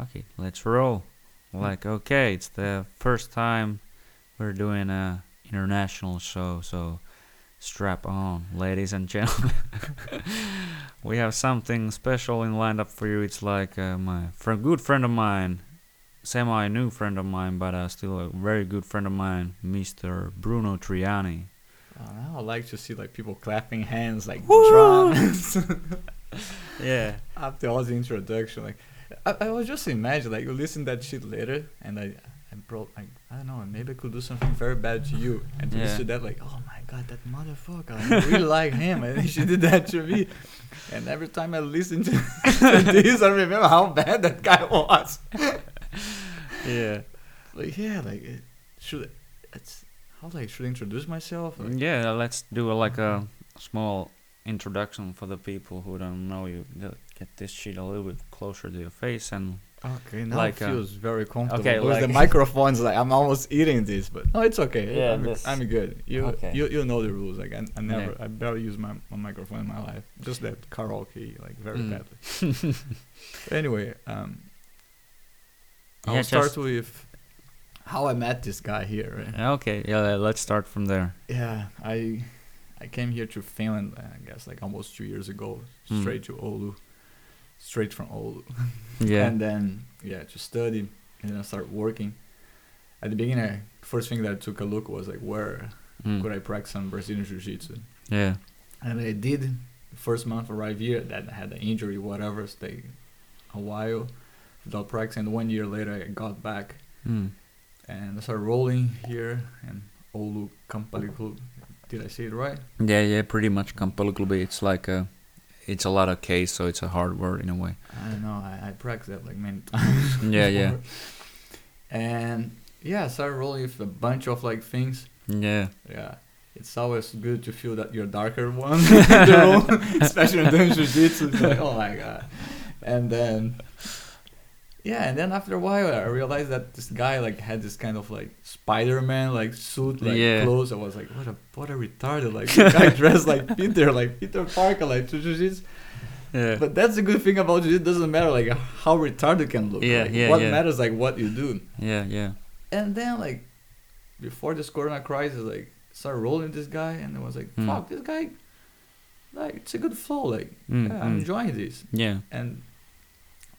Okay, let's roll. Like, okay, it's the first time we're doing a international show, so strap on, ladies and gentlemen. we have something special in lined up for you. It's like uh, my fr- good friend of mine, semi new friend of mine, but uh, still a very good friend of mine, Mr. Bruno Triani. Uh, I like to see like people clapping hands like Woo! drums Yeah. after all the introduction. Like I, I was just imagine like you listen that shit later and I I bro like I don't know maybe I could do something very bad to you and to Yeah. listen to that like oh my god that motherfucker I really like him and she did that to me and every time I listen to, to this I remember how bad that guy was Yeah. like yeah like it should it's how like should I introduce myself like, Yeah, let's do a, like a small introduction for the people who don't know you. Get this shit a little bit closer to your face and Okay, now Like, it uh, feels very comfortable. okay, because the microphone's like I'm almost eating this, but no, it's okay. Yeah, I'm, I'm good. You Okay. you you know the rules. Like I, I never Yeah. I barely use my, my microphone in my life. Just that karaoke like very Mm. badly. anyway, um, I'll Yeah, start with how I met this guy here. Right? Okay, yeah, let's start from there. Yeah, I I came here to Finland. I guess like almost two years ago, Mm. straight to Oulu, straight from Oulu. Yeah. And then yeah, to study and then I started working. At the beginning, I, first thing that I took a look was like where Mm. could I practice some Brazilian Jiu-Jitsu, Yeah. and I did. First month arrived here, then I had an injury, whatever, stayed a while without practicing. One year later, I got back Mm. and I started rolling here in Oulu Kampaliklub. Did I say it right? Yeah, yeah, pretty much Kamppailuklubi. It's like a, it's a lot of case, so it's a hard word in a way. I don't know. I, I practiced that like many times. Yeah, yeah. And yeah, I started rolling with a bunch of like things. Yeah. Yeah. It's always good to feel that you're darker one, in the room, especially in doing jiu-jitsu. It's like, oh my god. And then, yeah, and then after a while, I realized that this guy like had this kind of like Spider-Man like suit, like Yeah. clothes. I was like, what a what a retarded like guy dressed like Peter, like Peter Parker, like jiu-jitsu. Yeah. But that's the good thing about jiu-jitsu. It doesn't matter like how retarded can look. Yeah, like, yeah, What yeah. matters like what you do. yeah, yeah. And then like before this corona crisis, like started rolling this guy and I was like, Mm. fuck this guy like it's a good flow, like Mm, yeah, I'm mm. enjoying this. Yeah. And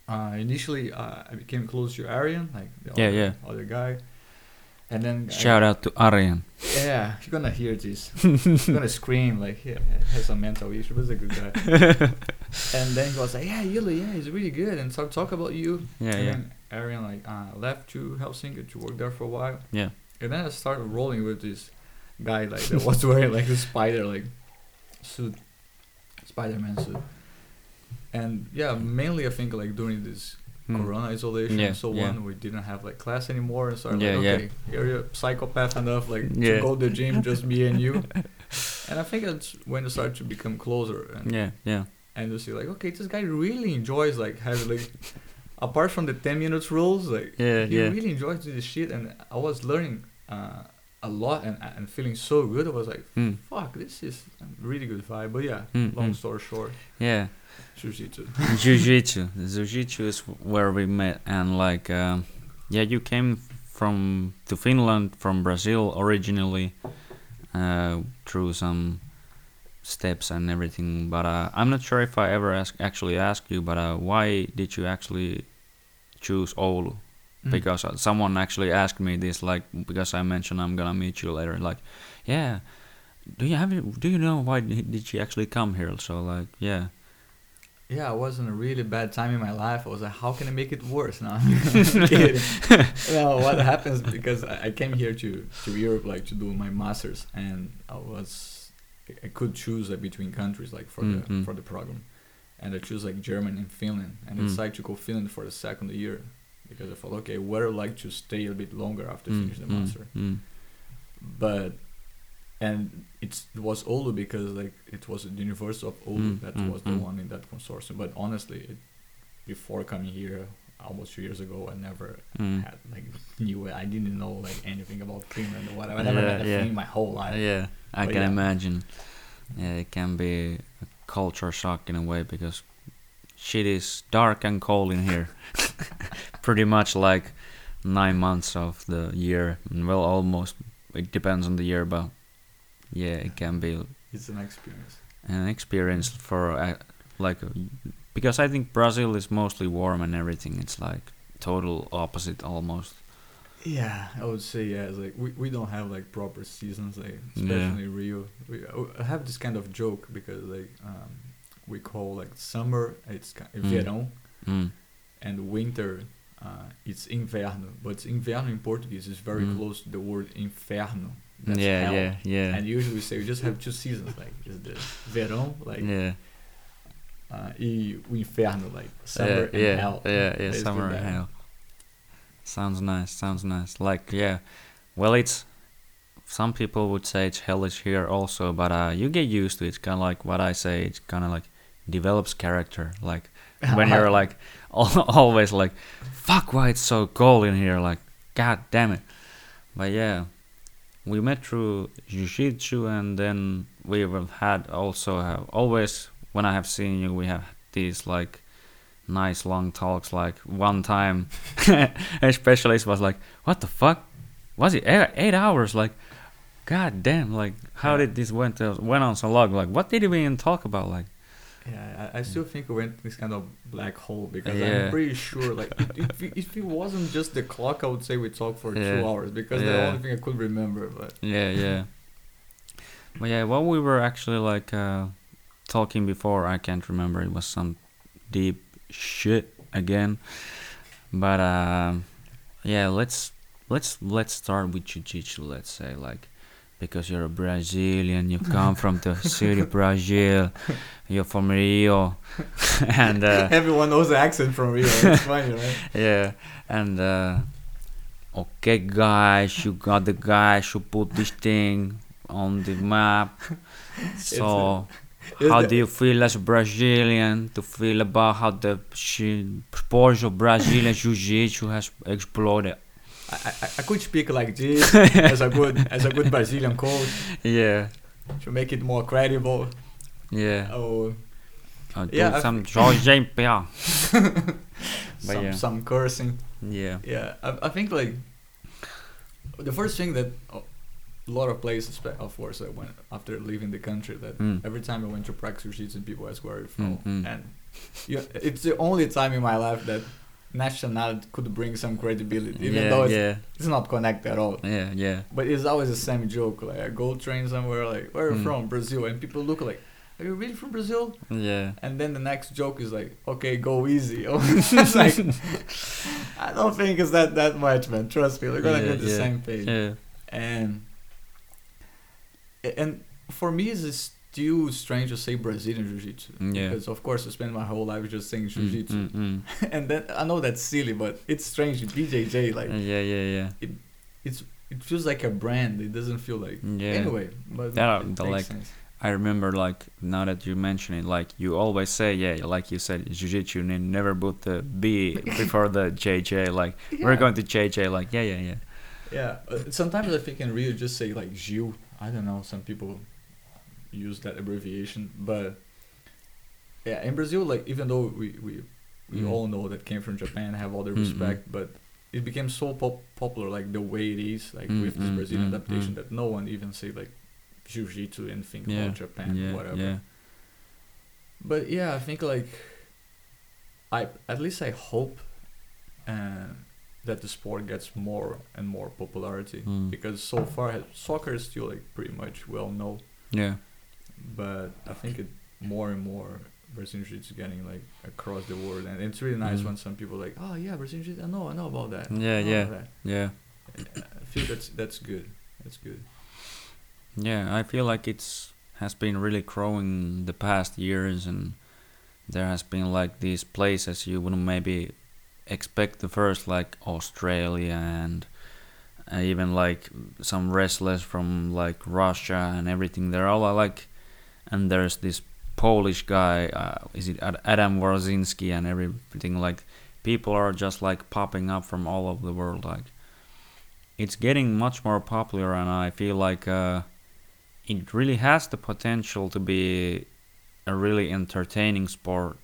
uh, initially uh, I became close to Arian, like the Yeah, other, yeah. other guy. And then I- Shout out to Aryan. yeah, you're gonna hear this. He's gonna scream like he has some mental issue, but he's a good guy. and then he was like, Yeah, Yuli, yeah, he's really good and start talk about you. Yeah, and yeah. then Arian like uh, left to Helsinki to work there for a while. Yeah. And then I started rolling with this guy like that was wearing like the spider like suit, Spider Man suit. And yeah, mainly I think like during this Mm. Corona isolation Yeah, and so yeah. on, we didn't have like class anymore. And so I'm Yeah, like, okay, you're a psychopath enough like to go to the gym, just me and you. and I think that's when it started to become closer and Yeah, yeah. and you see like, okay, this guy really enjoys like having like apart from the ten minutes rules, like Yeah, he yeah. really enjoys this shit and I was learning uh, a lot and and feeling so good. I was like, Mm. fuck, this is a really good vibe. But yeah, Mm, long mm. story short, Yeah. Jiu-jitsu. Jiu-jitsu. Jiu-jitsu is where we met, and like, um, yeah, you came from to Finland from Brazil originally, uh, through some steps and everything. But uh, I'm not sure if I ever ask, actually asked you, but uh, why did you actually choose Oulu? Mm. Because uh, someone actually asked me this, like, because I mentioned I'm gonna meet you later. Like, yeah, do you have? Do you know why did she actually come here? So like, yeah. Yeah, I was in a really bad time in my life. I was like, how can I make it worse? No, I'm no, what happens because I came here to, to Europe like to do my masters, and I was I could choose like between countries like for the Mm, mm. for the program, and I choose like Germany and Finland, and I Mm. decided to go Finland for the second year because I thought okay, would I like to stay a bit longer after Mm, finish the mm, master, mm. but and it's, it was Oulu because like it was the University of Oulu Mm, that mm, was the mm. one in that consortium. But honestly, it, before coming here almost two years ago, I never Mm. had like knew it. I didn't know like anything about Finland or whatever. I never Yeah, met a yeah. Finn my whole life. Yeah, I But can yeah. imagine. Yeah, it can be a culture shock in a way because shit is dark and cold in here. Pretty much like nine months of the year. Well, almost. It depends on the year, but yeah, it can be It's an experience. an experience for uh, like because I think Brazil is mostly warm and everything. It's like total opposite almost. Yeah, I would say yeah. It's like we, we don't have like proper seasons, like especially in Rio. We I have this kind of joke because like um, we call like summer it's Mm. verão Mm. and winter uh, it's inverno. But inverno in Portuguese is very Mm. close to the word inferno. That's yeah, hell. yeah, yeah, And usually we say we just have two seasons, like just the verão, like yeah, uh, e o inferno, like summer yeah, and yeah, hell. yeah, yeah. Summer and hell. Sounds nice. Sounds nice. Like yeah, well, it's some people would say it's hellish here also, but uh, you get used to it. It's kind of like what I say. It's kind of like develops character. Like when you're like always like, fuck, why it's so cold in here? Like, god damn it. But yeah, we met through jiu-jitsu and then we have had also have always when I have seen you, we have these like nice long talks. Like one time, a specialist was like, "What the fuck? Was it eight, eight hours? Like, god damn! Like, how Yeah. did this went uh, went on so long? Like, what did we even talk about? Like, Yeah, I, I still think we went this kind of black hole because Yeah. I'm pretty sure, like, if, if, it- if it wasn't just the clock, I would say we talked for two hours because the Yeah. only thing I could remember. But yeah, yeah. but yeah, what we were actually like uh, talking before, I can't remember. It was some deep shit again. But uh, yeah, let's let's let's start with jiu-jitsu. Let's say like because you're a Brazilian, you come from the city Brazil, you're from Rio, and uh, everyone knows the accent from Rio. It's funny, right? yeah, and uh, okay, guys, you got the guys who put this thing on the map. So, Is how do you feel as a Brazilian to feel about how the sport of Brazilian Jiu-Jitsu has exploded? I, I, I could speak like this as a good as a good Brazilian coach Yeah, to make it more credible. yeah. Oh, do Yeah, some Jorge. Some yeah. some cursing. Yeah. Yeah, I, I think like the first thing that a lot of players, of course, I went after leaving the country. That Mm. every time I went to practice jiu-jitsu, people ask where you're from, Mm, mm. and you, it's the only time in my life that nationality could bring some credibility, even yeah, though it's, yeah, it's not connected at all. yeah, yeah. But it's always the same joke. Like I go train somewhere, like where are you Mm. from? Brazil, and people look like. Are you really from Brazil? Yeah. And then the next joke is like, okay, go easy. it's like, I don't think it's that that much, man. Trust me, we're gonna Yeah, on the yeah, same page. Yeah. And and for me, it's still strange to say Brazilian jiu-jitsu Yeah. because, of course, I spent my whole life just saying Mm, jiu-jitsu, mm, mm. and then I know that's silly, but it's strange. BJJ, like Yeah, yeah, yeah. it's it feels like a brand. It doesn't feel like Yeah. anyway. But That- it the, makes like, sense. I remember like now that you mention it, like you always say, yeah, like you said, jiu-jitsu, and never put the B before the JJ. Like we're going to JJ. Like yeah, yeah, yeah. Yeah, uh, sometimes I think in Rio just say like Gil. I don't know. Some people use that abbreviation, but yeah, in Brazil, like even though we we, we Mm. all know that came from Japan, have all the Mm, mm. respect, but it became so pop- popular, like the way it is, like Mm, with this mm, Brazilian mm, adaptation, mm. that no one even say like jiu-jitsu and think Yeah, about Japan, yeah, whatever. yeah. But yeah, I think like I at least I hope uh, that the sport gets more and more popularity Mm. because so far soccer is still like pretty much well known, Yeah, but I think it more and more Brazilian Jiu-Jitsu is getting like across the world, and it's really nice Mm. when some people like, oh yeah, Brazilian Jiu-Jitsu, I know, I know about that. Yeah, yeah. that." yeah, I feel that's that's good. That's good. yeah. I feel like it's has been really growing the past years, and there has been like these places you wouldn't maybe expect the first, like Australia and uh, even like some wrestlers from like Russia and everything. They're all uh, like, and there's this Polish guy. Uh, is it Adam Wardziński and everything? Like, people are just like popping up from all over the world. Like, it's getting much more popular, and I feel like uh, it really has the potential to be a really entertaining sport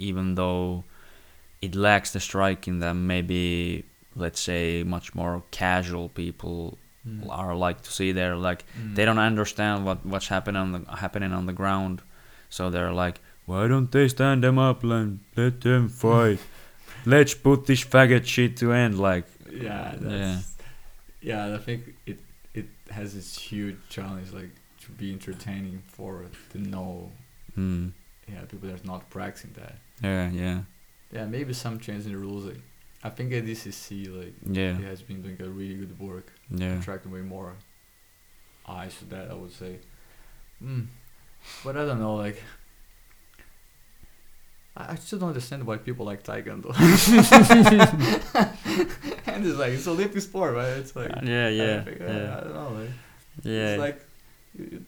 even though it lacks the striking that maybe let's say much more casual people Mm. are like to see there like Mm. they don't understand what what's happening on the happening on the ground. So they're like why don't they stand them up and let them fight? Let's put this faggot shit to end like yeah that's, yeah. i think it it has this huge challenge like to be entertaining for to know mm, yeah people that's not practicing that. Yeah yeah. Yeah maybe some change in the rules like i think adcc like yeah it has been doing a really good work yeah attracting way more eyes to that i would say mm. but i don't know like I I still don't understand why people like taekwondo. and it's like it's Olympic sport, right? It's like yeah yeah I- yeah I don't know. Like, yeah It's like, you, you-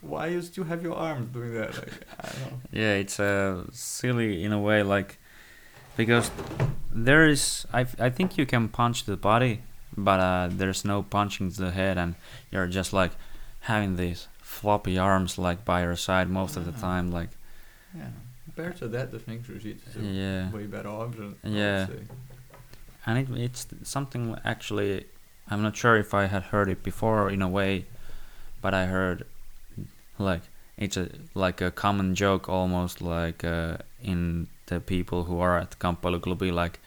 why you still have your arms doing that? Like, I don't know. yeah it's uh, silly in a way like because there is I, I think you can punch the body but uh, there's no punching the head and you're just like having these floppy arms like by your side most of the time like Yeah. Compared to that, the jiu-jitsu is yeah way better option. Yeah. and it, it's something actually i'm not sure if i had heard it before in a way but i heard like it's a like a common joke almost like uh, in the people who are at Kamppailuklubi like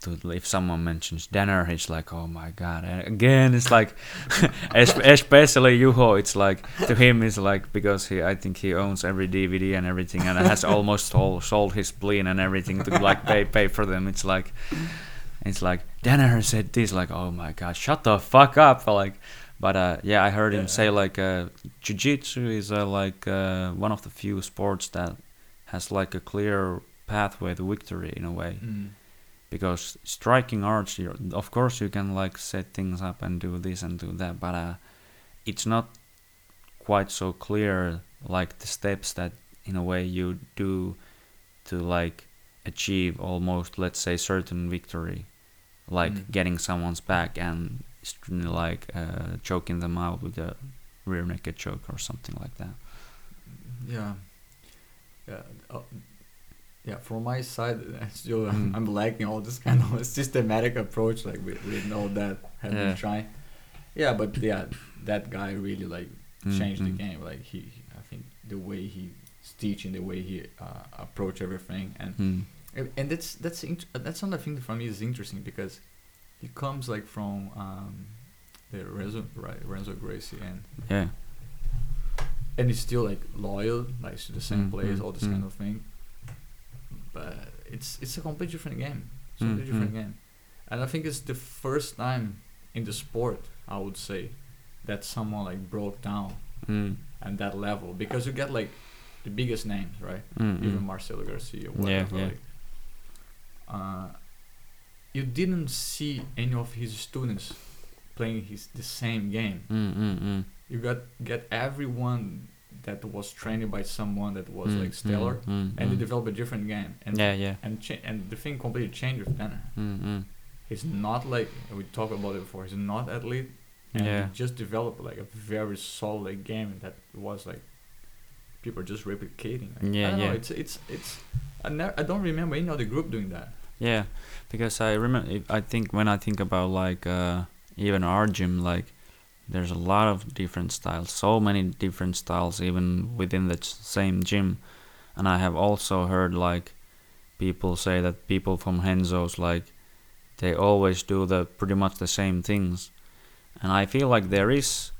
to, if someone mentions Danaher it's like oh my god and again it's like es- especially Juho it's like to him it's like because he I think he owns every DVD and everything and has almost all, sold his spleen and everything to like pay pay for them it's like it's like Danaher said this like oh my god shut the fuck up like but uh, yeah I heard him Yeah. say like uh, jiu-jitsu is uh, like uh, one of the few sports that has like a clear pathway to victory in a way Mm. because striking arts of course you can like set things up and do this and do that but uh, it's not quite so clear like the steps that in a way you do to like achieve almost let's say certain victory like Mm. getting someone's back and like uh, choking them out with a rear naked choke or something like that Yeah. Yeah. Uh, yeah, from my side, still Mm. I'm lacking all this kind of systematic approach, like with, with all that have Yeah. been trying. Yeah, but yeah, that guy really like Mm, changed the mm. game. Like he, I think the way he's teaching, the way he uh, approach everything, and Hmm. and and that's that's int- that's another thing for me is interesting because he comes like from um, the Renzo right Renzo Gracie and yeah and he's still like loyal like to the same Mm, place mm, all this mm. kind of thing but it's it's a completely different game it's a Mm, completely different mm. game and I think it's the first time in the sport I would say that someone like broke down Hmm. at that level because you get like the biggest names right Mm, even mm. Marcelo Garcia Yeah, whatever yeah. like uh, you didn't see any of his students playing his the same game Mm, mm, mm. you got get everyone that was trained by someone that was Mm, like stellar mm, and they mm. develop a different game and yeah yeah and cha- and the thing completely changed with Danaher. mm, mm. He's not like we talked about it before. He's not athlete, and Yeah. he just developed like a very solid game that was like people are just replicating. Like, Yeah, I don't know. yeah. It's it's it's. I never. I don't remember any other group doing that. Yeah, because I remember. I think when I think about like uh, even our gym, like there's a lot of different styles, so many different styles even within the same gym, and I have also heard like people say that people from Henzo's like they always do the pretty much the same things, and I feel like there is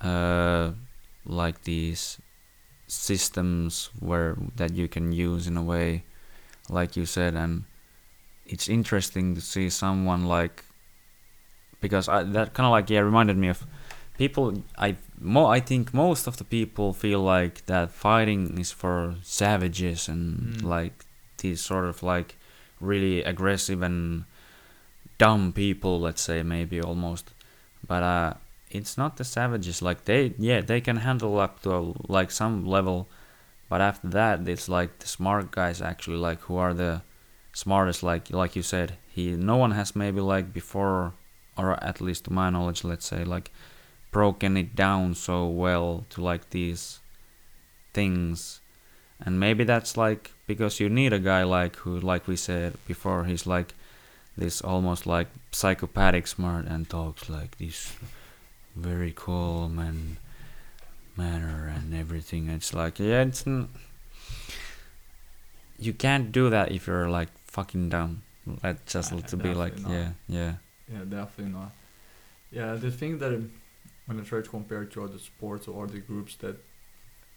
uh like these systems where that you can use in a way like you said. And it's interesting to see someone like because I, that kind of like yeah reminded me of people I mo I think most of the people feel like that fighting is for savages and Mm. like these sort of like really aggressive and dumb people let's say maybe almost but uh it's not the savages like they yeah they can handle up to a, like some level but after that it's like the smart guys actually like who are the smartest like like you said he no one has maybe like before or at least to my knowledge let's say like broken it down so well to like these things. And maybe that's like because you need a guy like who like we said before he's like this almost like psychopathic smart and talks like this very calm and manner and everything. It's like yeah it's n- you can't do that if you're like fucking dumb. Like just to be like definitely yeah yeah Yeah, definitely not. Yeah, the thing that um, when I try to compare to other sports or other groups that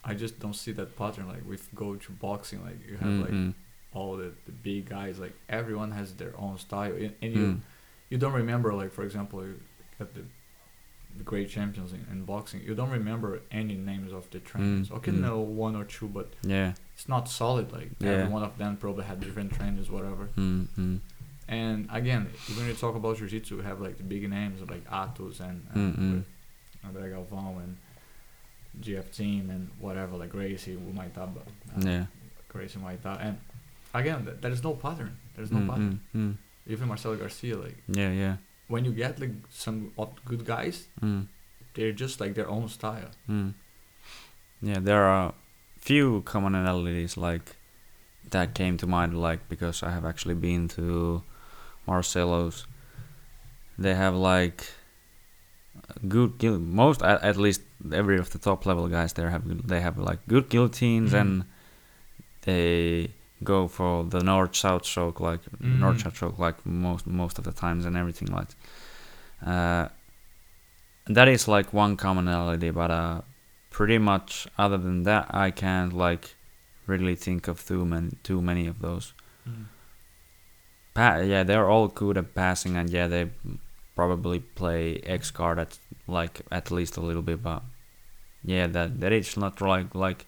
I just don't see that pattern. Like with go to boxing, like you have like Mm, all the, the big guys, like everyone has their own style, and, and you mm, you don't remember like for example at the, the great champions in, in boxing, you don't remember any names of the trainers. Mm, Okay, mm. know one or two, but yeah it's not solid. Like Yeah. every one of them probably had different trainers, whatever. mm, mm, And again, when you talk about jiu-jitsu, we have like the big names like Atos and, and with André Galvão and GF Team and whatever, like Gracie, Umaitaba. Uh, yeah Gracie Umaitaba. And again, th- there is no pattern. There's no Mm, pattern. mm, mm. Even Marcelo Garcia, like yeah yeah when you get like some good guys, mm. they're just like their own style. Mm. Yeah, there are few commonalities like that came to mind, like because I have actually been to Marcelo's. They have like good most at, at least every of the top level guys there have they have like good guillotines Mhm. and they go for the north south choke like north Mhm. south choke like most most of the times and everything like uh, that is like one commonality but uh pretty much other than that i can't like really think of too many too many of those pa- yeah they're all good at passing and yeah they probably play X-guard at like at least a little bit but yeah that that is not like like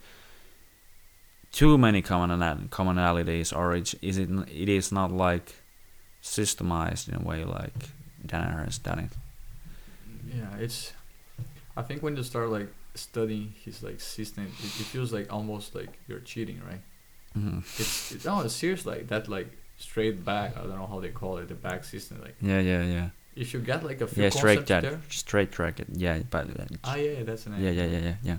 too many commonal commonalities or it's, it it is not like systemized in a way like Danaher has done it Yeah, it's. I think when you start like studying his like system, it, it feels like almost like you're cheating, right? Mhm. It's, it's no, it's serious like that like straight back. I don't know how they call it, the back system. Like yeah yeah yeah if you get like a few yeah straight track there. straitjacket yeah but uh, Ah yeah, that's an yeah yeah yeah yeah yeah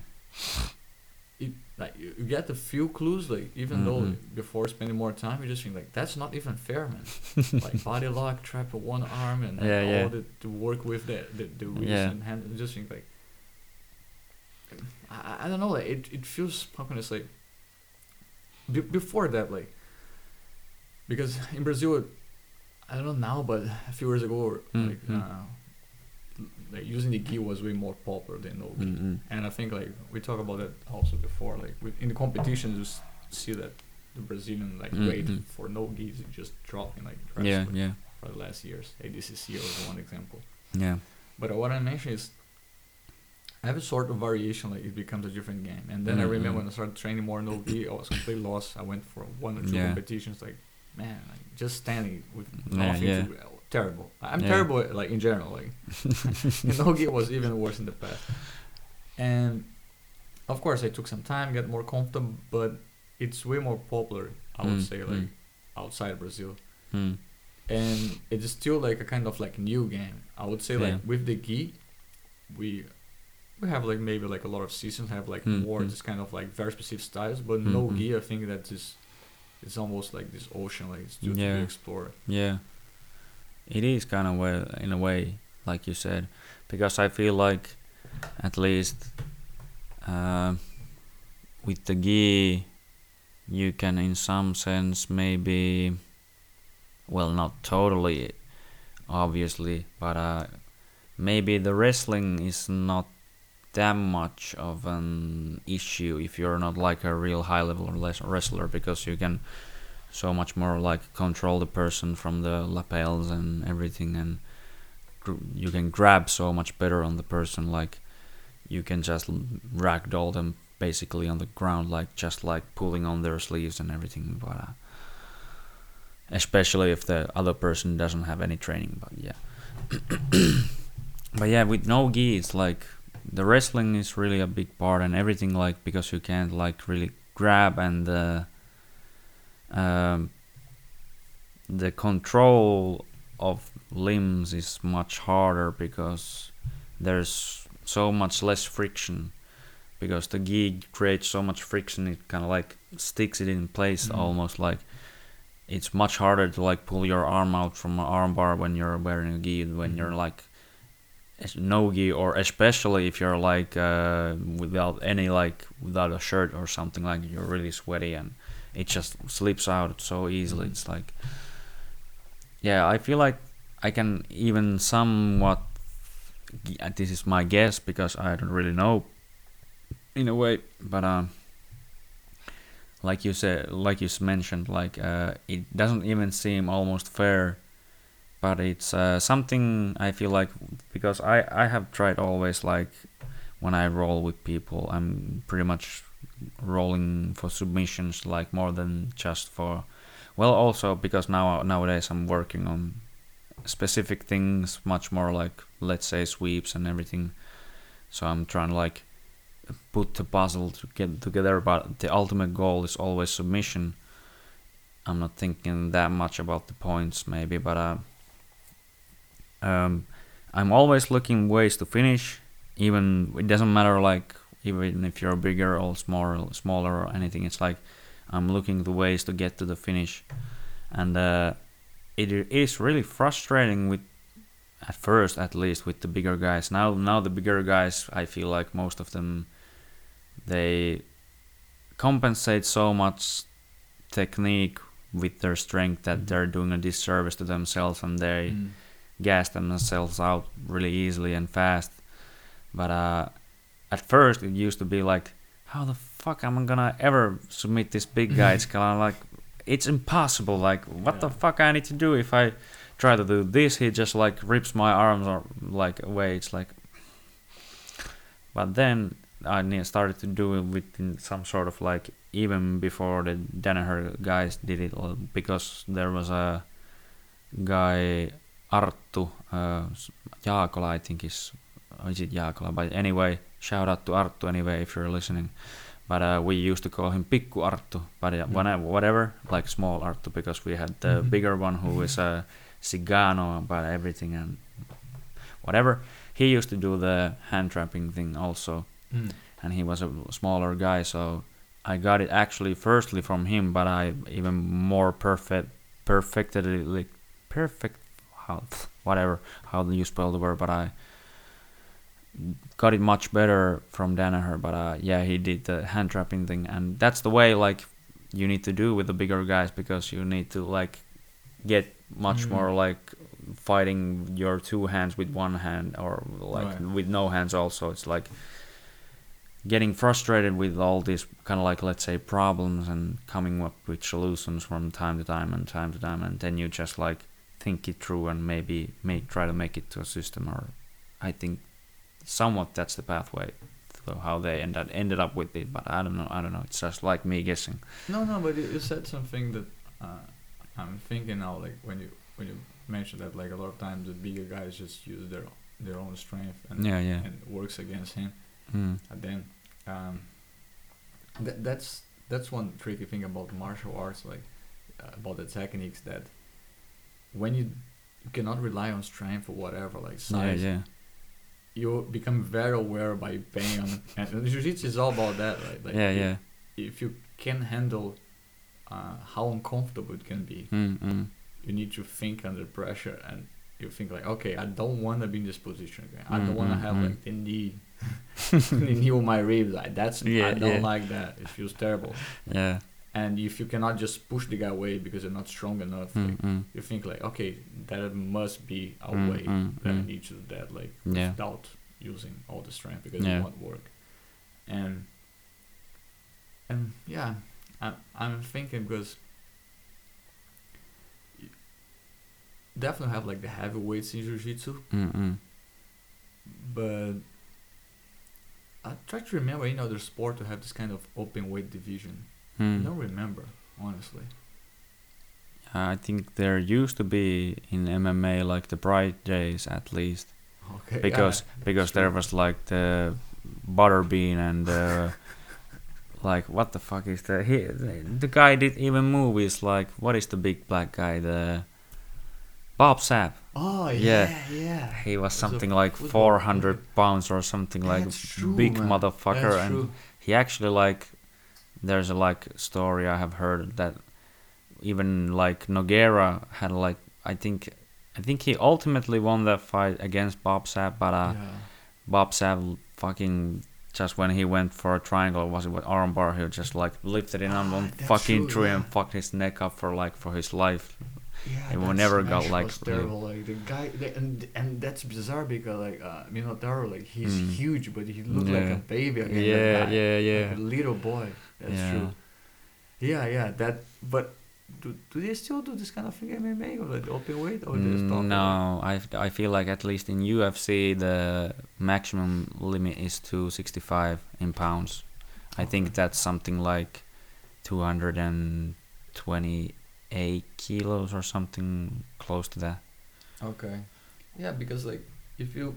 It, like you, get a few clues like even though Mhm. before spending more time you just think like that's not even fair man like body lock trap with one arm and, and Yeah, all yeah. the to work with the the, the wrist Yeah. and hand you just think like I, I- I don't know like it, it feels how can I say be, before that like because in Brazil I don't know now but a few years ago Mm, like mm. uh, like using the gi was way more popular than no gi Mm-mm. and I think like we talked about that also before. Like with, in the competitions, you s- see that the Brazilian like Mm, rate mm. for no geese is just dropping like yeah yeah for the last years. ADCC was one example. yeah But what I mentioned is every sort of variation like it becomes a different game. And then I Mm, remember when I started training more no gi, I was completely lost. I went for one or two Yeah. competitions like man, like just standing with Yeah, nothing yeah. to terrible. I'm Yeah. terrible at, like in general like and no gi was even worse in the past. And of course, I took some time, get more comfortable, but it's way more popular. I would Mm, say mm. like outside Brazil, mm. and it's still like a kind of like new game. I would say like with the gi, we we have like maybe like a lot of seasons have like Mm, more mm. this kind of like very specific styles, but Mm, no mm. gi. I think that is it's almost like this ocean, like it's to Yeah. be explored. Yeah, it is kind of way in a way, like you said, because I feel like, at least, um with the gi, you can in some sense maybe, well, not totally, obviously, but uh, maybe the wrestling is not that much of an issue if you're not like a real high level wrestler because you can so much more like control the person from the lapels and everything and you can grab so much better on the person like you can just ragdoll them basically on the ground like just like pulling on their sleeves and everything but uh, especially if the other person doesn't have any training but yeah. But yeah with no gi it's like the wrestling is really a big part and everything like because you can't like really grab and uh, um, the control of limbs is much harder because there's so much less friction because the gi creates so much friction it kind of like sticks it in place Mhm. almost like it's much harder to like pull your arm out from an armbar when you're wearing a gi when you're Mhm. like es- no or especially if you're like uh, without any like without a shirt or something like you're really sweaty and it just slips out so easily Mhm. it's like yeah i feel like i can even somewhat uh, this is my guess because i don't really know in a way but um like you said like you mentioned like uh, it doesn't even seem almost fair but it's uh, something i feel like because i i have tried always like when i roll with people i'm pretty much rolling for submissions like more than just for well also because now nowadays i'm working on specific things much more like let's say sweeps and everything. So i'm trying to like put the puzzle to get together but the ultimate goal is always submission. I'm not thinking that much about the points maybe but uh um i'm always looking ways to finish even it doesn't matter like even if you're bigger or smaller smaller or anything it's like i'm looking the ways to get to the finish and uh it is really frustrating with at first at least with the bigger guys now now the bigger guys i feel like most of them they compensate so much technique with their strength that Mhm. they're doing a disservice to themselves and they Mm. Gas themselves out really easily and fast. But uh, at first, it used to be like, how the fuck am I gonna ever submit this big guy? it's kind of like, it's impossible. Like, what the fuck I need to do if I try to do this? He just like rips my arms or like away. It's like, but then I started to do it with some sort of like even before the Danaher guys did it uh, because there was a guy Arttu uh, Jaakola I think is or is it Jaakola but anyway shout out to Arttu anyway if you're listening but uh, we used to call him Pikku Arttu but uh, Mm. whenever, whatever like small Arttu because we had the Mhm. bigger one who is a Cigano about everything and whatever he used to do the hand trapping thing also Mm. and he was a smaller guy so i got it actually firstly from him but i even more perfect perfectly perfect how whatever how do you spell the word but i got it much better from Danaher but uh, yeah he did the hand trapping thing and that's the way like you need to do with the bigger guys because you need to like get much Mm. more like fighting your two hands with one hand or like Right. with no hands also it's like getting frustrated with all these kind of like let's say problems and coming up with solutions from time to time and time to time and then you just like think it through and maybe make try to make it to a system or i think somewhat that's the pathway to how they ended ended up with it but i don't know i don't know it's just like me guessing No, no, but you, said something that uh, I'm thinking now. Like when you when you mentioned that, like a lot of times the bigger guys just use their their own strength and yeah yeah and works against him. mm. And then um, that that's that's one tricky thing about martial arts, like uh, about the techniques that when you you cannot rely on strength or whatever, like size, yeah you become very aware by pain. on, and jiu-jitsu is all about that, right? Like yeah if- yeah if you can handle uh, how uncomfortable it can be, mm, mm. you need to think under pressure and you think like, okay, I don't want to be in this position again. I Mm, don't want to mm, have mm. like the knee, the knee on my ribs. Like that's Yeah, I don't yeah. like that. It feels terrible. yeah And if you cannot just push the guy away because you're not strong enough, mm, like, mm. you think like, okay, that must be a Mm, way mm, that I mm. need to do that, like Yeah. without using all the strength because Yeah. it won't work. And and yeah, I'm I'm thinking because definitely have like the heavyweights in jiu-jitsu, but I try to remember any other sport to have this kind of open weight division. I Mm. don't remember honestly. I think there used to be in MMA like the Pride Days at least Okay. because yeah, because that's there was like the Butterbean and uh, like what the fuck is the he the guy did even movies like what is the big black guy the Bob Sapp Oh Yeah. yeah, yeah. he was something like football 400 pounds or something like true, big man. motherfucker That's and true. he actually like there's a like story i have heard that even like Nogueira had like i think i think he ultimately won that fight against bob sapp but uh yeah. bob sapp fucking just when he went for a triangle was it with armbar he just like lifted it on Ah, one fucking true, tree and fucked his neck up for like for his life Yeah, will that never go, smash like, was really- terrible. Like the guy, the, and and that's bizarre because like uh, Minotauro, like he's Mm. huge, but he looked like a baby again. yeah guy. yeah Like yeah a little boy. That's Yeah. true. Yeah, yeah. That, but do, do they still do this kind of thing MMA or like open weight or? Mm, no I, I feel like at least in ufc the maximum limit is 265 in pounds i think that's something like 228 kilos or something close to that Okay. Yeah, because like if you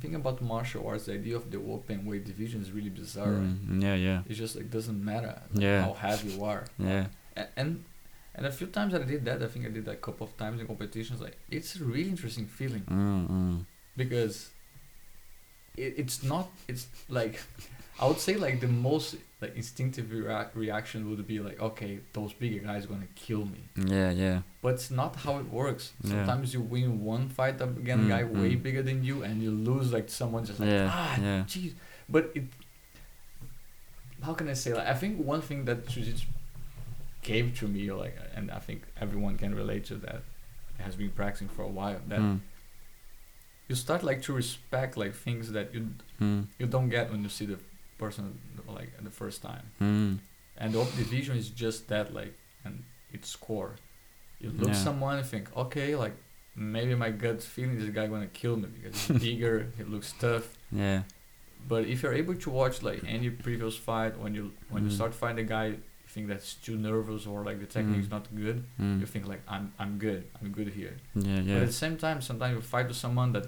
think about martial arts, the idea of the open weight division is really bizarre. Mm, yeah yeah It just like doesn't matter like, Yeah. how heavy you are. yeah A- and and a few times that I did that, I think I did that a couple of times in competitions. Like it's a really interesting feeling mm, mm. because it, it's not. It's like I would say like the most like instinctive rea- reaction would be like, okay, those bigger guys gonna kill me. yeah yeah But it's not how it works. Yeah. Sometimes you win one fight up against a guy Mm, way mm. bigger than you, and you lose like someone just like Yeah, ah yeah. jeez. But it. How can I say like I think one thing that jiu-jitsu gave to me like and I think everyone can relate to that has been practicing for a while that Mm, you start like to respect like things that you mm, you don't get when you see the person like the first time mm. and the open division is just that like and its core you look Yeah. someone and think okay like maybe my gut feeling this guy gonna kill me because he's bigger he looks tough yeah but if you're able to watch like any previous fight when you when you Mm. start fighting a guy you think that's too nervous or like the technique is Mm. not good mm. you think like i'm i'm good i'm good here yeah yeah. but at the same time sometimes you fight with someone that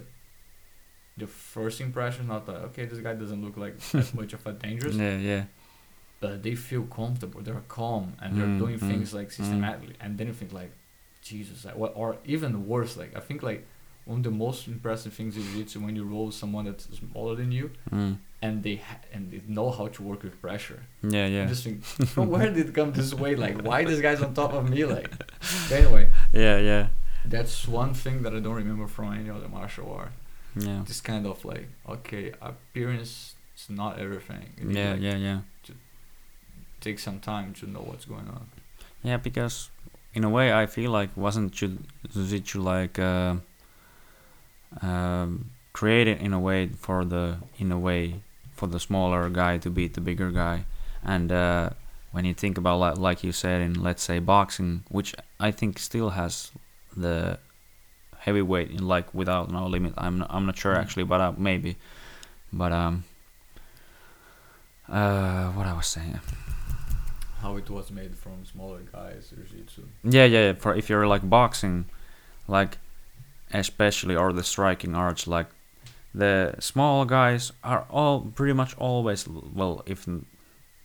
the first impression is not like okay this guy doesn't look like that much of a dangerous. Yeah yeah. But they feel comfortable they're calm and they're Mm, doing mm, things like mm. systematically. And then you think like jesus like, what or even worse like i think like one of the most impressive things in jiu-jitsu when you roll with someone that's smaller than you mm. and they ha- and they know how to work with pressure. Yeah yeah. just think from where did it come this way? Like why this guy's on top of me? Like but anyway. Yeah yeah. That's one thing that i don't remember from any other martial art yeah. This kind of like okay appearance is not everything. You yeah like, yeah yeah. take some time to know what's going on. Yeah, because in a way, I feel like wasn't you Jiu-Jitsu like uh, um, created in a way for the in a way for the smaller guy to beat the bigger guy, and uh, when you think about like, like you said in let's say boxing, which I think still has the heavyweight in like without no limit. I'm not, I'm not sure Mm. actually, but uh, maybe, but um, uh, what I was saying. how it was made from smaller guys jiu-jitsu Yeah, yeah. For if you're like boxing, like especially or the striking arts, like the small guys are all pretty much always well. If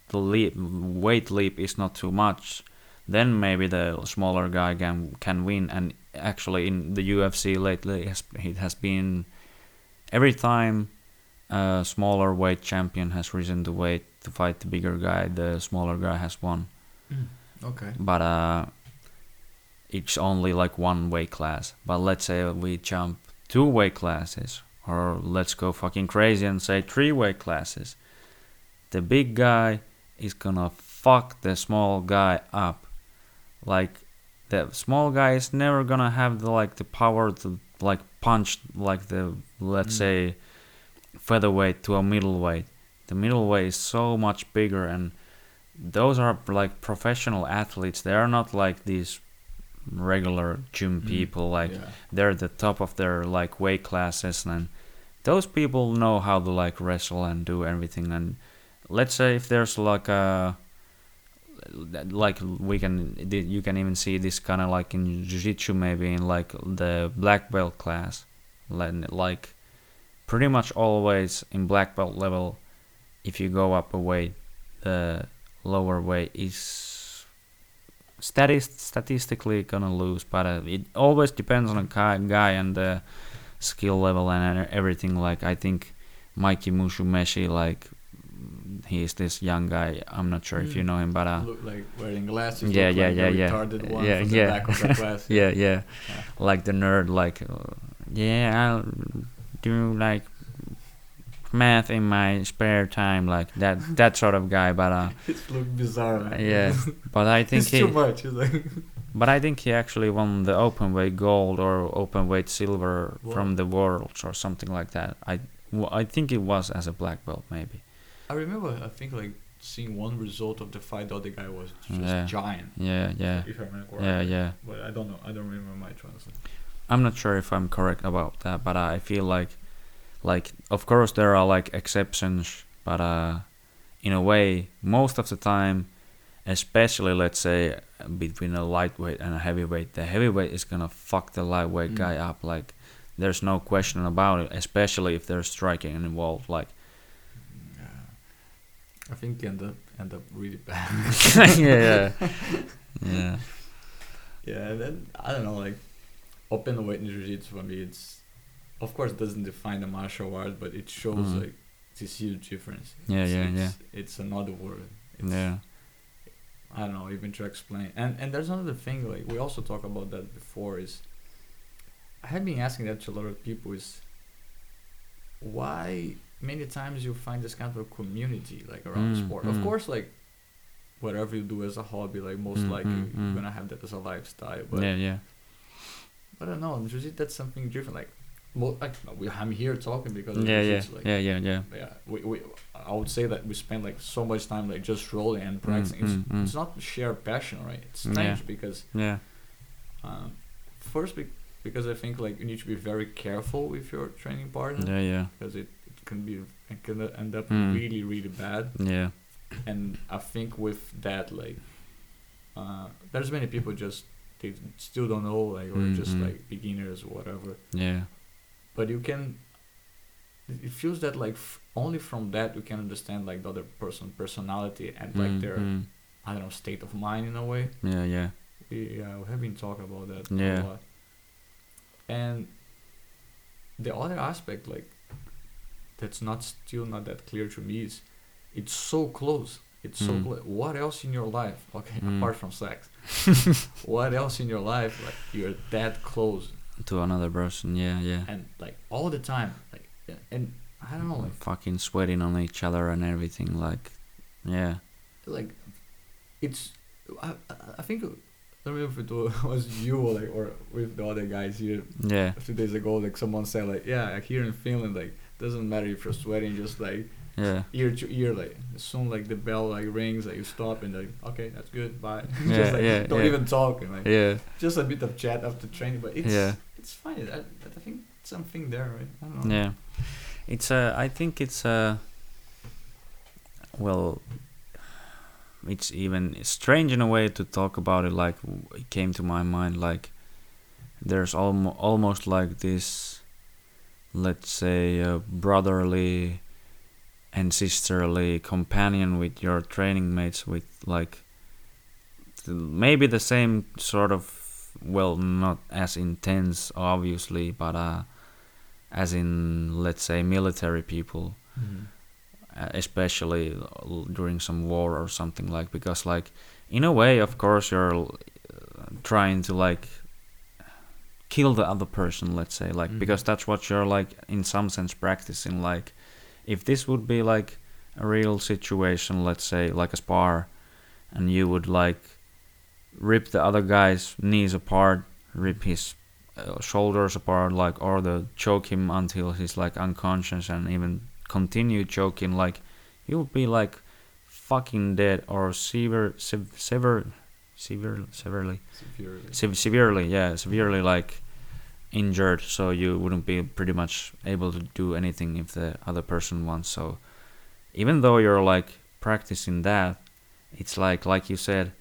the leap, weight leap is not too much, then maybe the smaller guy can can win. And actually, in the UFC lately, it has, it has been every time a smaller weight champion has risen to weight to fight the bigger guy, the smaller guy has won. Okay. But uh it's only like one weight class. But let's say we jump two weight classes or let's go fucking crazy and say three weight classes. The big guy is gonna fuck the small guy up. Like the small guy is never gonna have the like the power to like punch like the let's Mm. say featherweight to a middleweight the middleweight is so much bigger and those are like professional athletes they are not like these regular gym Mm, people like yeah. they're the top of their like weight classes and those people know how to like wrestle and do everything and let's say if there's like a like we can you can even see this kind of like in jiu-jitsu maybe in like the black belt class like pretty much always in black belt level if you go up a weight the lower weight is statist- statistically gonna lose, but uh, it always depends on the guy, guy and the skill level and e- everything. Like I think Mikey Musumeci, like he is this young guy. I'm not sure if you Mm. know him, but uh, look like wearing glasses. Yeah, yeah, like yeah, yeah. Retarded one Yeah, yeah. back of the class. yeah, yeah, Yeah. like the nerd, like uh, yeah, I'll do like math in my spare time, like that that sort of guy. But uh, it look bizarre. Man. yeah, but I think it's he, too much. Like but I think he actually won the open weight gold or open weight silver from the worlds or something like that. I, I think it was as a black belt maybe. I remember. I think like seeing one result of the fight. The other guy was just Yeah. giant. Yeah, yeah, If I remember yeah, correctly. yeah. But I don't know. I don't remember my translation. I'm not sure if I'm correct about that, but I feel like, like of course there are like exceptions, but uh, in a way, most of the time, especially let's say between a lightweight and a heavyweight, the heavyweight is gonna fuck the lightweight Mm. guy up. Like, there's no question about it. Especially if there's striking and involved. Like, Yeah. I think end up end up really bad. yeah, yeah, yeah, Yeah, and then I don't know, like open weight in jiu-jitsu for me, it's of course it doesn't define the martial art, but it shows Mhm. like this huge difference. Yeah, it's, yeah, it's, yeah. It's another word. It's, yeah. I don't know, even to explain. And and there's another thing, like we also talked about that before. Is I have been asking that to a lot of people. Is why many times you find this kind of a community like around the Mm, sport. Of mm. course, like whatever you do as a hobby, like most Mm, likely mm, you're mm. gonna have that as a lifestyle. But yeah, yeah, I don't know. in Jiu-Jitsu, that's something different. Like, mo- like we, I'm here talking because of yeah, yeah, like, yeah, yeah, yeah. yeah, we, we, I would say that we spend like so much time like just rolling and practicing. mm, it's, mm. it's not shared passion, right? It's Yeah. strange because Yeah, um, first be- because I think like you need to be very careful with your training partner yeah, yeah, because it can be it can end up Mm. really really bad. yeah, And I think with that like uh, there's many people just they still don't know like or just Mm, mm. like beginners or whatever. yeah. but you can it feels that like f- only from that you can understand like the other person personality and like Mm, their mm. i don't know state of mind in a way Yeah, yeah, we, yeah, we have been talking about that Yeah. a lot and the other aspect like that's not still not that clear to me is it's so close it's so Mm. close what else in your life okay Mm. apart from sex what else in your life like you're that close to another person. Yeah, yeah. and like all the time like and i don't know like fucking sweating on each other and everything. Like, yeah, like it's I, I- think I don't know if it was you or like or with the other guys here yeah, a few days ago like someone said like yeah like, here in Finland like doesn't matter if you're sweating just like yeah, ear to ear like as soon like the bell like rings like you stop and like okay that's good bye Yeah, just like yeah, don't yeah. even talk and like yeah, just a bit of chat after training but it's Yeah. it's fine I, I think something there right I don't know yeah. It's uh, I think it's uh, well, it's even strange in a way to talk about it. Like it came to my mind like there's almo- almost like this, let's say, a brotherly and sisterly companion with your training mates with like maybe the same sort of well not as intense obviously but uh as in let's say military people Mhm. uh, especially during some war or something like because like in a way of course you're uh, trying to like kill the other person let's say like Mhm. because that's what you're like in some sense practicing like if this would be like a real situation let's say like a spar and you would like rip the other guy's knees apart rip his uh, shoulders apart like or the choke him until he's like unconscious and even continue choking like you would be like fucking dead or sever sever sever severe severely severely sev- severely yeah severely like injured so you wouldn't be pretty much able to do anything if the other person wants. So even though you're like practicing that it's like like you said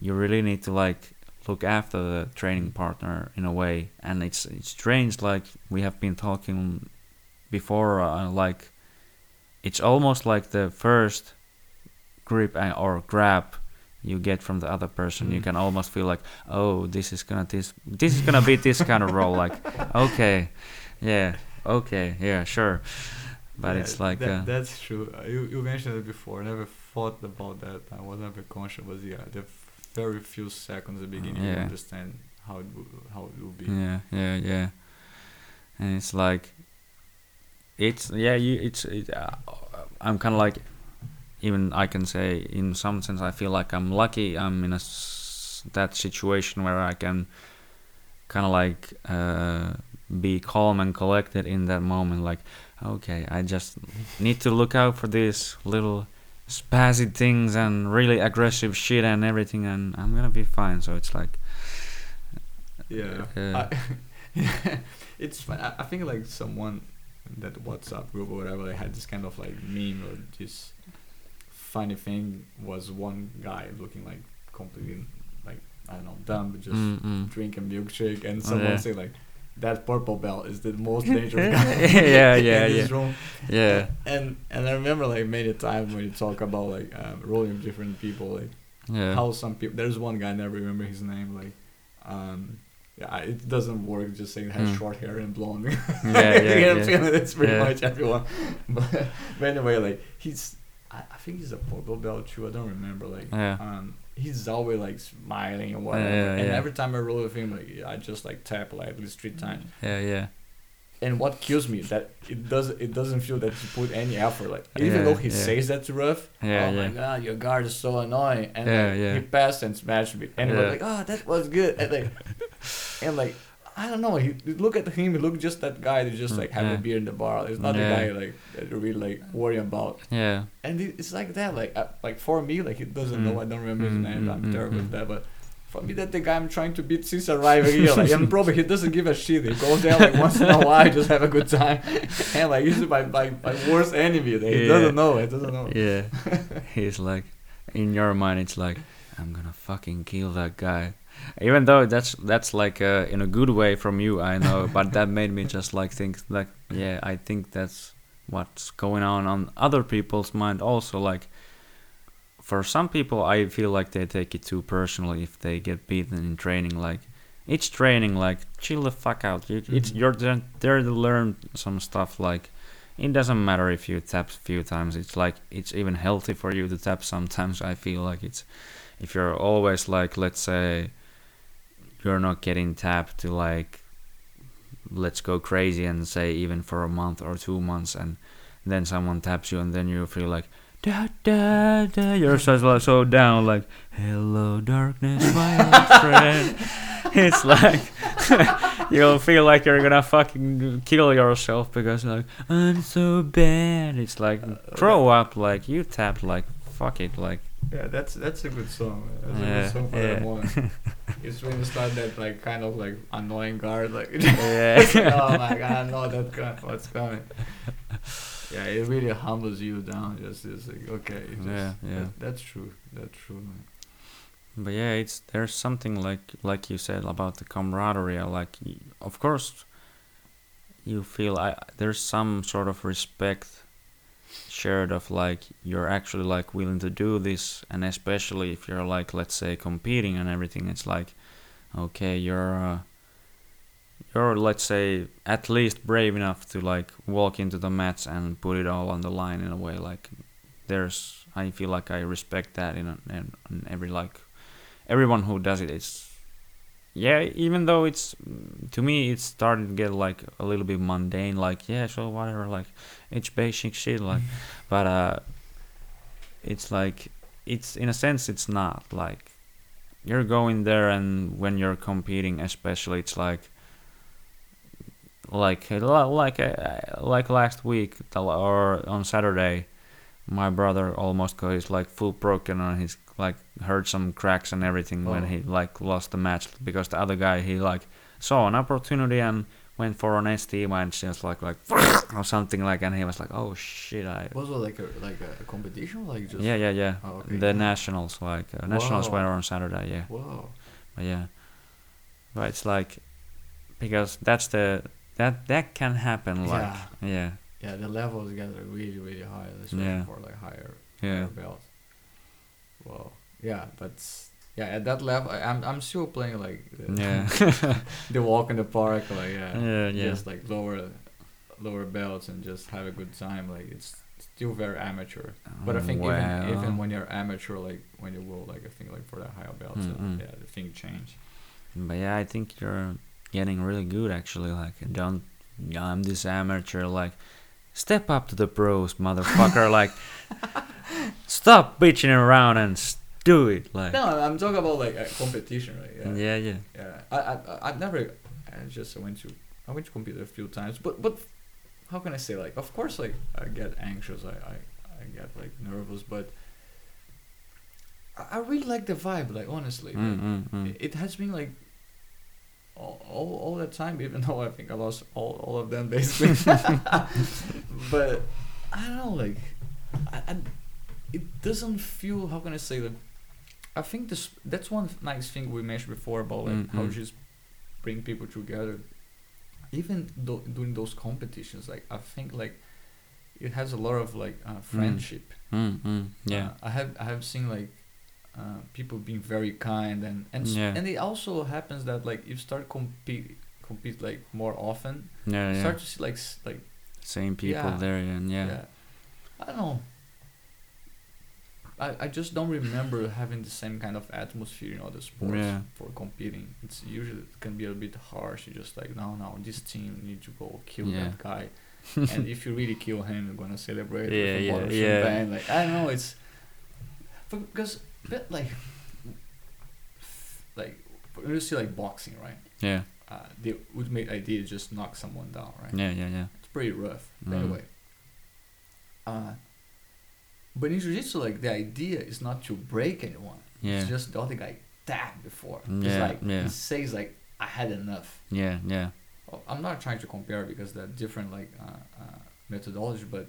you really need to like look after the training partner in a way. And it's it's strange like we have been talking before uh, like it's almost like the first grip or grab you get from the other person you Mm. can almost feel like oh this is gonna this this is gonna be this kind of role like okay yeah okay yeah sure but Yeah, it's like that, uh, that's true. Uh, you you mentioned it before. I never thought about that. I was never conscious, but yeah, the very few seconds at the beginning you Yeah. understand how it will, how it will be. Yeah, yeah, yeah. And it's like, it's yeah, you it's it, uh, I'm kind of like, even I can say in some sense I feel like I'm lucky. I'm in a s- that situation where I can kind of like uh, be calm and collected in that moment. Like, okay, I just need to look out for these little spazzy things and really aggressive shit and everything, and I'm gonna be fine. So it's like. Yeah. Uh, I, it's fun. I, I think like someone that WhatsApp group or whatever they had this kind of like meme or this funny thing was one guy looking like completely like I don't know dumb but just mm, mm. drinking milkshake and Oh, someone yeah. say like that purple belt is the most dangerous guy Yeah, yeah, in this yeah. room. Yeah. And and I remember like many times when you talk about like um, rolling with different people like Yeah. how some people there's one guy I never remember his name like um yeah it doesn't work just saying has Hmm. short hair and blonde Yeah, yeah, You know what I'm yeah. saying? that's pretty Yeah. much everyone but, but anyway like he's I, I think he's a purple belt too I don't remember like Yeah. um he's always like smiling and whatever yeah, and yeah. every time I roll with him like I just like tap like at least three times Yeah, yeah. and what kills me is that it does it doesn't feel that you put any effort like even though he says that's rough Yeah, oh my yeah. god your guard is so annoying and Yeah, like, yeah. he passed and smashed me and he Yeah. was like oh that was good and like and like I don't know he look at him he look just that guy that just Mm, like have yeah. a beer in the bar it's not Yeah. the guy like that you really like worry about Yeah. and it's like that like uh, like for me like he doesn't know Mm. I don't remember his Mm, name mm, I'm terrible mm. with that but for me that the guy I'm trying to beat since arriving here like and probably he doesn't give a shit he goes there like once in a while just have a good time and like he's my, my, my worst enemy like, he Yeah. doesn't know it doesn't know Yeah. He's like, in your mind, it's like, I'm gonna fucking kill that guy. Even though that's that's like uh, in a good way from you, I know, but that made me just like think like, yeah, I think that's what's going on on other people's mind also. Like, for some people, I feel like they take it too personally if they get beaten in training. Like, it's training. Like, chill the fuck out. You, It's Mhm. you're there there to learn some stuff. Like, it doesn't matter if you tap a few times. It's like it's even healthy for you to tap sometimes. I feel like it's if you're always like, let's say, you're not getting tapped to like, let's go crazy and say even for a month or two months, and then someone taps you, and then you feel like. Da, da, da. You're so, so- down, like, hello, darkness, my old friend. It's like, you'll feel like you're gonna fucking kill yourself because, like, I'm so bad. It's like, uh, grow up, like, you tapped, like, fuck it, like, yeah that's that's a good song that's a good song for yeah. that one it's when you start that like kind of like annoying guard like yeah. oh my god I know that what's coming yeah it really humbles you down just it's like okay just, Yeah, yeah. that- that's true that's true man. But yeah, it's there's something like like you said about the camaraderie. uh, Like, of course, you feel I there's some sort of respect shared of like you're actually like willing to do this, and especially if you're like let's say competing and everything, it's like okay, you're uh, you're let's say at least brave enough to like walk into the mats and put it all on the line in a way. Like there's I feel like I respect that in, a, in, in every like everyone who does it it's yeah even though it's to me it's starting to get like a little bit mundane like yeah so whatever like it's basic shit like but uh it's like it's in a sense it's not like you're going there and when you're competing especially it's like like like uh, like last week or on Saturday my brother almost got his like full broken on his like heard some cracks and everything when Oh. he like lost the match because the other guy he like saw an opportunity and went for an ST and just like like or something like and he was like oh shit I was it like a like a competition like just yeah yeah yeah Oh, okay. the nationals like uh, nationals Wow. were on Saturday yeah wow but yeah but it's like because that's the that that can happen like yeah yeah yeah the levels get like really really high especially Yeah. for like higher yeah higher belts wow yeah, but yeah, at that level, I, I'm I'm still playing like the, Yeah. the walk in the park, like yeah, yeah, yeah. just like lower lower belts and just have a good time. Like it's still very amateur. But I think even Wow. even when you're amateur, like when you go like I think like for the higher belts, uh, Mm-mm. yeah, the thing change. But yeah, I think you're getting really good actually. Like, don't. I'm this amateur. Like, step up to the pros, motherfucker. like, stop bitching around and do it. Like, No, I'm talking about like a competition, right? Yeah. yeah, yeah. Yeah, I, I, I've never. I just I went to. I went to compete a few times, but but, how can I say like? Of course, like I get anxious. I I, I get like nervous, but. I really like the vibe. Like honestly, like, Mm, mm, mm. it, it has been like. All, all, all that time, even though I think I lost all, all of them basically. but I don't know, like, I, I, it doesn't feel. How can I say that? I think this that's one nice thing we mentioned before about like how Mm, mm. just bring people together. Even though doing those competitions, like I think like it has a lot of like uh, friendship. Mm, mm, yeah. Uh, I have I have seen like uh, people being very kind and and Yeah. and it also happens that like you start compete compete like more often. yeah, you yeah. Start to see like s- like Same people Yeah. there, and yeah. yeah. I don't know. I, I just don't remember having the same kind of atmosphere in other sports Yeah. for competing. It's usually it can be a bit harsh. You just like no no this team need to go kill Yeah. that guy, and if you really kill him, you're gonna celebrate Yeah, with a yeah, yeah. champagne. Like I don't know, it's because but like like when you see like boxing, right? Yeah, Uh, the ultimate idea is just knock someone down, right? yeah, yeah, yeah. It's pretty rough. Mm. Anyway. Uh, but in jiu-jitsu, like the idea is not to break anyone. Yeah. It's just the other guy tapped before. Yeah, It's like yeah. he says like I had enough. Yeah, yeah. Well, I'm not trying to compare because they're different like uh, uh, methodology, but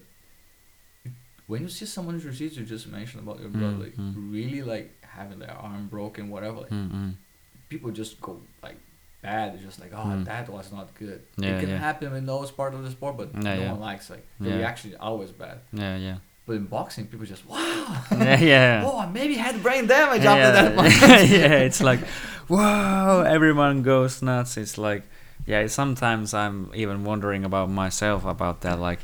when you see someone in jiu-jitsu, you just mentioned about your brother, Mm, like really like having their arm broken, whatever. Like, Mm, mm. people just go like bad. It's just like, oh, Mm. that was not good. Yeah, it can yeah. happen in those part of the sport, but Yeah, no one likes like the reaction is always bad. Yeah, yeah. But in boxing, people just wow, yeah, yeah. oh, I maybe had brain damage yeah, after that one. yeah, it's like, whoa, everyone goes nuts. It's like, yeah, sometimes I'm even wondering about myself about that. Like,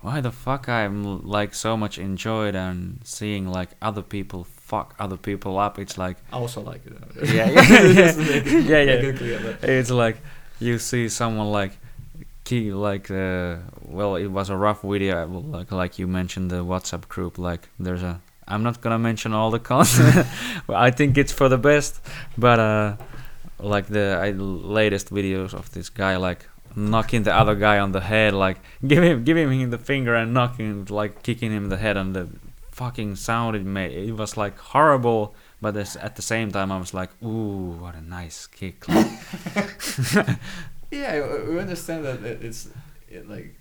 why the fuck I'm like so much enjoyed and seeing like other people fuck other people up. It's like, I also like it. Yeah, yeah, yeah. Yeah, yeah. make it clear, but- it's like you see someone like like uh, well it was a rough video like like you mentioned the whatsapp group like there's a i'm not gonna mention all the well, i think it's for the best but uh like the I, latest videos of this guy like knocking the other guy on the head like give him give him the finger and knocking like kicking him in the head and the fucking sound it made it was like horrible but at the same time i was like ooh what a nice kick. like, yeah, we- understand that it's it, like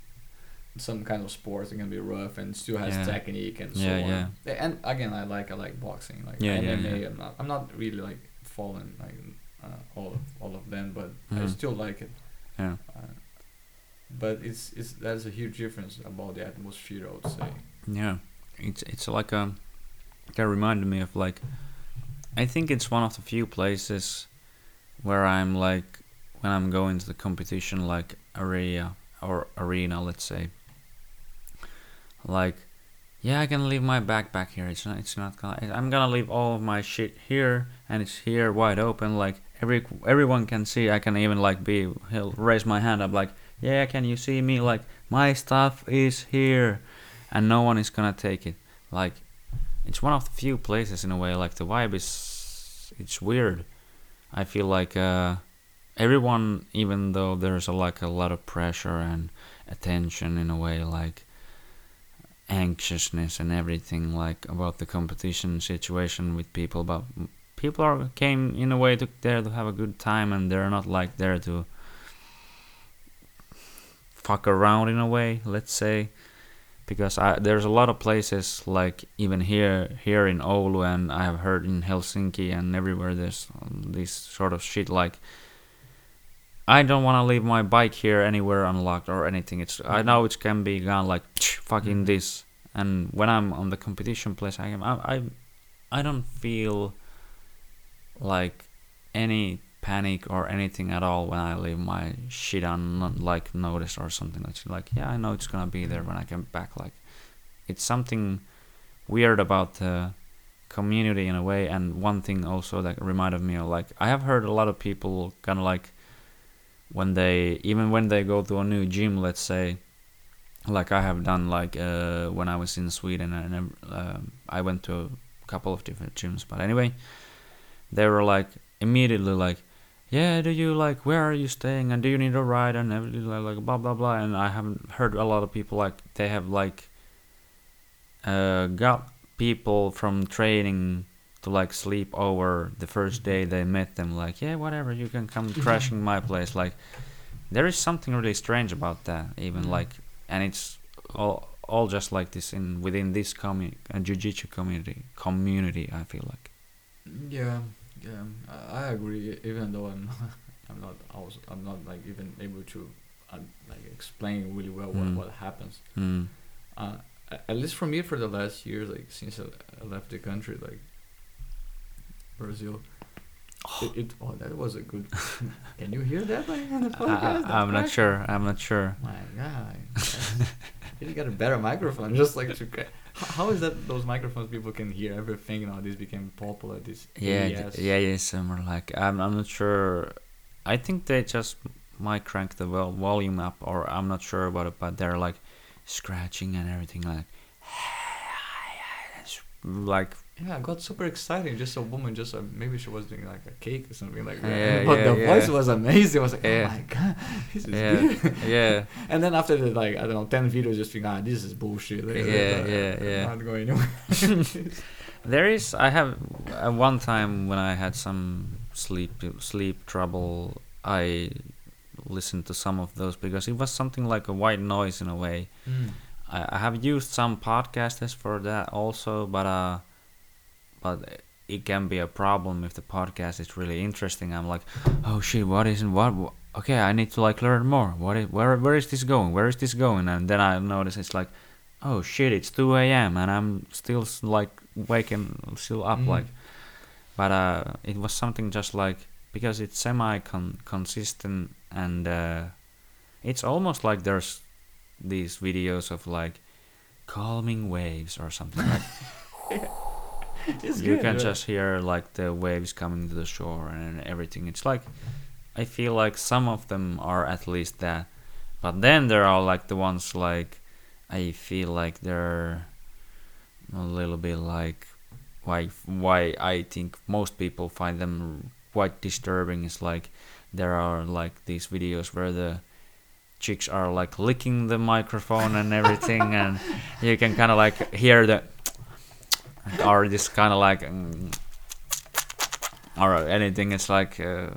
some kind of sports it can be rough and still has Yeah. technique and so Yeah, on. yeah. And again, I like I like boxing, like Yeah, MMA. yeah. I'm not I'm not really like following like uh, all of all of them, but I Mhm. still like it. yeah Uh, but it's it's there's a huge difference about the atmosphere, I would say. Yeah, it's it's like a that reminded me of like I think it's one of the few places where I'm like when I'm going to the competition like area or arena let's say like yeah I can leave my backpack here it's not it's not gonna I'm gonna leave all of my shit here and it's here wide open like every everyone can see I can even like be he'll raise my hand up like yeah can you see me like my stuff is here and no one is gonna take it. Like, it's one of the few places in a way. Like the vibe is, it's weird. I feel like uh, everyone, even though there's a, like a lot of pressure and attention in a way, like anxiousness and everything, like about the competition situation with people, but people are came in a way to there to have a good time, and they're not like there to fuck around in a way. Let's say because I, there's a lot of places like even here here in Oulu and I have heard in Helsinki and everywhere there's um, this sort of shit like I don't want to leave my bike here anywhere unlocked or anything. It's I know it can be gone like fucking Mhm. this. And when I'm on the competition place, I am I, I I don't feel like any panic or anything at all when I leave my shit on like notice or something like. Like yeah, I know it's gonna be there when I get back. Like it's something weird about the community in a way. And one thing also that reminded me of like I have heard a lot of people kind of like when they even when they go to a new gym, let's say, like I have done like uh, when I was in Sweden and uh, I went to a couple of different gyms. But anyway, they were like immediately like yeah, do you like where are you staying and do you need a ride and everything like, blah blah blah and I haven't heard a lot of people like they have like uh got people from training to like sleep over the first day they met them like yeah whatever you can come crashing my place like there is something really strange about that even Mm. like and it's all all just like this in within this commu- uh, jiu-jitsu community community I feel like Yeah, yeah, I, agree. Even though I'm, I'm not, I was, I'm not like even able to, uh, like explain really well what, Mm. what happens. mm. Uh, at least for me, for the last years, like since I left the country, like Brazil. Oh. It, it oh that was a good. Can you hear that like on the podcast? I, I'm not sure I'm not sure My God, you got a better microphone. Just like to, how, how is that those microphones people can hear everything now? This became popular. This Yeah, AES. yeah, yeah. Some are like I'm, I'm not sure. I think they just might crank the vol- volume up, or I'm not sure about it. But they're like scratching and everything, like like Yeah, I got super excited. Just a woman, just a, maybe she was doing like a cake or something like that. Yeah, but yeah, the voice was amazing. I was like, Yeah. oh my god, this is yeah, good. yeah, And then after the like I don't know ten videos, just think ah this is bullshit. Like, Yeah, uh, yeah, yeah. Not going anywhere. There is. I have uh, one time when I had some sleep sleep trouble. I listened to some of those because it was something like a white noise in a way. Mm. I, I have used some podcasters for that also, but uh, but it can be a problem if the podcast is really interesting. I'm like, oh shit, what isn't what? Okay, I need to like learn more. What is where where is this going? Where is this going? And then I notice it's like, oh shit, it's 2 a.m. and I'm still like waking, still up Mm. like. But uh, it was something just like because it's semi consistent and uh, it's almost like there's these videos of like calming waves or something like It's you good, can just hear like the waves coming to the shore and everything. It's like i feel like some of them are at least that but then there are like the ones like i feel like they're a little bit like why why i think most people find them quite disturbing is like there are like these videos where the chicks are like licking the microphone and everything and you can kind of like hear the or this kind of like mm, or anything it's like uh,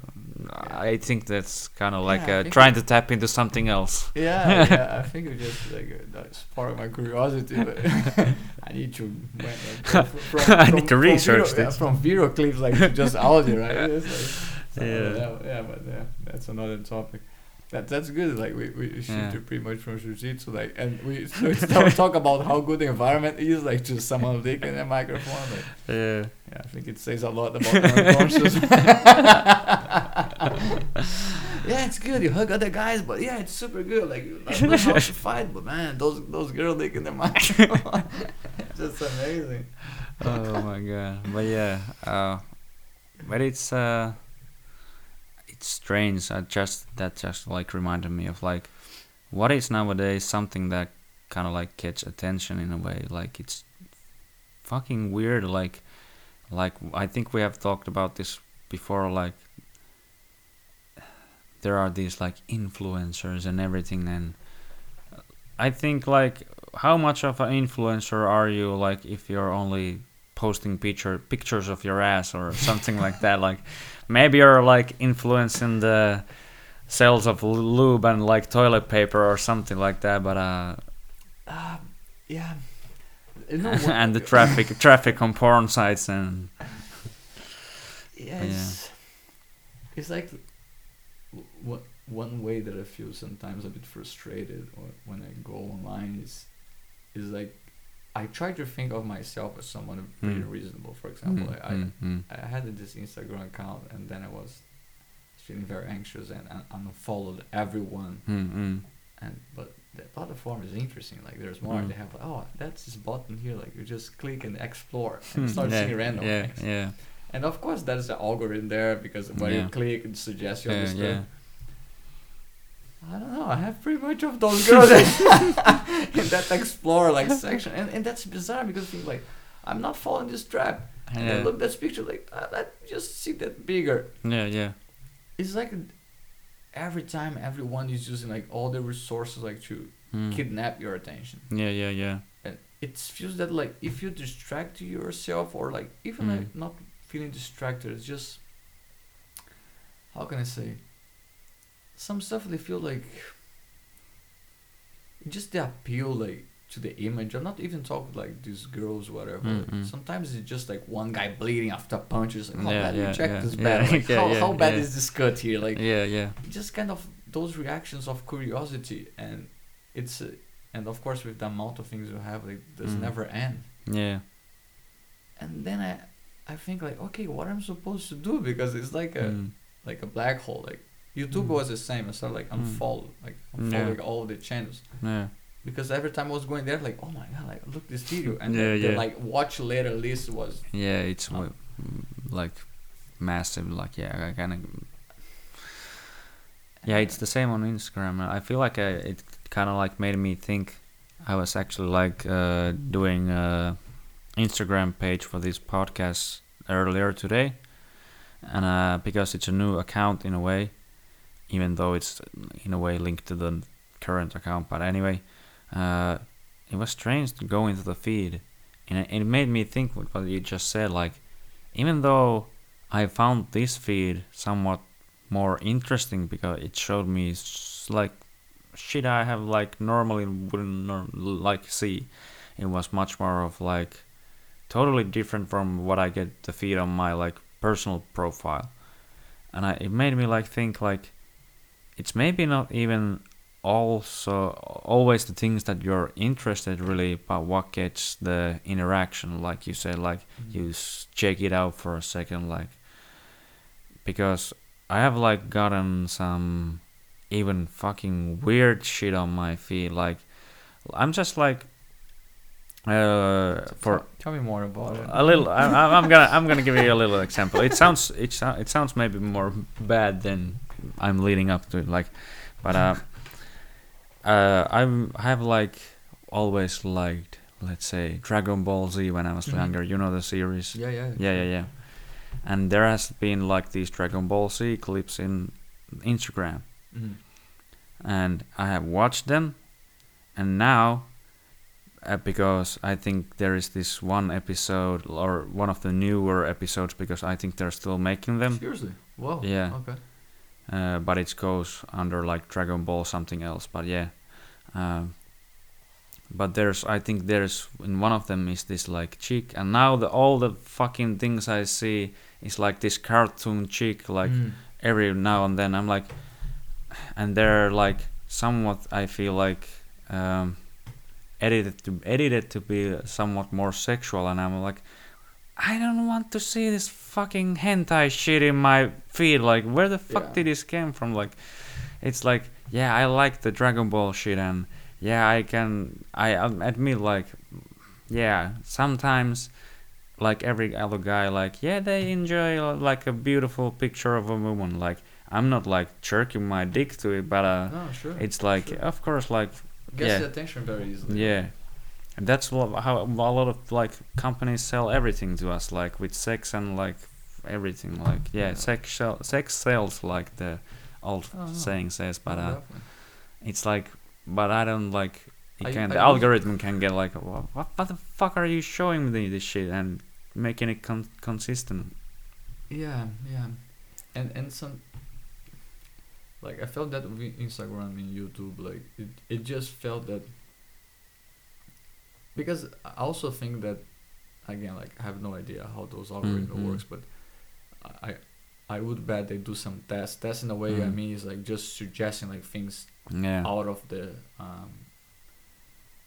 i think that's kind of like Yeah, uh, trying to tap into something else Yeah, yeah, I think it just like uh, that sparked my curiosity. But I need to went, like, go fr- from, I need to from research video, yeah, this. from video clips like to just audio, right? It's like, so, Yeah. yeah, yeah, but yeah, that's another topic. That that's good. Like we we shoot Yeah. pretty much from jiu-jitsu, like, and we so we talk about how good the environment is, like just someone taking a microphone, like. yeah Yeah, I think it says a lot about unconscious. yeah, it's good. You hug other guys, but yeah, it's super good. Like you learn how to fight, but man, those those girls taking the microphone, just amazing. oh my god but yeah uh but it's uh it's strange i just that just like reminded me of like what is nowadays something that kind of like catch attention in a way? Like it's fucking weird like like i think we have talked about this before like there are these like influencers and everything and i think like how much of an influencer are you like if you're only posting picture pictures of your ass or something like that? Like maybe you're like influencing the sales of lube and like toilet paper or something like that but uh Uh, yeah. What- and the traffic traffic on porn sites and Yeah, it's, it's like w- one way that I feel sometimes a bit frustrated or when I go online is is like I try to think of myself as someone pretty Mm. reasonable. For example, Mm, I, mm. I I had this Instagram account and then I was feeling very anxious and I unfollowed everyone. Mm, mm. And but the platform is interesting. Like there's more. They have oh that's this button here. Like you just click and explore Hmm, and start yeah, seeing random yeah, things. Yeah, And of course there's the algorithm there because when Yeah. you click it suggests you yeah, stuff. yeah. I don't know. I have pretty much of those girls in that explore like section, and and that's bizarre because think like I'm not following this trap. And Yeah. then look at this picture like let just see that bigger. Yeah, yeah. It's like every time everyone is using like all the resources like to Mm. kidnap your attention, Yeah, yeah, yeah. and it feels that like if you distract yourself or like even Mm. like not feeling distracted, it's just how can I say? Some stuff they feel like just the appeal like to the image. I'm not even talking like these girls whatever. Mm, like, mm. Sometimes it's just like one guy bleeding after punches. Like, how Yeah, bad you check yeah, this yeah, bad? Like, yeah, how, yeah, how bad yeah. is this cut here? Like yeah, yeah. just kind of those reactions of curiosity and it's uh, and of course with the amount of things you have like does Mm. never end Yeah. and then i i think like okay what i'm supposed to do because it's like a Mm. like a black hole like youtube Mm. was the same i started like Mm. unfollow like Yeah. unfollowing all the channels Yeah. because every time i was going there like oh my god like look this video and Yeah, the, the, yeah. like watch later list was Yeah, it's Um, like massive. Like, yeah, I kind of. Yeah, it's the same on Instagram. I feel like I, it kind of like made me think. I was actually like uh, doing a Instagram page for this podcast earlier today, and uh, because it's a new account in a way, even though it's in a way linked to the current account. But anyway, uh, it was strange to go into the feed, and it, made me think what you just said. Like, even though I found this feed somewhat more interesting because it showed me like shit I have like normally wouldn't nor- like see. It was much more of like totally different from what I get the feed on my like personal profile, and I it made me like think like it's maybe not even also always the things that you're interested really but what gets the interaction like you said like you check it out for a second like because i have like gotten some even fucking weird shit on my feed like i'm just like uh for tell, tell me more about it. A little I, i'm gonna i'm gonna give you a little example. It sounds it, it sounds maybe more bad than i'm leading up to it like but uh uh i'm I have like always liked let's say dragon ball z when i was Mhm. younger. You know the series? Yeah yeah yeah yeah yeah. and there has been like these dragon ball z clips in instagram. Mhm. and I have watched them, and now, uh, because I think there is this one episode or one of the newer episodes because I think they're still making them, seriously? Wow Yeah. okay uh, but it goes under like Dragon Ball something else. But yeah, um, but there's I think there's in one of them is this like chick, and now the all the fucking things I see is like this cartoon chick like Mm. every now and then I'm like and they're like somewhat I feel like um, edited to edited to be somewhat more sexual and I'm like I don't want to see this fucking hentai shit in my feed like where the fuck Yeah. did this came from like it's like yeah I like the Dragon Ball shit and yeah I can I um, admit like yeah sometimes like every other guy like yeah they enjoy like a beautiful picture of a woman like i'm not like jerking my dick to it but uh no sure it's like sure. of course like gets yeah. the attention very easily yeah and that's how a lot of like companies sell everything to us like with sex and like everything like yeah, Yeah. sex sex sells like the old Oh, saying says but Oh, uh it's like but i don't like it I- can I the algorithm can get like what, what, what the fuck are you showing me this shit? and making it con- consistent. Yeah, yeah, and and some like I felt that with Instagram and YouTube, like it, it just felt that because I also think that again, like I have no idea how those algorithm Mhm. works, but I I would bet they do some tests. Tests in a way I Mm. mean is like just suggesting like things yeah out of the um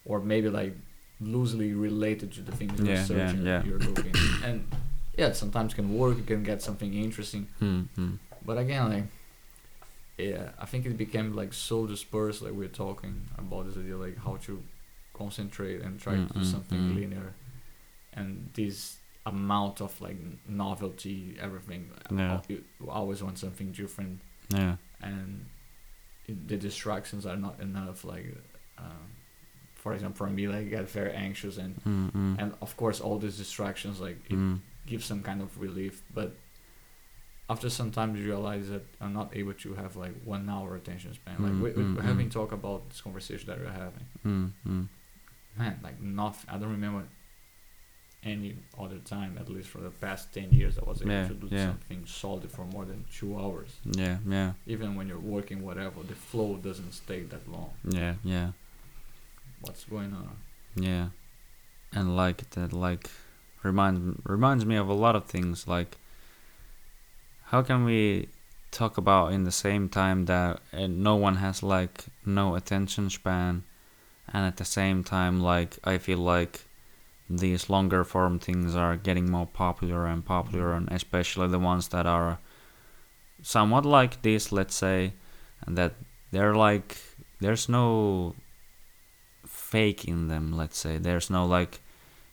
or maybe like loosely related to the things you're Yeah, searching, yeah. you're looking, and yeah, it sometimes can work. You can get something interesting, Mm, mm, but again, like, yeah, I think it became like so dispersed. Like we're talking about this idea, like how to concentrate and try Mm, to do mm, something mm. linear, and this amount of like novelty, everything. Yeah. You always want something different, yeah. and it, the distractions are not enough. Like, um, for example, for me, like I get very anxious, and Mm, mm, and of course, all these distractions like it mm, give some kind of relief but after some time you realize that i'm not able to have like one hour attention span like Mm, we, we, mm, we're having mm. talk about this conversation that we're having mm, mm. Man like nothing i don't remember any other time at least for the past 10 years i was able Yeah, to do yeah. something solid for more than two hours Yeah, yeah, even when you're working whatever the flow doesn't stay that long yeah, yeah, what's going on yeah. And like that, like reminds reminds me of a lot of things. Like, how can we talk about in the same time that uh, no one has like no attention span, and at the same time, like I feel like these longer form things are getting more popular and popular, and especially the ones that are somewhat like this, let's say, and that they're like there's no fake in them let's say. There's no like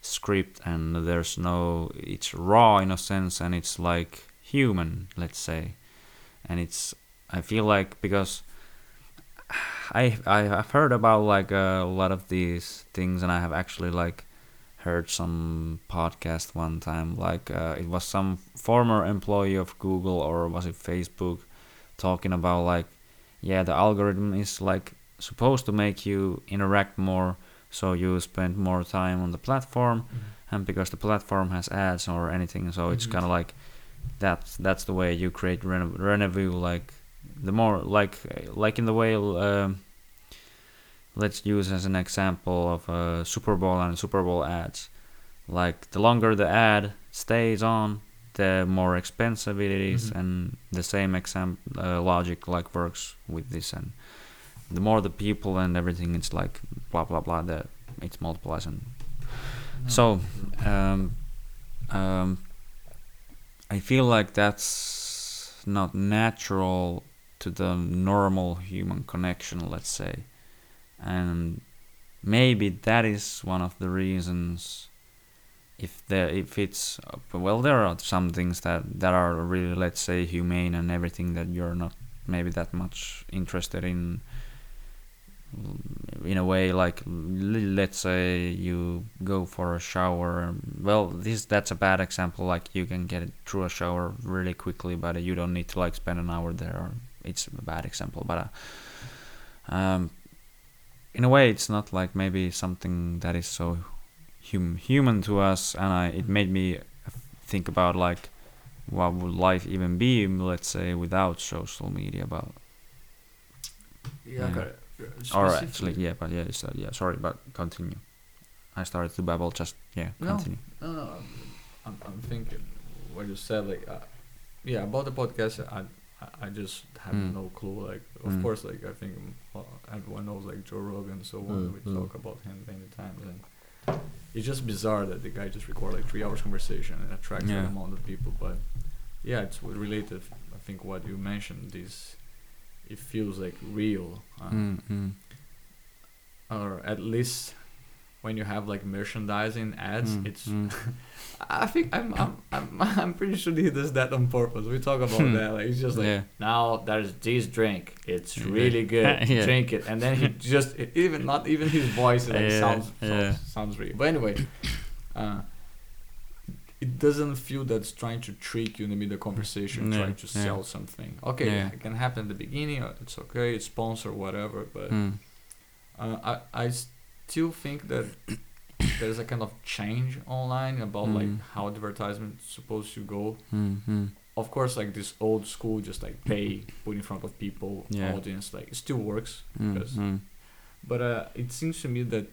script and there's no it's raw in a sense and it's like human let's say. And it's i feel like because i i have heard about like a lot of these things and i have actually like heard some podcast one time like uh, it was some former employee of google or was it facebook talking about like yeah the algorithm is like supposed to make you interact more so you spend more time on the platform and because the platform has ads or anything so it's Mhm. kind of like that's that's the way you create rene- revenue like the more like like in the way um, let's use as an example of uh, super bowl and super bowl ads. Like the longer the ad stays on the more expensive it is, Mhm. and the same exam uh, logic like works with this. And the more the people and everything it's like blah blah blah the it multiplies and so um, um, I feel like that's not natural to the normal human connection, let's say, and maybe that is one of the reasons. If there, if it's well, there are some things that that are really, let's say, humane and everything that you're not maybe that much interested in in a way like let's say you go for a shower well this that's a bad example like you can get it through a shower really quickly but you don't need to like spend an hour there it's a bad example but uh, um in a way it's not like maybe something that is so hum- human to us and I, it made me think about like what would life even be let's say without social media But yeah, yeah. okay. actually, yeah, but yeah, uh, yeah. Sorry, but continue. I started to babble. Just yeah, No. continue. No, no, I'm, I'm thinking what you said. Like, uh, yeah, about the podcast, I, I- just have Mm. no clue. Like, of Mm. course, like I think everyone knows like Joe Rogan, so on. Mm, We mm. talk about him many times, and it's just bizarre that the guy just record like three hours conversation and attracts Yeah. that amount of people. But yeah, it's related. I think what you mentioned is, it feels like real. Mm, or at least when you have like merchandising ads, it's. I think I'm I'm I'm I'm pretty sure he does that on purpose. We talk about Hmm. that. Like it's just like Yeah. now there's this drink. It's really good. Yeah. Drink it, and then he just even not even his voice like Yeah, sounds, sounds sounds real. But anyway, uh, it doesn't feel that's trying to trick you in the middle of the conversation, trying to sell something. Okay, Yeah. it can happen at the beginning. uh, It's okay. It's sponsor whatever, but. Mm, Uh, I I still think that there's a kind of change online about like Mm. how advertisement's supposed to go. mm, mm. Of course, like this old school, just like pay, put in front of people, Yeah. audience, like it still works. Mm, Because-. But uh, it seems to me that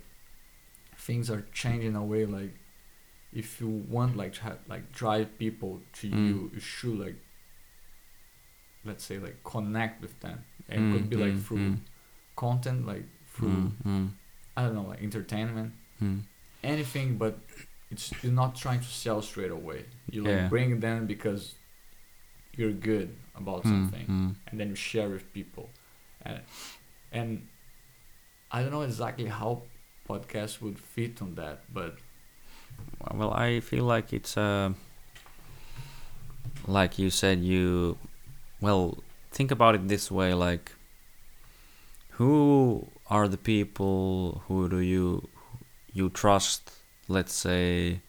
things are changing in a way like if you want like to have, like drive people to Mm. you, you should like let's say like connect with them. And it Mm, could be like mm, through content, like through mm, mm, I don't know, like entertainment mm. Anything, but it's you're not trying to sell straight away. You like Yeah. bring them because you're good about Mm, something, mm. and then you share with people, and and I don't know exactly how podcasts would fit on that, but Well, I feel like it's uh, like you said. You well think about it this way: like, who are the people who do you you trust? Let's say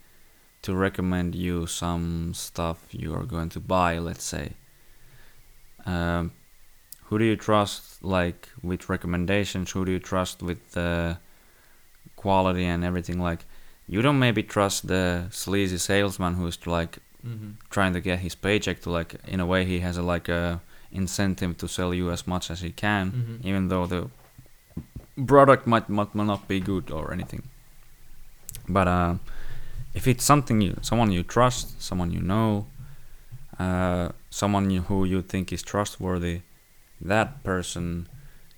to recommend you some stuff you are going to buy. Let's say. Um, who do you trust? Like with recommendations, who do you trust with the quality and everything? Like you don't maybe trust the sleazy salesman who's like mm-hmm. trying to get his paycheck to like in a way he has a like a incentive to sell you as much as he can Mhm. even though the product might might not be good or anything but uh, if it's something you someone you trust someone you know uh, someone who you think is trustworthy that person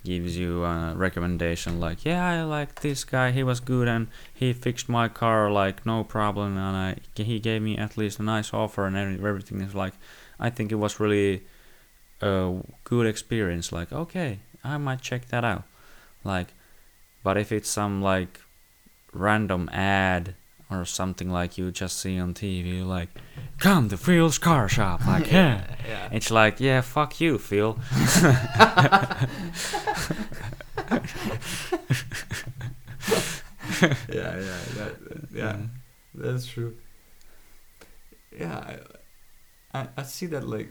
gives you a recommendation like yeah i like this guy he was good and he fixed my car like no problem and I, he gave me at least a nice offer and everything. Is like i think it was really a good experience like okay i might check that out. Like but if it's some like random ad or something like you just see on tv like come to phil's car shop like yeah yeah. it's like yeah fuck you phil yeah, yeah, that, yeah, mm. that's true. Yeah, I, I, I see that like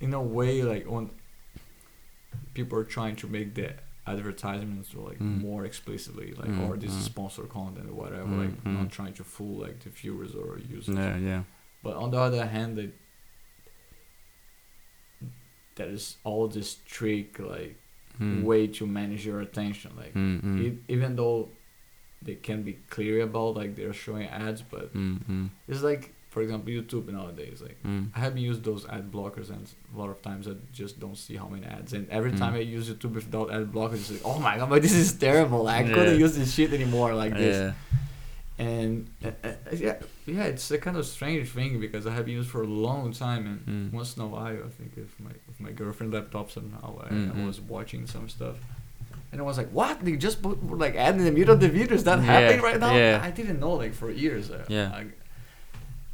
in a way, like when people are trying to make the advertisements or like Mm. more explicitly, like Mm, or this is mm. sponsor content or whatever, Mm, like mm. not trying to fool like the viewers or users. yeah yeah But on the other hand, they, there is all this trick like way to manage your attention, like e- even though they can be clear about like they're showing ads but it's like for example youtube nowadays like mm. i have used those ad blockers and a lot of times i just don't see how many ads and every Mm. time i use youtube without ad blockers it's like oh my god but this is terrible i Yeah. couldn't use this shit anymore like this yeah and uh, uh, yeah yeah it's a kind of strange thing because i have used for a long time and Mm. once in a while i think if my if my girlfriend laptop somehow I, I Mhm. was watching some stuff and I was like, "What? They just put like ad in the middle of the video? Is that Yeah, happening right now?" yeah. I didn't know like for years. Uh, Yeah. I,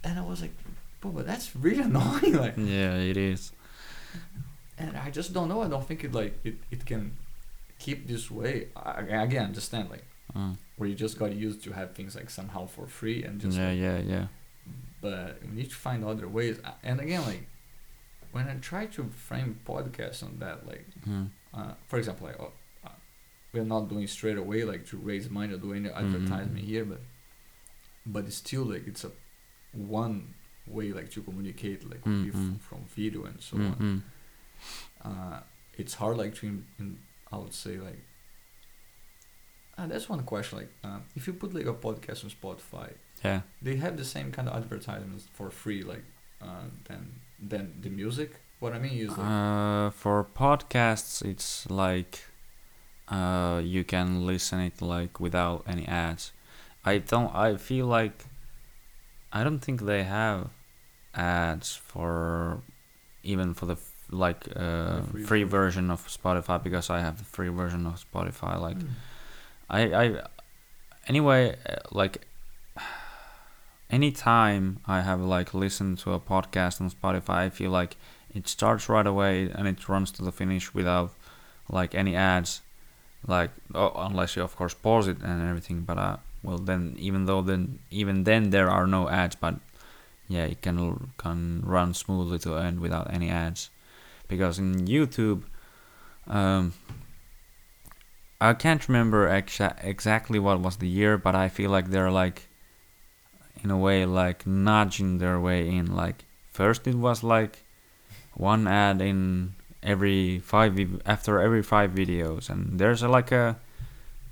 and I was like, "Bro, but that's really annoying." Like, yeah it is and I just don't know. I don't think it like it, it can keep this way. I, again, understand like uh, where you just got used to have things like somehow for free and just yeah like, yeah yeah but we need to find other ways. And again, like when I try to frame podcasts on that, like mm. uh, for example, like oh, uh, we're not doing straight away like to raise money or do any Mm-hmm. advertisement here, but but it's still like it's a one way like to communicate like Mhm. f- from video and so Mm, on. Uh, it's hard like to in, in, I would say like. Uh, that's one question. Like, uh, if you put like a podcast on Spotify, yeah they have the same kind of advertisements for free, like uh, than than the music. What I mean is like, Uh, for podcasts, it's like uh, you can listen it like without any ads. I don't. I feel like I don't think they have ads for even for the f- like uh, free free version of Spotify because I have the free version of Spotify. Like I I anyway uh, like anytime I have like listened to a podcast on Spotify, I feel like it starts right away and it runs to the finish without like any ads. Like oh, unless you of course pause it and everything, but uh, well then even though then even then there are no ads, but yeah, it can can run smoothly to end without any ads, because in YouTube, um, I can't remember exa- exactly what was the year, but I feel like they're like, in a way, like nudging their way in. Like first it was like one ad in every five after every five videos, and there's a, like a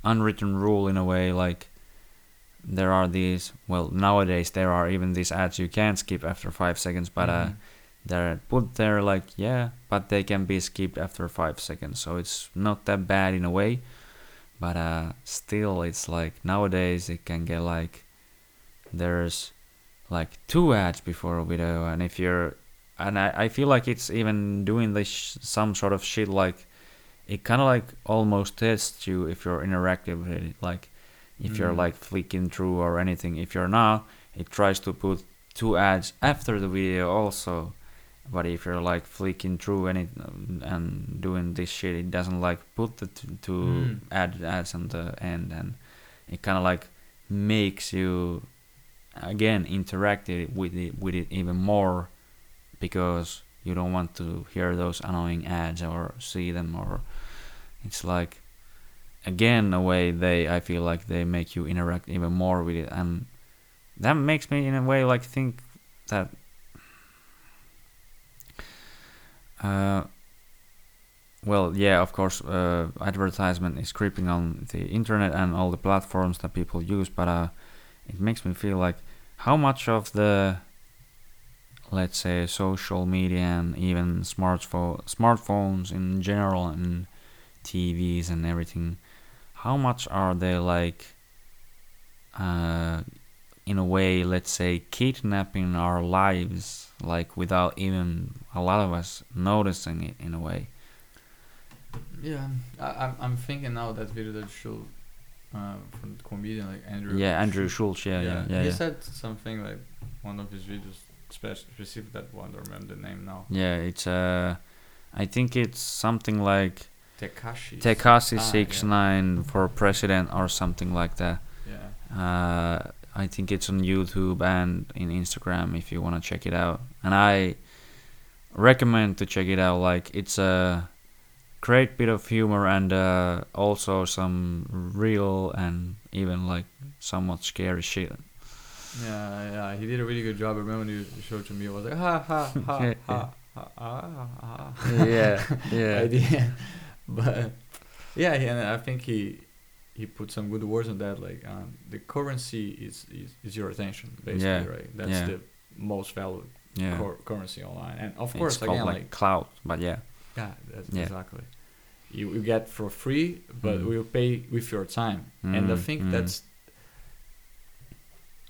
unwritten rule in a way, like there are these. Well, nowadays there are even these ads you can't skip after five seconds, but uh, Mhm. they're put there like yeah but they can be skipped after five seconds so it's not that bad in a way but uh, still, it's like nowadays it can get like there's like two ads before a video, and if you're and I, I feel like it's even doing this sh- some sort of shit like it kind of like almost tests you if you're interactive with it like if you're Mm. like flicking through or anything if you're not it tries to put two ads after the video also but if you're like flicking through any and doing this shit it doesn't like put the t- two Mm. ad ads on the end and it kind of like makes you again interact it with it with it even more because you don't want to hear those annoying ads or see them or it's like again a way they I feel like they make you interact even more with it and that makes me in a way like think that uh well yeah of course uh, advertisement is creeping on the internet and all the platforms that people use but uh it makes me feel like how much of the let's say social media and even smartphone smartphones in general and TVs and everything how much are they like uh in a way let's say kidnapping our lives like without even a lot of us noticing it in a way Yeah, I, I'm thinking now that video that show uh, from the comedian like Andrew. yeah Andrew Schulz. Schultz yeah yeah yeah he yeah, said something like one of his videos, special specific that one. I don't remember the name now. yeah it's uh I think it's something like Tekashi. Tekashi Ah, six yeah. nine for president or something like that Yeah. Uh, I think it's on YouTube and in Instagram if you want to check it out. And I recommend to check it out. Like it's a great bit of humor and uh, also some real and even like somewhat scary shit. Yeah, yeah, he did a really good job. I remember when you showed to me, I was like, ha ha ha ha ha ha ha. yeah, yeah. But yeah, and I think he he put some good words on that. Like um, the currency is, is is your attention, basically, Yeah, right? That's yeah. the most valued yeah. cur- currency online. And of course, called again, like, like, cloud, but yeah, yeah, exactly. You you get for free, but Mm. we'll pay with your time. and I Mm, think mm. that's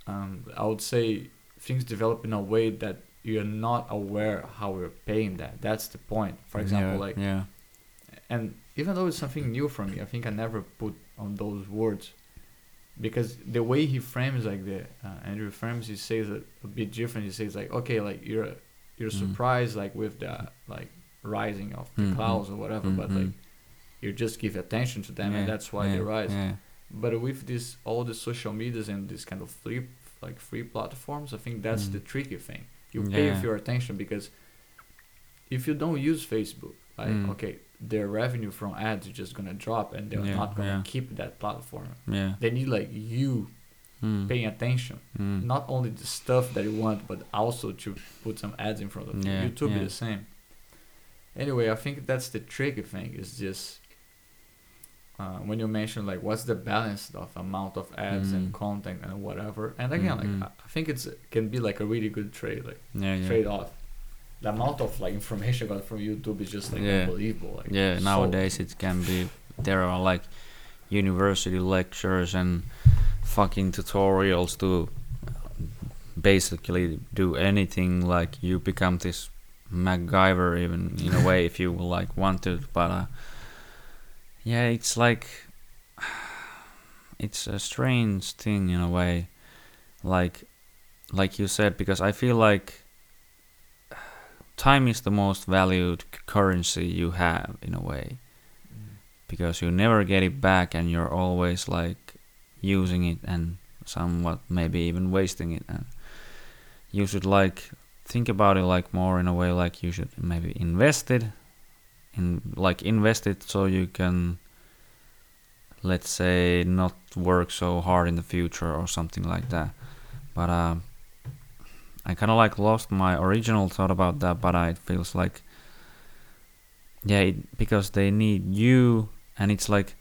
um, I would say things develop in a way that you're not aware how we're paying that. That's the point. For example, like yeah, and even though it's something new for me, I think I never put on those words because the way he frames like the uh, Andrew frames, he says it a bit different. He says like, okay, like you're you're Mm. surprised like with the like rising of the Mm, mm, clouds or whatever, but mm, like mm. you just give attention to them, yeah, and that's why yeah, they rise. Yeah, But with this all the social medias and this kind of free like free platforms, I think that's Mm. the tricky thing. You pay with Yeah. your attention because if you don't use Facebook, like Mm. okay, their revenue from ads is just gonna drop and they're Yeah, not gonna yeah. keep that platform. yeah. They need like you Mm. paying attention. Mm. Not only the stuff that you want, but also to put some ads in front of you. Yeah, YouTube is the same. Anyway, I think that's the tricky thing. Is just uh, when you mention like what's the balance of amount of ads and Mm. content and whatever. And again, Mhm. like I I think it's can be like a really good trade, like trade off. The amount of like information I got from YouTube is just like Yeah. unbelievable. Like yeah so- nowadays it can be there are like university lectures and fucking tutorials to basically do anything like you become this MacGyver even in a way if you like want to but uh, yeah it's like it's a strange thing in a way like like you said because I feel like time is the most valued currency you have in a way. Mm. because you never get it back and you're always like using it and somewhat maybe even wasting it. And you should like think about it like more in a way like you should maybe invest it in like invest it so you can let's say not work so hard in the future or something like that. But um I kind of like lost my original thought about that, but I, it feels like, yeah, it, because they need you, and it's like,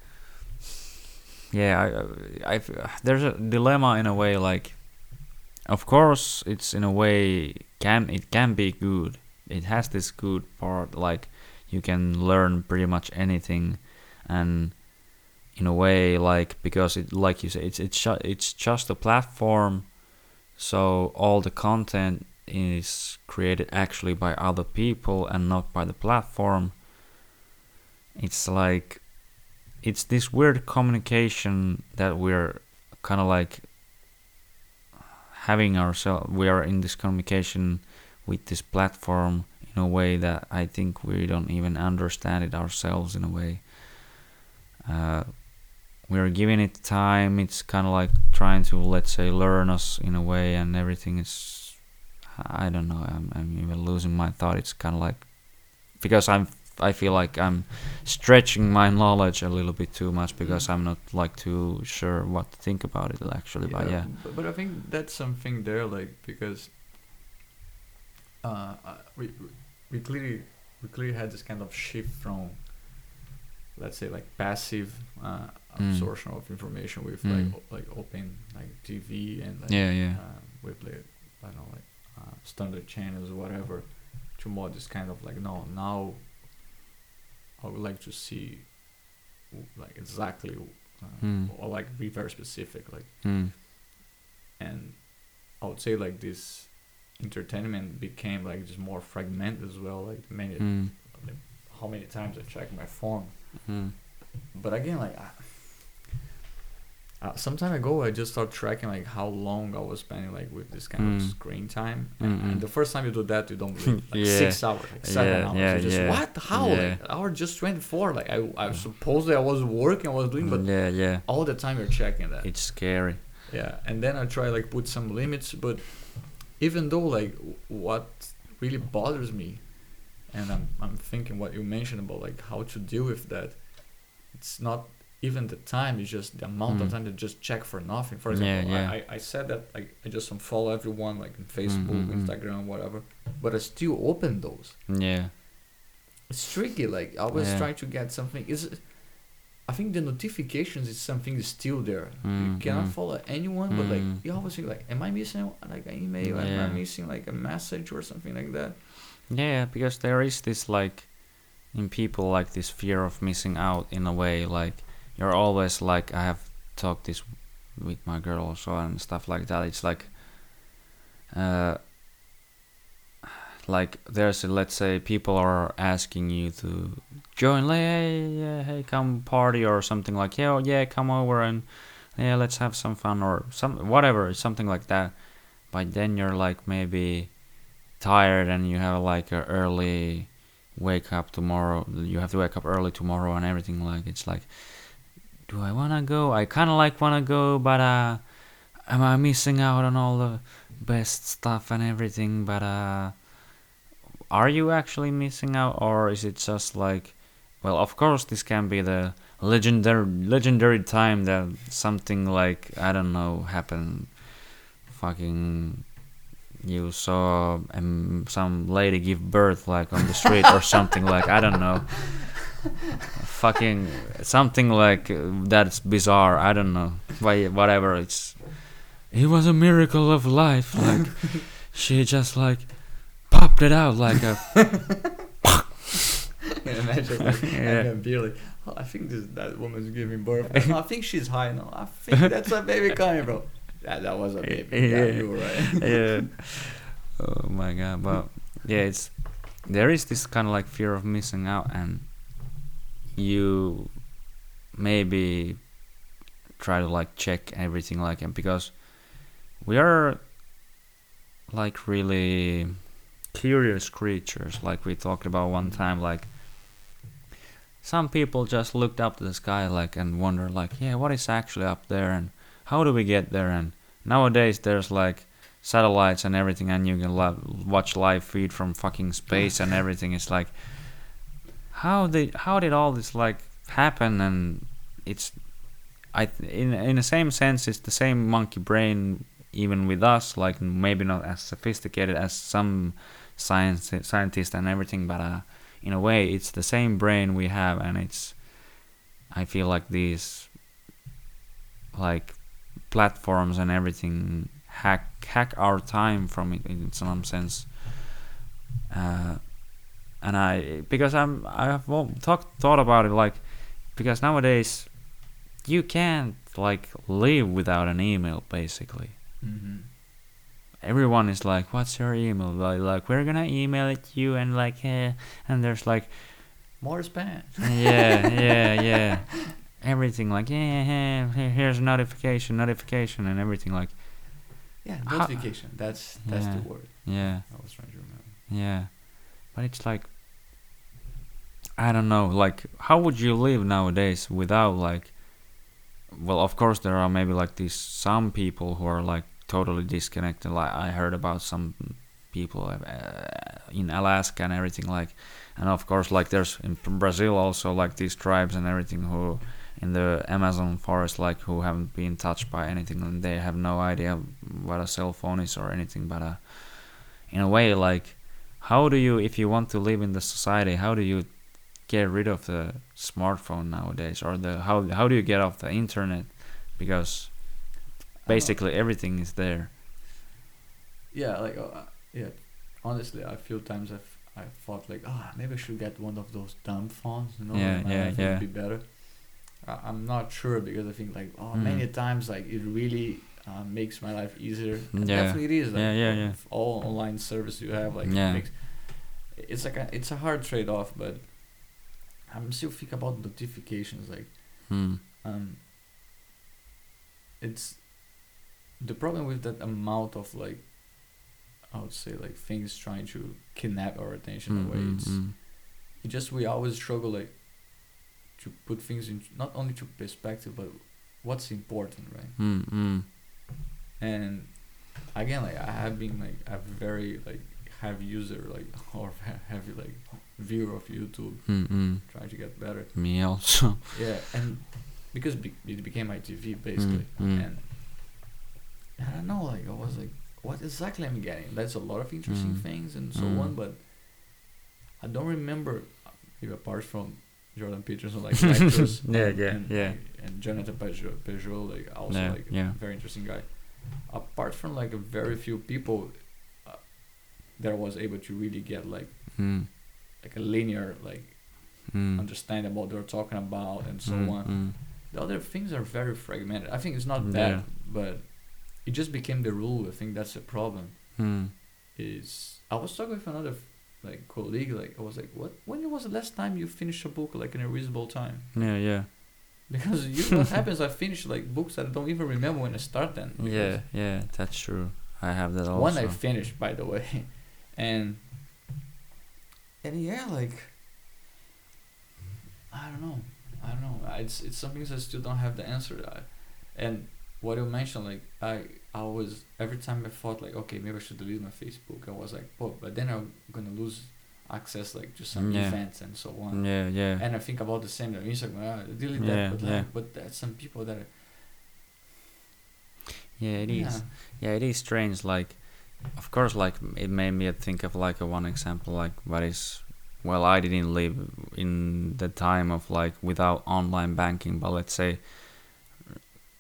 yeah, I, I, there's a dilemma in a way. Like, of course, it's in a way can it can be good. It has this good part, like you can learn pretty much anything, and in a way like because it like you say it's it's it's just a platform so all the content is created actually by other people and not by the platform it's like it's this weird communication that we're kind of like having ourselves we are in this communication with this platform in a way that I think we don't even understand it ourselves in a way. Uh, we're giving it time. It's kind of like trying to let's say learn us in a way, and everything is. I don't know. I'm I'm even losing my thought. It's kind of like because I'm I feel like I'm stretching my knowledge a little bit too much because I'm not like too sure what to think about it actually. But yeah, But, but I think that's something there, like because uh, uh, we we clearly we clearly had this kind of shift from let's say like passive uh, Mm. absorption of information with Mm. like o- like open like TV and like yeah, yeah, uh, with like I don't know like uh, standard channels or whatever to more this kind of like no now I would like to see like exactly uh, Mm. or like be very specific like mm. and I would say like this entertainment became like just more fragmented as well like many Mm. like, how many times I check my phone Mm. but again like I, uh, some time ago I just started tracking like how long I was spending like with this kind of Mm. screen time and, and the first time you do that you don't believe like Yeah. six hours like seven Yeah, hours yeah, you just yeah. what how Yeah. like hour just 24 like I, I supposedly I was working I was doing but yeah, yeah. all the time you're checking that It's scary. yeah and then i try like put some limits but even though like what really bothers me and i'm i'm thinking what you mentioned about like how to deal with that it's not even the time is just the amount of Mm. time to just check for nothing for example yeah. I, I i said that like i just unfollow everyone like on facebook mm, mm. instagram whatever but i still open those Yeah. it's tricky like i was Yeah. trying to get something is i think the notifications is something is still there you Mm, cannot mm. follow anyone but like Mm. you always think like am i missing like an email am i missing like a message or something like that Yeah, because there is this like in people like this fear of missing out in a way. Like you're always like I have talked this with my girl also and stuff like that. It's like uh like there's a, let's say people are asking you to join like hey yeah, hey come party or something like yeah yeah come over and yeah let's have some fun or some whatever something like that but then you're like maybe tired and you have like a early wake up tomorrow you have to wake up early tomorrow and everything like it's like do i want to go? I kind of like want to go but uh am i missing out on all the best stuff and everything? But uh are you actually missing out or is it just like well of course this can be the legendary legendary time that something like i don't know happened. Fucking you saw um, some lady give birth like on the street or something like i don't know fucking something like uh, that's bizarre. I don't know. Why whatever it's it was a miracle of life. Like she just like popped it out like a imagine. Like Yeah. and be like oh, i think this that woman's giving birth. No, i think she's high no i think that's a baby coming bro. That, that was a baby yeah, Yeah. you were right. Yeah. Oh my god, but yeah, it's there is this kind of like fear of missing out, and you maybe try to like check everything like and because we are like really curious creatures like we talked about one time like some people just looked up to the sky like and wonder like yeah what is actually up there and how do we get there and nowadays there's like satellites and everything and you can li- watch live feed from fucking space and everything. It's like how did how did all this like happen? And it's i in in the same sense it's the same monkey brain even with us like maybe not as sophisticated as some science scientists and everything but uh in a way it's the same brain we have and it's i feel like these like platforms and everything hack hack our time from it in some sense. Uh, and i because i'm i have talked thought about it like because nowadays you can't like live without an email basically Mm-hmm. everyone is like what's your email like, like we're gonna email it you and like eh, and there's like More spam. yeah yeah yeah everything like yeah, here's a notification notification and everything like Yeah, How- notification. That's that's Yeah. the word yeah I was trying to remember. yeah but it's like i don't know like how would you live nowadays without like well of course there are maybe like these some people who are like totally disconnected like i heard about some people uh, in alaska and everything like and of course like there's in brazil also like these tribes and everything who in the amazon forest like who haven't been touched by anything and they have no idea what a cell phone is or anything but uh in a way like how do you if you want to live in the society how do you get rid of the smartphone nowadays or the how how do you get off the internet because basically everything is there Yeah, like uh, yeah. Honestly, I feel times I've I thought like, ah, maybe I should get one of those dumb phones. You know, Yeah, yeah, life yeah. Would be better. I, I'm not sure because I think like, oh, Mm. many times like it really uh, makes my life easier. And Yeah. Definitely it is. Like, Yeah, yeah, yeah. All online service you have like Yeah. it makes, it's like a, it's a hard trade off, but I'm still think about notifications like hmm. um it's the problem with that amount of like I would say like things trying to kidnap our attention Mm, away. It's mm. it just we always struggle like to put things in not only to perspective but what's important, right? Mm, mm. And again, like I have been like a very like heavy user like or heavy like viewer of YouTube, Mm, mm. trying to get better. me also Yeah, and because be- it became my TV basically, mm. and I don't know, like I was like, what exactly am I'm getting? That's a lot of interesting Mm. things and so Mm. on, but I don't remember, maybe apart from Jordan Peterson, like lectures, Yeah, and, yeah, and, yeah. and Jonathan Pageau, Pageau, like also Yeah, like yeah. a very interesting guy. Apart from like a very few people uh, that I was able to really get like Mm, like a linear like mm. understand about what they're talking about and so Mm, on. mm. The other things are very fragmented. I think it's not Yeah. bad, but it just became the rule. I think that's the problem. Mm. Is I was talking with another like colleague. Like I was like, "What? When was the last time you finished a book like in a reasonable time?" yeah yeah Because you what happens? I finish like books that I don't even remember when I start them. yeah yeah that's true i have that also One I finished, by the way, and and yeah, like I don't know, I don't know. It's it's some things I still don't have the answer. To. And what you mentioned, like I I was every time I thought like okay maybe I should delete my Facebook. I was like, oh, but then I'm gonna lose access like to some Yeah. events and so on. yeah yeah And I think about the same. Like Instagram, ah, delete Yeah, that, but like, yeah. but there's some people that. Are, yeah it is yeah. yeah it is strange like of course like it made me think of like a one example like what is well i didn't live in the time of like without online banking but let's say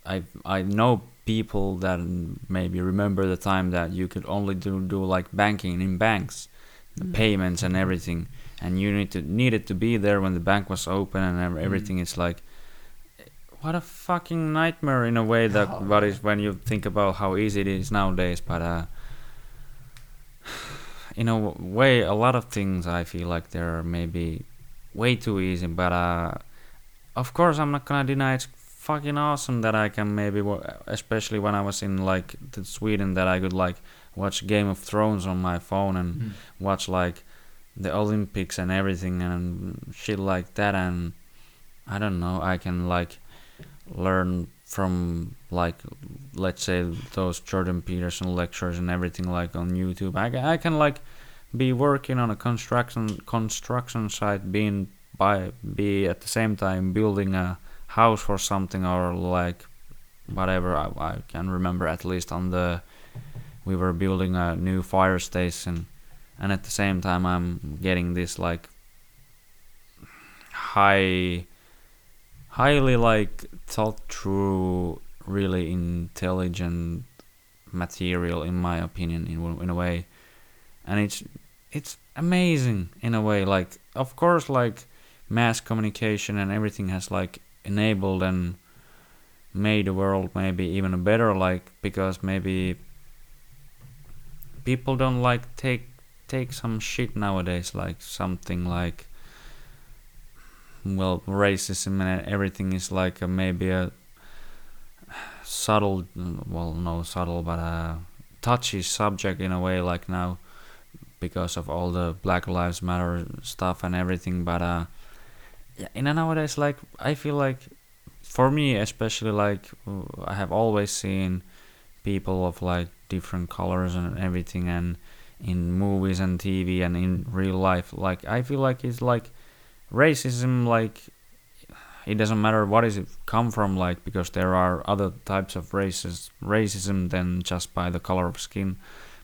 i i know people that maybe remember the time that you could only do, do like banking in banks the Mm. payments and everything and you need to needed to be there when the bank was open and Mm. everything it's like what a fucking nightmare in a way that Oh, what is when you think about how easy it is nowadays but uh in a way a lot of things i feel like they're maybe way too easy but uh of course i'm not gonna deny it's fucking awesome that i can maybe especially when i was in like the sweden that i could like watch game of thrones on my phone and Mm. watch like the Olympics and everything and shit like that and I don't know I can like learn from like let's say those Jordan Peterson lectures and everything like on YouTube. I, I can like be working on a construction construction site being by be at the same time building a house or something or like whatever. I, I can remember at least on the we were building a new fire station and at the same time I'm getting this like high highly like thought through really intelligent material in my opinion in in a way. And it's it's amazing in a way like of course like mass communication and everything has like enabled and made the world maybe even better like because maybe people don't like take take some shit nowadays like something like well racism and everything is like a, maybe a subtle well no subtle but a touchy subject in a way like now because of all the black lives matter stuff and everything but uh yeah in a nowadays like i feel like for me especially like i have always seen people of like different colors and everything and in movies and tv and in real life like i feel like it's like racism like it doesn't matter what is it come from like because there are other types of races racism than just by the color of skin.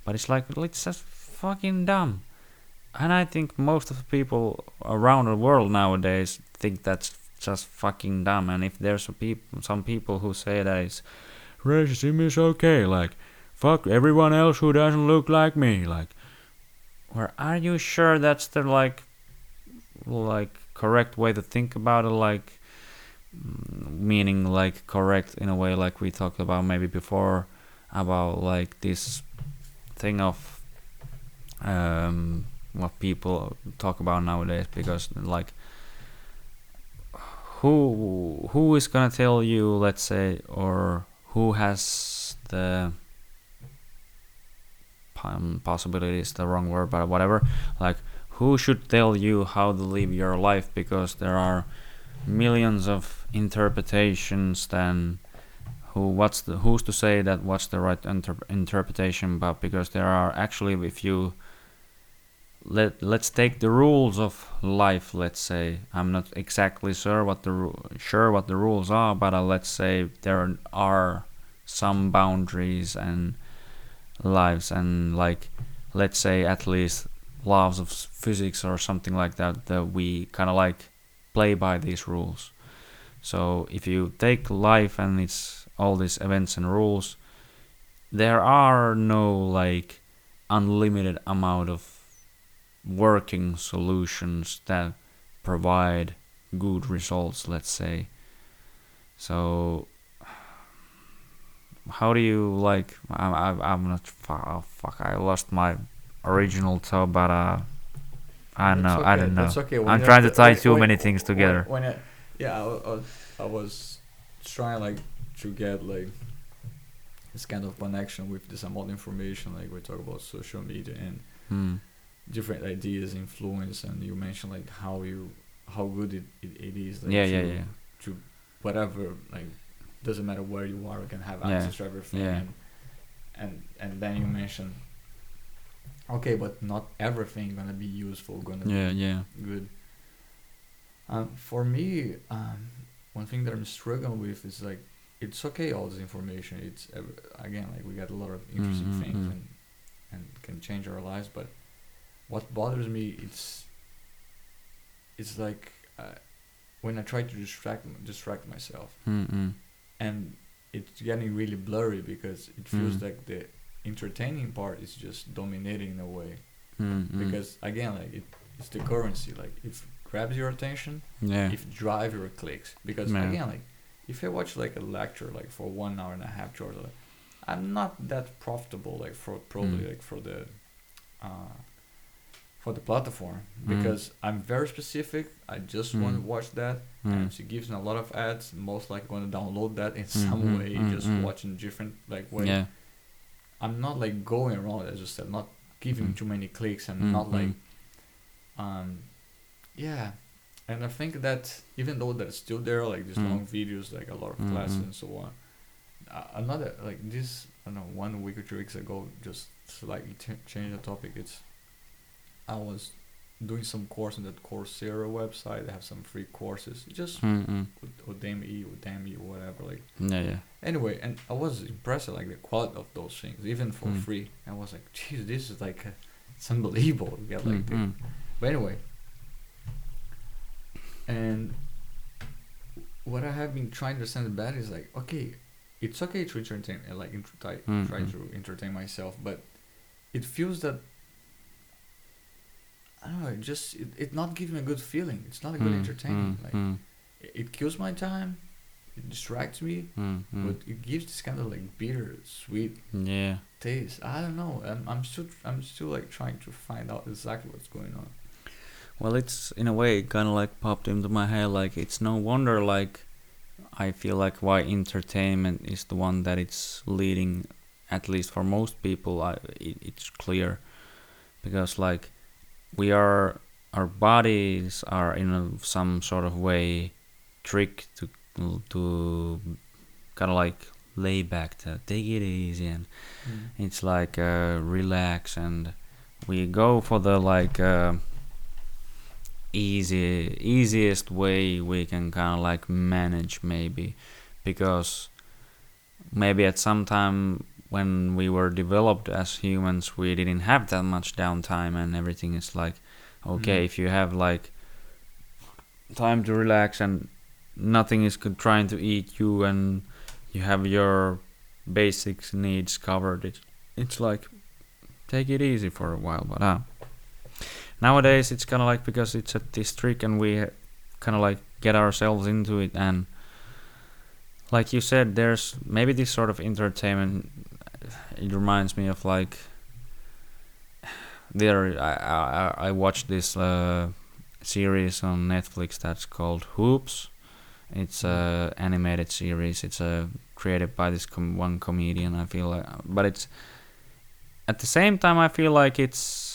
But it's like it's just fucking dumb. And i think most of the people around the world nowadays think that's just fucking dumb. And if there's peop- some people who say that it's racism is okay like fuck everyone else who doesn't look like me like or are you sure that's the like like correct way to think about it? Like meaning like correct in a way like we talked about maybe before about like this thing of um what people talk about nowadays because like who who is gonna tell you let's say or who has the possibility is the wrong word but whatever like who should tell you how to live your life because there are millions of interpretations then who what's the who's to say that what's the right inter- interpretation but because there are actually if you let let's take the rules of life let's say. I'm not exactly sure what the sure what the rules are but uh, let's say there are some boundaries and lives and like let's say at least laws of physics or something like that that we kind of like play by these rules so if you take life and its all these events and rules there are no like unlimited amount of working solutions that provide good results let's say. So how do you like i'm i'm, I'm not oh, fuck i lost my original thought but uh i don't know i don't know. okay. I'm trying to have tie too when- many things together. When, I, yeah, I, I, was- I was trying like to get like this kind of connection with this amount of information. Like we talk about social media and hmm. different ideas, influence, and you mentioned like how you how good it, it, it is. Like, yeah to, yeah yeah To whatever like doesn't matter where you are, you can have Yeah, access to everything. yeah. And, and and then you mentioned. Okay, but not everything gonna be useful. Gonna be yeah yeah good. Um, for me, um, one thing that I'm struggling with is like it's okay all this information. It's again like we got a lot of interesting Mm, mm, things and and can change our lives. But what bothers me it's it's like uh, when I try to distract distract myself Mm-mm. and it's getting really blurry because it feels Mm. like the entertaining part is just dominating in a way Mm-mm. because again like it, it's the currency like if grabs your attention yeah if drive your clicks because Yeah. again like if i watch like a lecture like for one hour and a half two hours like, i'm not that profitable like for probably Mm. like for the uh for the platform Mm. because i'm very specific i just want to Mm. watch that Mm. and she gives me a lot of ads most likely going to download that in some Mhm, way mm, just mm. watching different like way yeah i'm not like going around as I said not giving Mm. too many clicks and Mm, not like mm. um yeah and i think that even though that's still there like these Mm. long videos like a lot of Mm, classes and so on uh, another like this i don't know one week or two weeks ago just like ch- change the topic it's i was doing some course on that coursera website they have some free courses just Mm-mm. udemy udemy whatever like yeah yeah anyway and i was impressed at like the quality of those things even for Mm. free i was like geez this is like uh it's unbelievable to get like Mm-mm. but anyway and what i have been trying to understand better is like okay it's okay to entertain uh, like try, try Mhm. to entertain myself but it feels that i don't know it just it, it not giving me a good feeling it's not a good Mm, entertainment mm, like mm. it, it kills my time it distracts me, Mm, mm. but it gives this kind of like bitter, sweet yeah. taste. I don't know. I'm, I'm still I'm still like trying to find out exactly what's going on. Well, it's in a way kind of like popped into my head. Like it's no wonder. Like I feel like why entertainment is the one that it's leading, at least for most people. I, it, it's clear, because like we are, our bodies are in a, some sort of way tricked to to kind of like lay back to take it easy and it's like uh, relax and we go for the like uh, easy easiest way we can kind of like manage maybe because maybe at some time when we were developed as humans we didn't have that much downtime and everything is like okay Mhm. if you have like time to relax and nothing is trying to eat you and you have your basic needs covered it's, it's like take it easy for a while but uh, nowadays it's kind of like because it's a district and we kind of like get ourselves into it and like you said there's maybe this sort of entertainment it reminds me of like there I I, I watched this uh, series on Netflix that's called Hoops. It's a animated series. It's a created by this com- one comedian I feel like but it's at the same time I feel like it's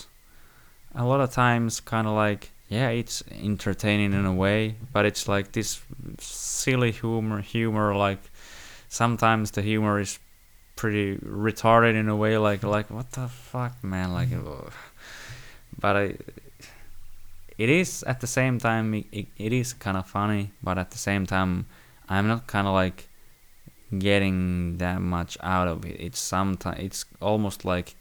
a lot of times kind of like yeah it's entertaining in a way but it's like this silly humor humor like sometimes the humor is pretty retarded in a way like like what the fuck man? Like mm-hmm. ugh. but I it is at the same time it, it, it is kind of funny but at the same time I'm not kind of like getting that much out of it. It's sometimes it's almost like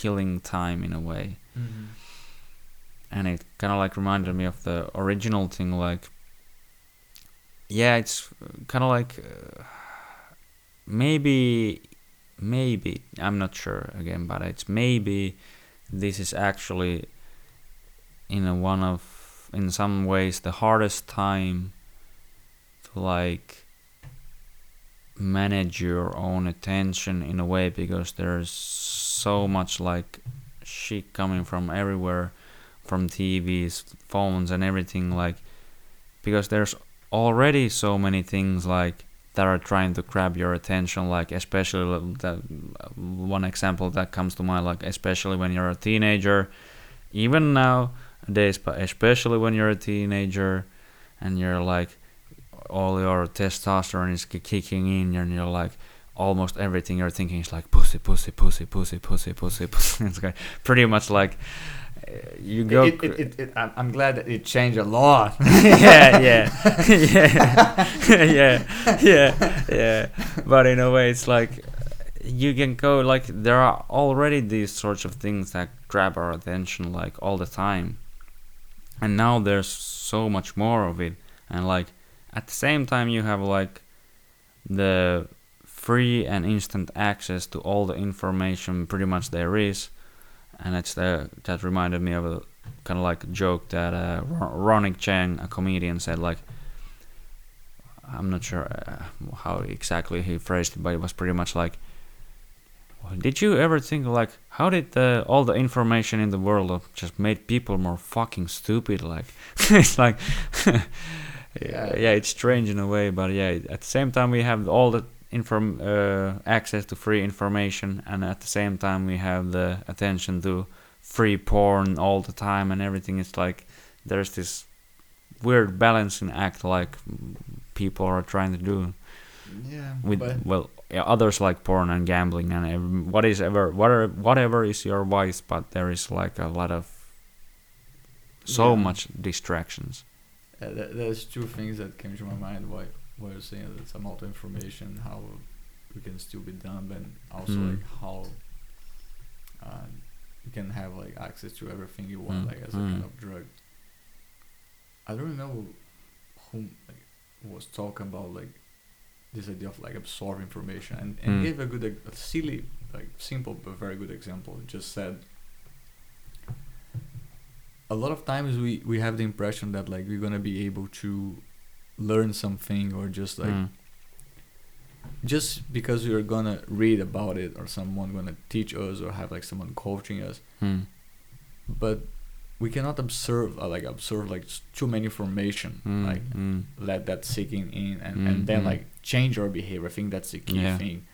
killing time in a way Mm-hmm. and it kind of like reminded me of the original thing like yeah it's kind of like uh, maybe maybe i'm not sure again but it's maybe this is actually in a one of in some ways the hardest time to like manage your own attention in a way because there's so much like shit coming from everywhere from TVs, phones and everything like because there's already so many things like that are trying to grab your attention like especially that uh, one example that comes to mind like especially when you're a teenager even nowadays but especially when you're a teenager and you're like all your testosterone is kicking in and you're like almost everything you're thinking is like pussy pussy pussy pussy pussy pussy pussy. It's like pretty much like uh, you go It, it, it, I'm glad that it changed a lot. yeah, yeah, yeah, yeah, yeah, yeah. But in a way, it's like you can go like there are already these sorts of things that grab our attention like all the time, and now there's so much more of it, and like at the same time you have like the free and instant access to all the information pretty much there is, and it's the that reminded me of a kind of like a joke that uh, Chang, a comedian, said like. I'm not sure uh, how exactly he phrased it, but it was pretty much like, "Did you ever think like how did the, all the information in the world just made people more fucking stupid?" Like, it's like, yeah, yeah, it's strange in a way, but yeah, at the same time we have all the inform uh, access to free information, and at the same time we have the attention to free porn all the time and everything. It's like there's this weird balancing act like people are trying to do Yeah, with well yeah, others like porn and gambling and ev- what is ever whatever whatever is your vice but there is like a lot of so Yeah. much distractions there's two things that came to my mind while you're saying that some auto information, how we can still be dumb, and also Mm. like how uh, you can have like access to everything you want, Mm, like as a mm. kind of drug. I don't know who like, was talking about like this idea of like absorb information, and, and Mm. gave a good, a silly, like simple but very good example. Just said a lot of times we we have the impression that like we're gonna be able to learn something or just like mm, just because we're gonna read about it or someone gonna teach us or have like someone coaching us mm, but we cannot observe uh, like observe like too many information mm, like mm, let that sinking in and, Mm, and then mm. like change our behavior. I think that's the key Yeah. thing.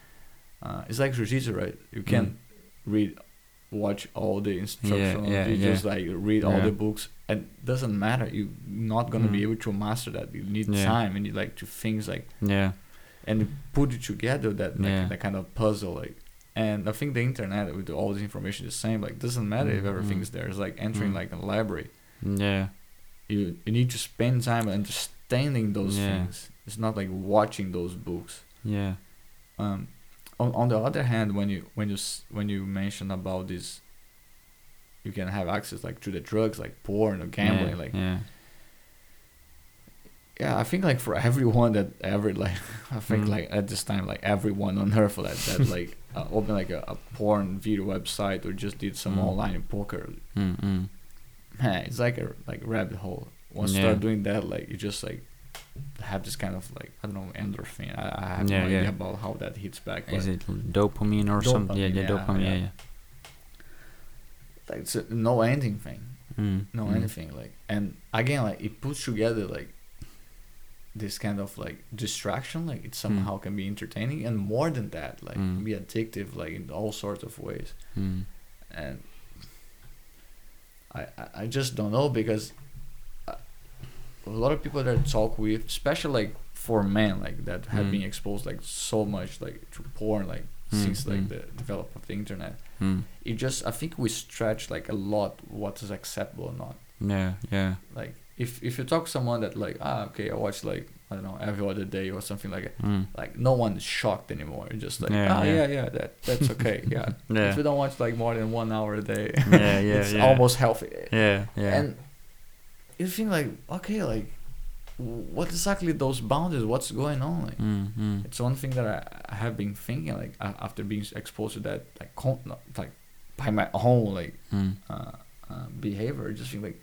Uh, it's like jiu-jitsu right? You can read watch all the instructional yeah, videos like read all the books and doesn't matter you're not gonna be Mm. able to master that you need Yeah. time and you like to things like yeah and put it together that like Yeah. that kind of puzzle like and i think the internet with all this information is the same like doesn't matter if Mm, everything's mm. there it's like entering Mm. like a library yeah you you need to spend time understanding those Yeah. things it's not like watching those books yeah um on, on the other hand when you when you when you mention about this you can have access like to the drugs like porn or gambling yeah, like yeah. Yeah i think like for everyone that ever like i think Mm. like at this time like everyone on earth that that like uh, opened like a, a porn video website or just did some Mm. online poker. Mm, mm, man it's like a like rabbit hole. Once you start doing that like you just like have this kind of like i don't know endorphin. I, I have Yeah, no idea about how that hits back is it dopamine or something yeah yeah yeah, dopamine yeah. yeah. yeah like it's a no ending thing. Mm, no mm, anything like and again like it puts together like this kind of like distraction like it somehow can be entertaining and more than that like Mm. be addictive like in all sorts of ways. Mm, and I, I I just don't know because a lot of people that I talk with, especially like for men like that have Mm. been exposed like so much like to porn like Mm, since like mm. the development of the internet. mm, It just I think we stretch like a lot what is acceptable or not. yeah yeah Like if if you talk to someone that like ah okay I watch like I don't know every other day or something like that. mm, Like no one is shocked anymore. It's just like Yeah, ah yeah. yeah yeah that that's okay yeah. yeah If you don't watch like more than one hour a day, yeah yeah it's yeah almost healthy. yeah yeah And you think like, okay, like, what exactly those boundaries? What's going on? Like, mm, mm, it's one thing that I, I have been thinking like after being exposed to that like con- like by my own like mm, uh, uh, behavior. Just think like,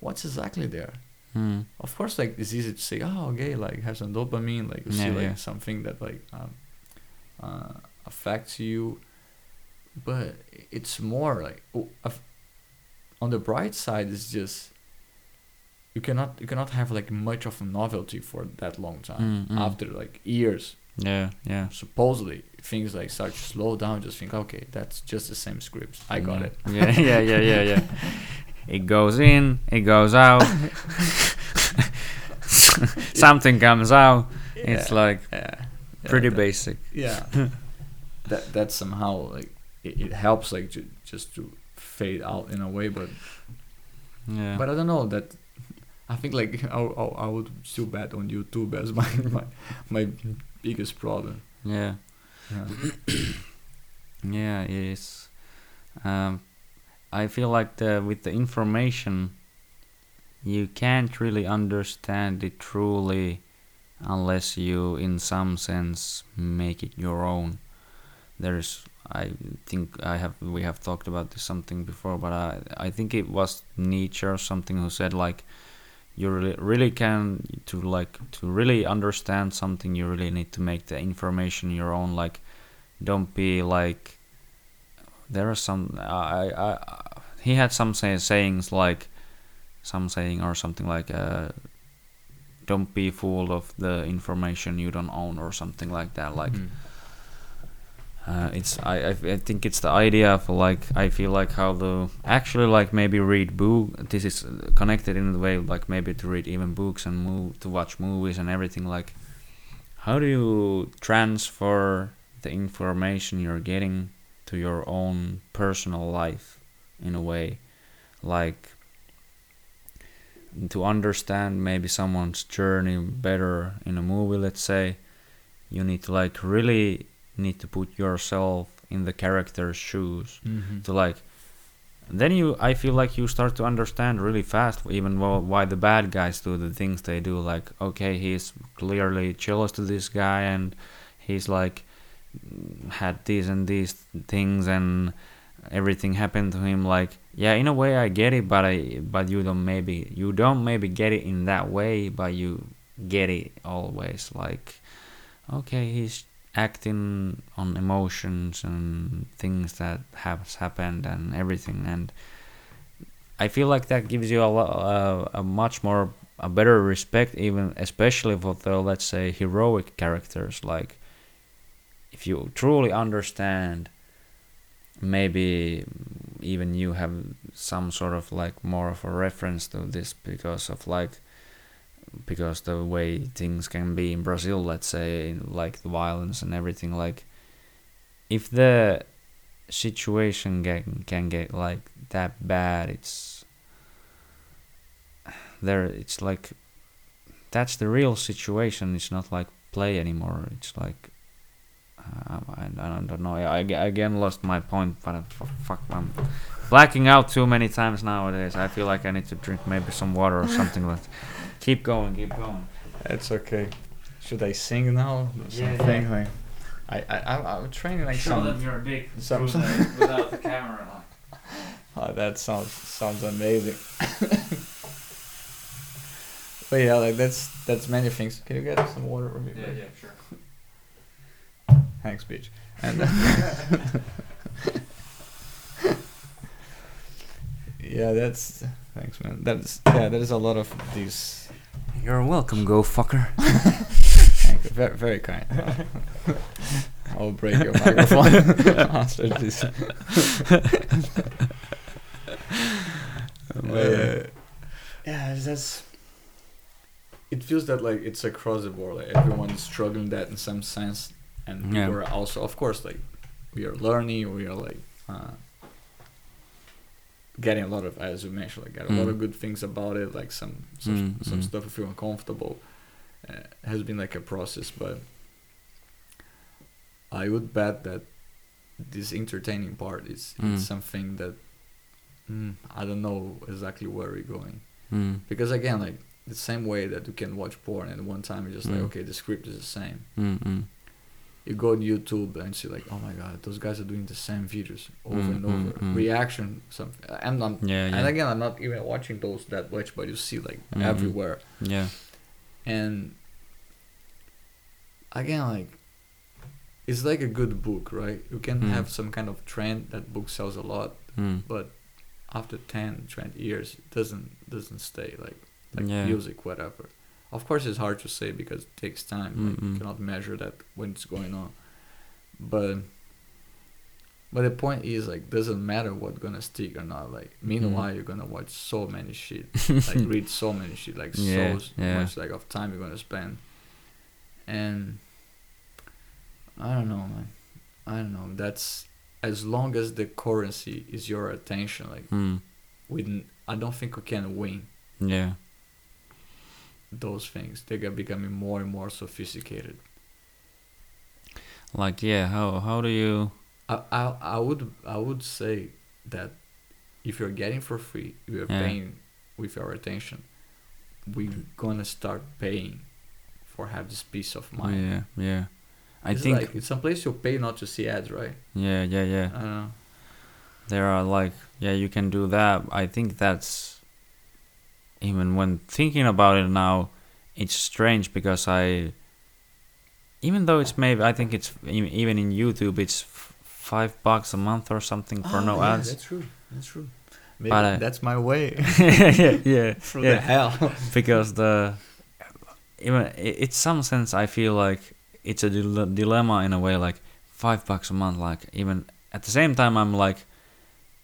what's exactly there? mm, Of course, like it's easy to say, oh, okay, like have some dopamine, like you see like yeah. something that like um, uh, affects you, but it's more like oh, on the bright side, it's just you cannot you cannot have like much of a novelty for that long time Mm, mm. after like years. yeah yeah Supposedly, things like start to slow down. Just think, okay, that's just the same scripts. I got yeah. it. yeah yeah yeah yeah yeah it goes in it goes out something comes out it's like yeah, yeah, pretty that- basic yeah that that somehow like it, it helps like to just to fade out in a way but yeah but i don't know that i think like i, I, I would still bet on youtube as my my, my biggest problem yeah yeah. Yeah, it is. Um, I feel like the with the information, you can't really understand it truly, unless you, in some sense, make it your own. There's, I think I have we have talked about this something before, but I I think it was Nietzsche or something who said like, you really really can to like to really understand something, you really need to make the information your own. Like don't be like there are some I, I, I he had some say, sayings like some saying or something like uh, don't be fooled of the information you don't own or something like that like Mm. Uh, it's I, I think it's the idea of like I feel like how the actually like maybe read book this is connected in the way like maybe to read even books and move to watch movies and everything like how do you transfer the information you're getting to your own personal life in a way? Like to understand maybe someone's journey better in a movie let's say you need to like really need to put yourself in the character's shoes Mhm. to like then you i feel like you start to understand really fast even wh- why the bad guys do the things they do like okay he's clearly jealous to this guy and he's like had these and these things and everything happened to him like yeah in a way i get it but i but you don't maybe you don't maybe get it in that way but you get it always. Like, okay, he's acting on emotions and things that have happened and everything, and I feel like that gives you a, lo- uh, a much more a better respect, even especially for the let's say heroic characters. Like, if you truly understand, maybe even you have some sort of like more of a reference to this because of like because the way things can be in Brazil, let's say, like the violence and everything. Like, if the situation can can get like that bad, it's there. It's like that's the real situation. It's not like play anymore. It's like uh, I, I don't know. I, I again lost my point, but uh, fuck, I'm blacking out too many times nowadays. I feel like I need to drink maybe some water or something. But keep going, keep going. It's okay. Should I sing now? Yeah, Something yeah. like I I I- I'm training like Show some. them your dick some- the, without the camera. Oh, that sounds sounds amazing. but yeah, like that's that's many things. Can you get some water for me? Yeah, please? Yeah, sure. Thanks, bitch. And yeah, that's thanks, man. That's yeah, there is a lot of these. You're welcome, go fucker. Thank you. Very, very kind. I'll break your microphone after this. But, uh, yeah, that's. It feels that like it's across the board. Like everyone is struggling that in some sense, and Yeah. we are also, of course, like we are learning. We are like uh, getting a lot of, as you mentioned, like got a lot Mm. of good things about it. Like some some, Mm, some mm. stuff I feel uncomfortable. Uh, has been like a process, but I would bet that this entertaining part is Mm. it's something that mm, I don't know exactly where we're going Mm, because again, like the same way that you can watch porn and one time you're just like, Mm. okay, the script is the same. You go on YouTube and see like, oh my god, those guys are doing the same videos over Mm, and mm, over, mm. reaction something. And I'm, not. Yeah, and again, I'm not even watching those that much, but you see like Mhm. everywhere. Yeah. and again like it's like a good book right you can Mm. have some kind of trend that book sells a lot Mm. but after 10 20 years it doesn't doesn't stay like like Yeah. music whatever of course it's hard to say because it takes time like, you cannot measure that when it's going on. But but the point is like doesn't matter what's gonna stick or not like meanwhile you're gonna watch so many shit like read so many shit like Yeah, so yeah. much like of time you're gonna spend. And i don't know man. I don't know. That's as long as the currency is your attention like Mm. we I don't think we can win. Yeah. Those things they're becoming more and more sophisticated Like yeah, how how do you I, I i would i would say that if you're getting for free you're Yeah. paying with your attention we're gonna start paying for have this peace of mind Yeah, yeah. I It's think like it's some place you pay not to see ads, right? yeah, yeah, yeah. I don't know. There are like yeah, you can do that. I think that's even when thinking about it now, it's strange because I even though it's maybe I think it's even in YouTube it's f- five bucks a month or something for no ads. Oh, That's true. That's true. Maybe But, uh, that's my way yeah, yeah, through yeah. the hell. because the even it's some sense I feel like it's a dile- dilemma in a way like five bucks a month like even at the same time I'm like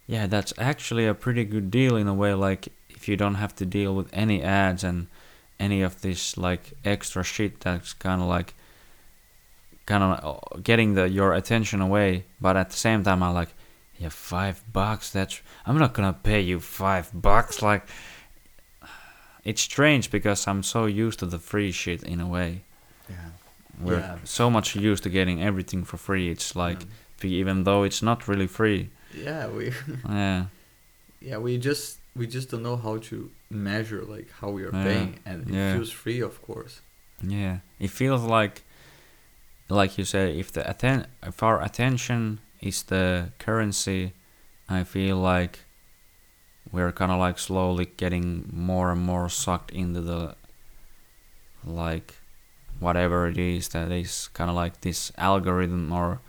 yeah that's actually a pretty good deal in a way like you don't have to deal with any ads and any of this like extra shit that's kind of like kind of uh, getting the your attention away but at the same time I'm like yeah five bucks that's I'm not gonna pay you five bucks like it's strange because I'm so used to the free shit in a way. Yeah. We're Yeah. so much used to getting everything for free. It's like be- even though it's not really free. Yeah, we Yeah. yeah we just we just don't know how to measure like how we are Yeah, paying, and it yeah. feels free, of course. Yeah. It feels like like you said if the atten- if our attention is the currency, I feel like we're kind of like slowly getting more and more sucked into the like whatever it is that is kind of like this algorithm or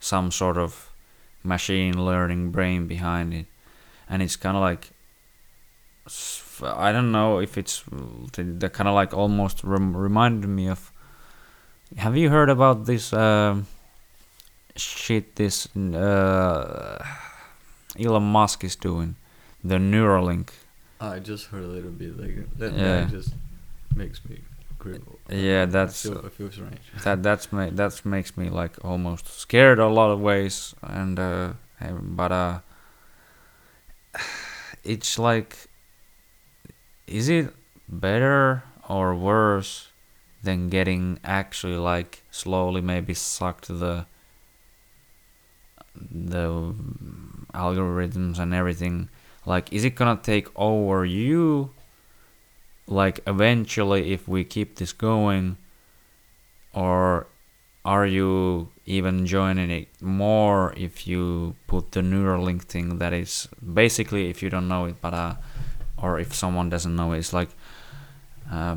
some sort of machine learning brain behind it and it's kind of like i don't know if it's the kind of like almost rem- reminded me of have you heard about this um, shit this uh, elon musk is doing the neuralink I just heard a little bit like that. Yeah. That just makes me cripple. Yeah, I that's- feel, I feel strange. that that's ma- that makes me like almost scared a lot of ways and uh but uh it's like is it better or worse than getting actually like slowly maybe sucked the the algorithms and everything? Like is it gonna take over you? Like eventually if we keep this going or are you even joining it more if you put the Neuralink thing that is basically if you don't know it but uh or if someone doesn't know it, it's like uh,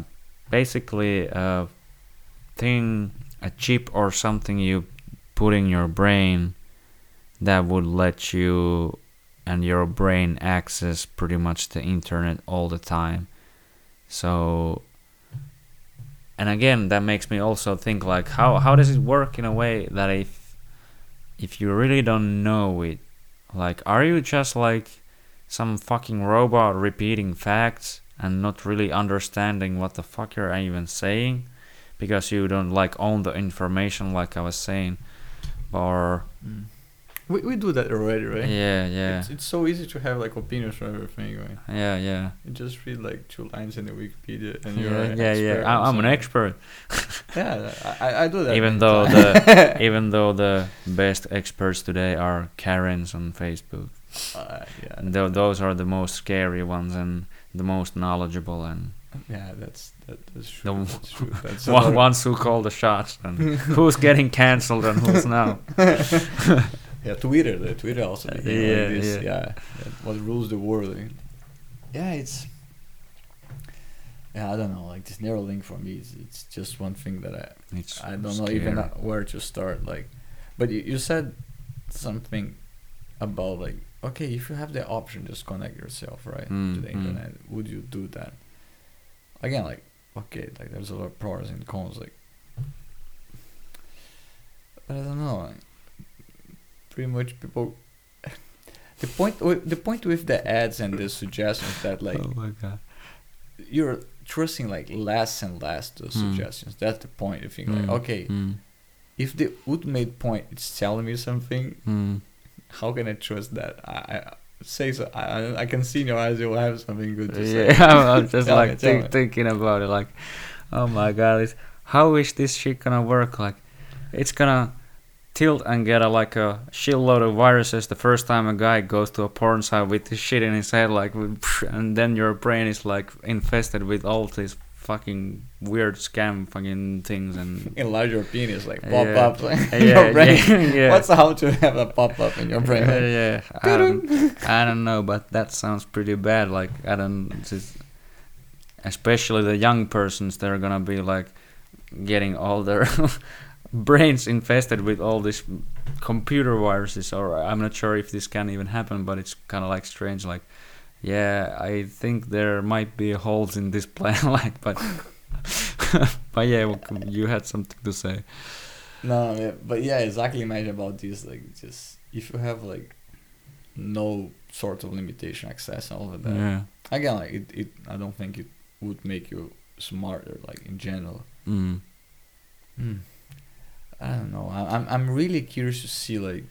basically a thing a chip or something you put in your brain that would let you and your brain access pretty much the internet all the time. So and again that makes me also think like how how does it work in a way that if if you really don't know it like are you just like some fucking robot repeating facts and not really understanding what the fuck you're even saying because you don't like own the information like i was saying or Mm. We, we do that already, right? yeah yeah It's, it's so easy to have like opinions on everything. Right? yeah yeah You just read like two lines in the Wikipedia and you're an yeah yeah I, i'm an expert Yeah, I- I do that. even though the even though the best experts today are karens on facebook uh, yeah, tho- those are the most scary ones and the most knowledgeable and yeah, that's that, that's The true. that's true. That's one, ones who call the shots and who's getting cancelled and who's now Yeah, Twitter. The Twitter also. became like Yeah, this, yeah. yeah. What rules the world? eh? Yeah, it's. Yeah, I don't know. Like this Neuralink for me, it's, it's just one thing that I it's I don't know even uh, where to start. Like, but you, you said something about like okay, if you have the option, just connect yourself right to Mm, the mm. internet. Would you do that? Again, like okay, like there's a lot of pros and cons. Like, but I don't know. Like, pretty much people. The point, wi- the point with the ads and the suggestions that like oh my god you're trusting like less and less those Mm. suggestions. That's the point. You think like, Mm, okay, mm, if the ultimate point is telling me something, mm. How can I trust that? I, I say so. I I can see in your eyes you will have something good to say. yeah I'm, just Tell me, like think, me. thinking about it like oh my god it's, how is this shit gonna work like it's gonna tilt and get a like a shitload of viruses the first time a guy goes to a porn site with this shit in his head like and then your brain is like infested with all these fucking weird scam fucking things and Enlarge your penis, like pop Yeah. up in yeah, your brain. yeah, yeah. What's how to have a pop up in your brain? Yeah, um, I don't know, but that sounds pretty bad. Like I don't, just, especially the young persons, they're gonna be like getting all their brains infested with all these computer viruses. Or I'm not sure if this can even happen, but it's kind of like strange. Like, yeah, I think there might be holes in this plan. like, but, but yeah, you had something to say. No, yeah, but yeah, exactly. Imagine about this, like just if you have like no sort of limitation access and all of that. Yeah. Again, like it, it, I don't think it would make you smarter, like in general. Mm. I don't know. I, I'm I'm really curious to see like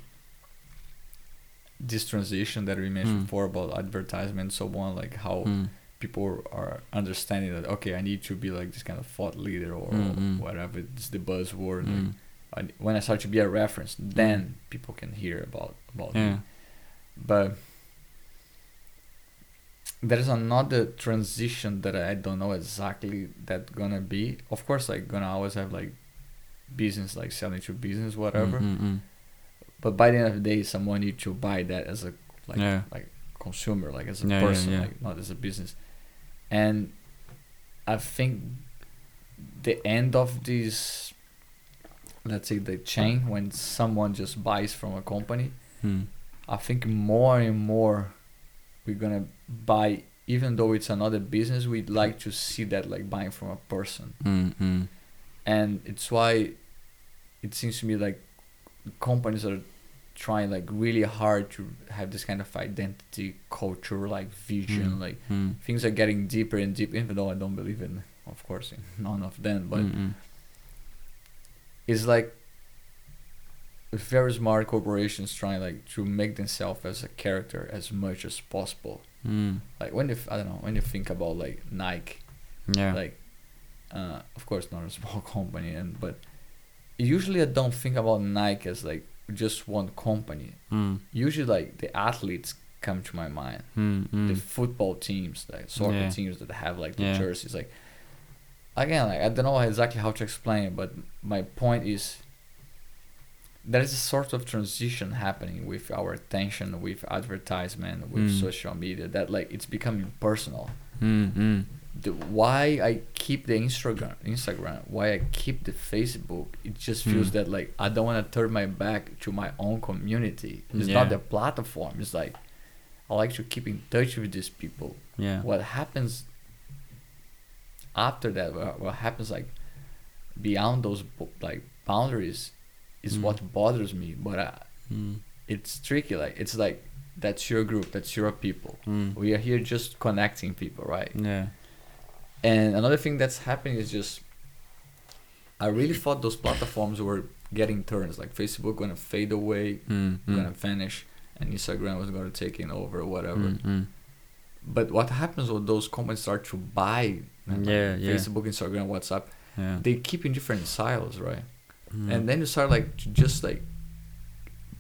this transition that we mentioned Mm. before about advertisement and so on, like how Mm. people are understanding that okay, I need to be like this kind of thought leader or Mm, mm. whatever. It's the buzzword. Mm. Like, I, when I start to be a reference, then people can hear about about me. But there's another transition that I don't know exactly that gonna be. Of course, like gonna always have like business, like selling to business, whatever. Mm, mm, mm. But by the end of the day, someone need to buy that as a like Yeah. like consumer, like as a Yeah, person, yeah. like not as a business. And I think the end of this let's say the chain when someone just buys from a company Mm. i think more and more we're gonna buy even though it's another business we'd like to see that like buying from a person Mm. Mm. and it's why it seems to me like companies are trying like really hard to have this kind of identity culture like vision Mm. like Mm. things are getting deeper and deeper even though i don't believe in of course in none of them but Mm. Mm. it's like very smart corporations trying like to make themselves as a character as much as possible Mm. like when you f- i don't know when you think about like nike Yeah. like uh, of course not a small company and but usually i don't think about nike as like just one company Mm. usually like the athletes come to my mind Mm. the Mm. football teams like soccer Yeah. teams that have like the Yeah. jerseys like again like i don't know exactly how to explain it but my point is there is a sort of transition happening with our attention with advertisement with Mm. social media that like it's becoming personal Mm. Mm. the why I keep the Instagram, Instagram, why I keep the Facebook, it just feels Hmm. that like I don't want to turn my back to my own community. It's Yeah. not the platform. It's like I like to keep in touch with these people. Yeah. What happens after that? What, what happens like beyond those like boundaries is Hmm. what bothers me. But I, Mm. it's tricky. Like it's like that's your group, that's your people. Mm. We are here just connecting people, right? Yeah. And another thing that's happening is just I really thought those platforms were getting turns. Like Facebook gonna fade away, Mm. gonna Mm. vanish, and Instagram was gonna take it over whatever. Mm. Mm. But what happens when those companies start to buy Yeah, yeah. Facebook, Instagram, WhatsApp, Yeah. they keep in different silos, right? Mm. And then you start like to just like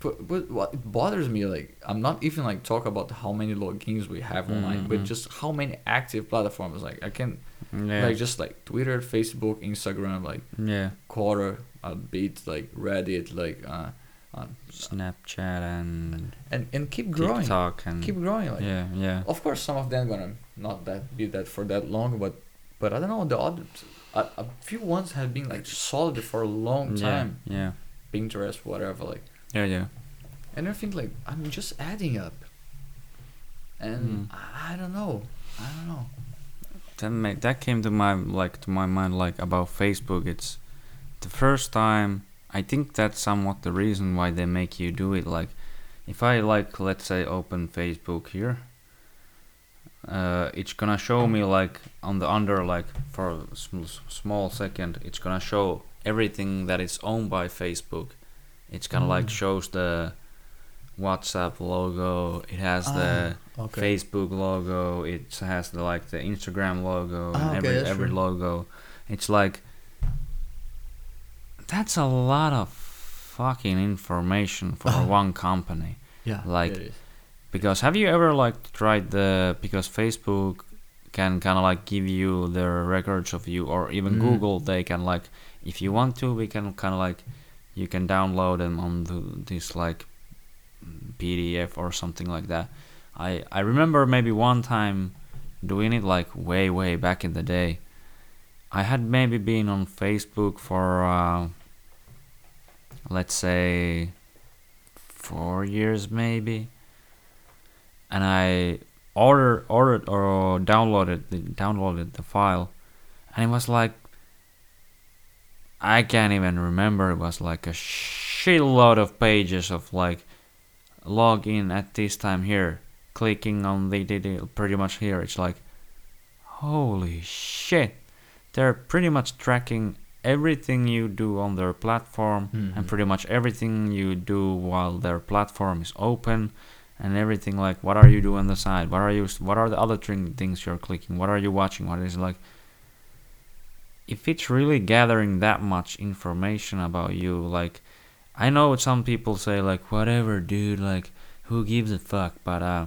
but, but what bothers me like I'm not even like talk about how many logins we have online, but Mhm. just how many active platforms. Like I can yeah. like just like Twitter, Facebook, Instagram, like yeah. Quora, a bit like Reddit, like uh, uh Snapchat and and and keep growing, TikTok and keep growing. Like yeah, yeah. of course, some of them gonna not that be that for that long, but but I don't know the other. A, a few ones have been like solid for a long Yeah, time. yeah. Pinterest, whatever, like, Yeah, yeah. and I think like I'm just adding up, and Mm. I, I don't know, I don't know. That ma- that came to my like to my mind like about Facebook. It's the first time. I think that's somewhat the reason why they make you do it. Like, if I like let's say open Facebook here, uh, it's gonna show me like on the under like for a sm- small second, it's gonna show everything that is owned by Facebook. It's kind of like Mm. shows the WhatsApp logo. It has the Ah, okay. Facebook logo. It has the like the Instagram logo Ah, and okay, every every true. logo. It's like that's a lot of fucking information for one company. yeah, like-. Because have you ever like tried the because Facebook can kind of like give you the records of you or even Mm. Google they can like if you want to we can kind of like you can download them on the, this like PDF or something like that. I I remember maybe one time doing it like way way back in the day. I had maybe been on Facebook for uh, let's say four years maybe, and I ordered ordered or downloaded the, downloaded the file, and it was like I can't even remember. It was like a shitload of pages of like log in at this time here, clicking on the, the pretty much here. It's like holy shit, they're pretty much tracking everything you do on their platform Mhm. and pretty much everything you do while their platform is open and everything like what are you doing on the side what are you what are the other thing, things you're clicking what are you watching what is it like if it's really gathering that much information about you like i know some people say like whatever dude like who gives a fuck? But uh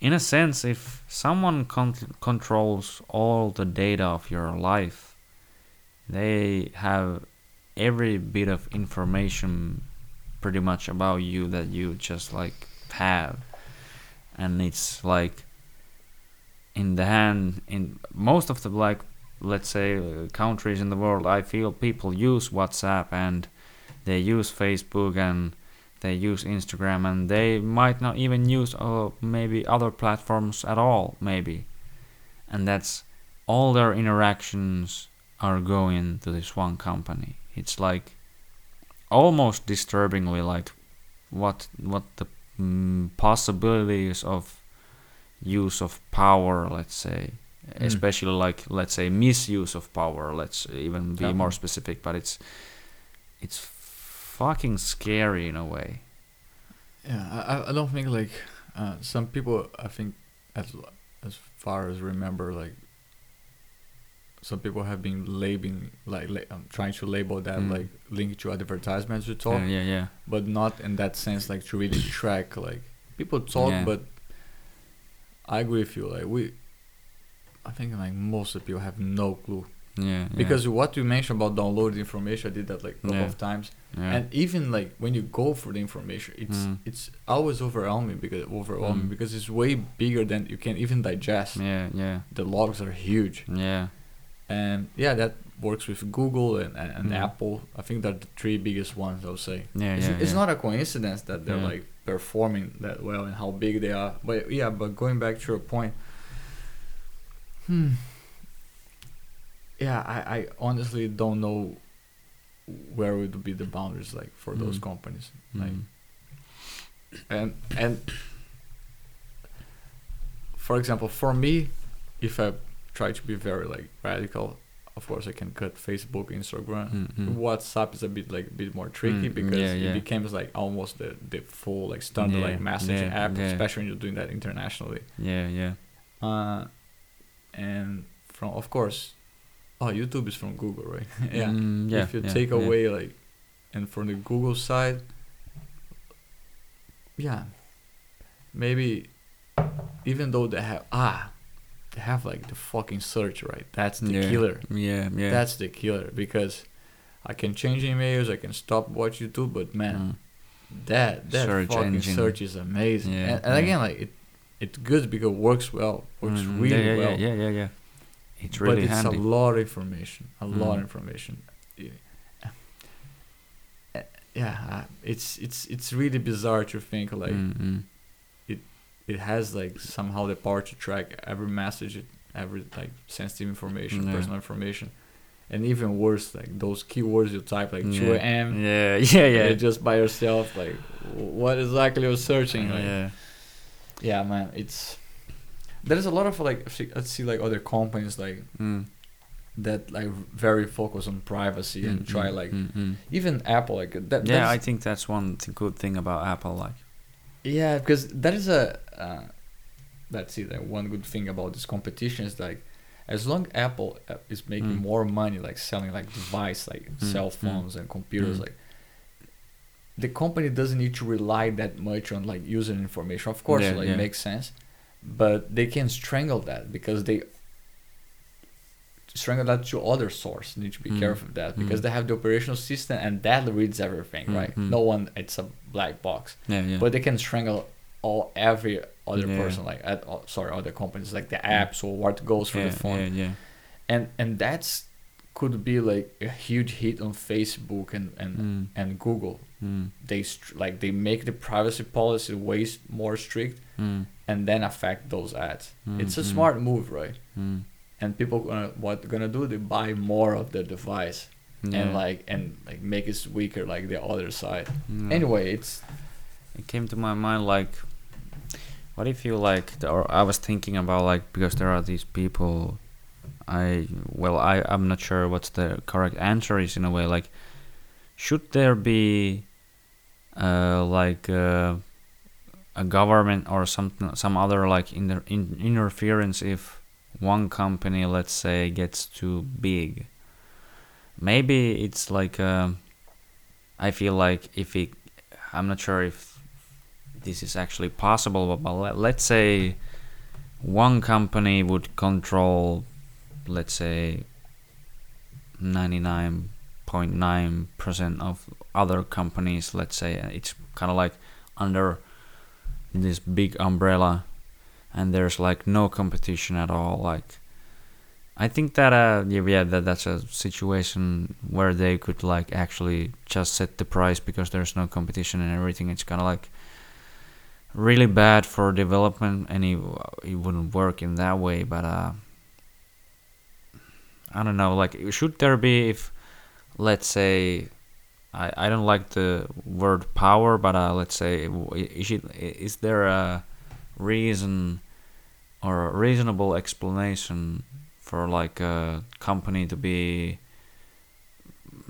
in a sense if someone con- controls all the data of your life they have every bit of information pretty much about you that you just like have. And it's like in the hand in most of the like let's say countries in the world i feel people use whatsapp and they use facebook and they use instagram and they might not even use uh, maybe other platforms at all maybe. And that's all their interactions are going to this one company. It's like almost disturbingly like what what the mm, possibilities of use of power let's say. Mm. especially like let's say misuse of power let's even be more specific but it's it's fucking scary in a way Yeah, I I- don't think like uh, some people. I think as as far as remember, like some people have been labeling like la- um, trying to label that Mm. like link to advertisements to talk, yeah yeah yeah but not in that sense like to really track like people talk, Yeah. but I agree with you. Like we, I think like most of people have no clue yeah, yeah because what you mentioned about downloading information, I did that like a couple Yeah. of times. yeah. And even like when you go for the information, it's Mm. it's always overwhelming because overwhelming Mm. because it's way bigger than you can even digest. yeah yeah The logs are huge, yeah and yeah, that works with Google and, and, and Mm. Apple. I think they're the three biggest ones. I would say. yeah it's, yeah it's yeah. not a coincidence that they're Yeah. like performing that well and how big they are. But yeah, but going back to your point, hmm. Yeah, I, I honestly don't know where would be the boundaries like for those Mm. companies. Like Mm. and and for example, for me, if I try to be very like radical, of course I can cut Facebook, Instagram. Mm, mm. WhatsApp is a bit like a bit more tricky Mm, because yeah, yeah. it becomes like almost the, the full like standard Yeah, like messaging app, especially when you're doing that internationally. yeah yeah Uh, and from of course, oh YouTube is from Google, right? yeah. Mm, yeah if you yeah, take yeah. away like, and from the Google side, yeah, maybe even though they have ah, they have like the fucking search right. That's the yeah. killer. yeah yeah That's the killer because I can change emails, I can stop watch YouTube, but man, Mm. that that Search fucking engine. search is amazing. Yeah, and, and again, like it, it's good because it works well, works Mm, really well. yeah yeah yeah yeah it's but really it's handy a lot of information, a lot of Mm. information. Yeah, Uh, uh, it's it's it's really bizarre to think like Mm, mm. it has like somehow the power to track every message, every like sensitive information, Yeah. personal information, and even worse, like those keywords you type like 2 yeah. a.m. yeah yeah yeah just by yourself, like what exactly you're searching. Like, yeah yeah, man, it's there's a lot of like I see, see like other companies like mm. that like very focus on privacy and Mm, try mm, like mm, mm. even Apple like that. yeah i think that's one th- good thing about apple like Yeah, because that is a uh, that's it. Like one good thing about this competition is like, as long Apple uh, is making Mm. more money, like selling like device, like Mm, cell phones and computers, like the company doesn't need to rely that much on like user information. Of course, Yeah, like yeah. makes sense, but they can strangle that because they strangle that to other source. Need to be Mm, careful of that because mm. they have the operational system and that reads everything, Mm, right? mm. No one, it's a black box yeah yeah but they can strangle all every other Yeah. person like at oh, sorry other companies like the apps or what goes for the phone yeah yeah and and that's could be like a huge hit on facebook and and mm, and google mm, they str- like they make the privacy policy way more strict mm, and then affect those ads Mm, it's a mm. smart move right mm. and people gonna what gonna do they buy more of the device yeah. and like and like make it weaker like the other side Yeah. anyway it's it came to my mind like what if you like the- or i was thinking about like because there are these people i well i i'm not sure what's the correct answer is in a way like should there be uh like uh, a government or something some other like inter- in, interference if one company let's say gets too big? Maybe it's like um i feel like if it i'm not sure if this is actually possible but, but let, let's say one company would control let's say 99.9% of other companies let's say uh, it's kind of like under this big umbrella and there's like no competition at all like I think that uh yeah, that that's a situation where they could like actually just set the price because there's no competition and everything. It's kind of like really bad for development and it, it wouldn't work in that way. But uh, I don't know. Like, should there be if let's say I, I don't like the word power, but uh, let's say is it is there a reason or a reasonable explanation for like a company to be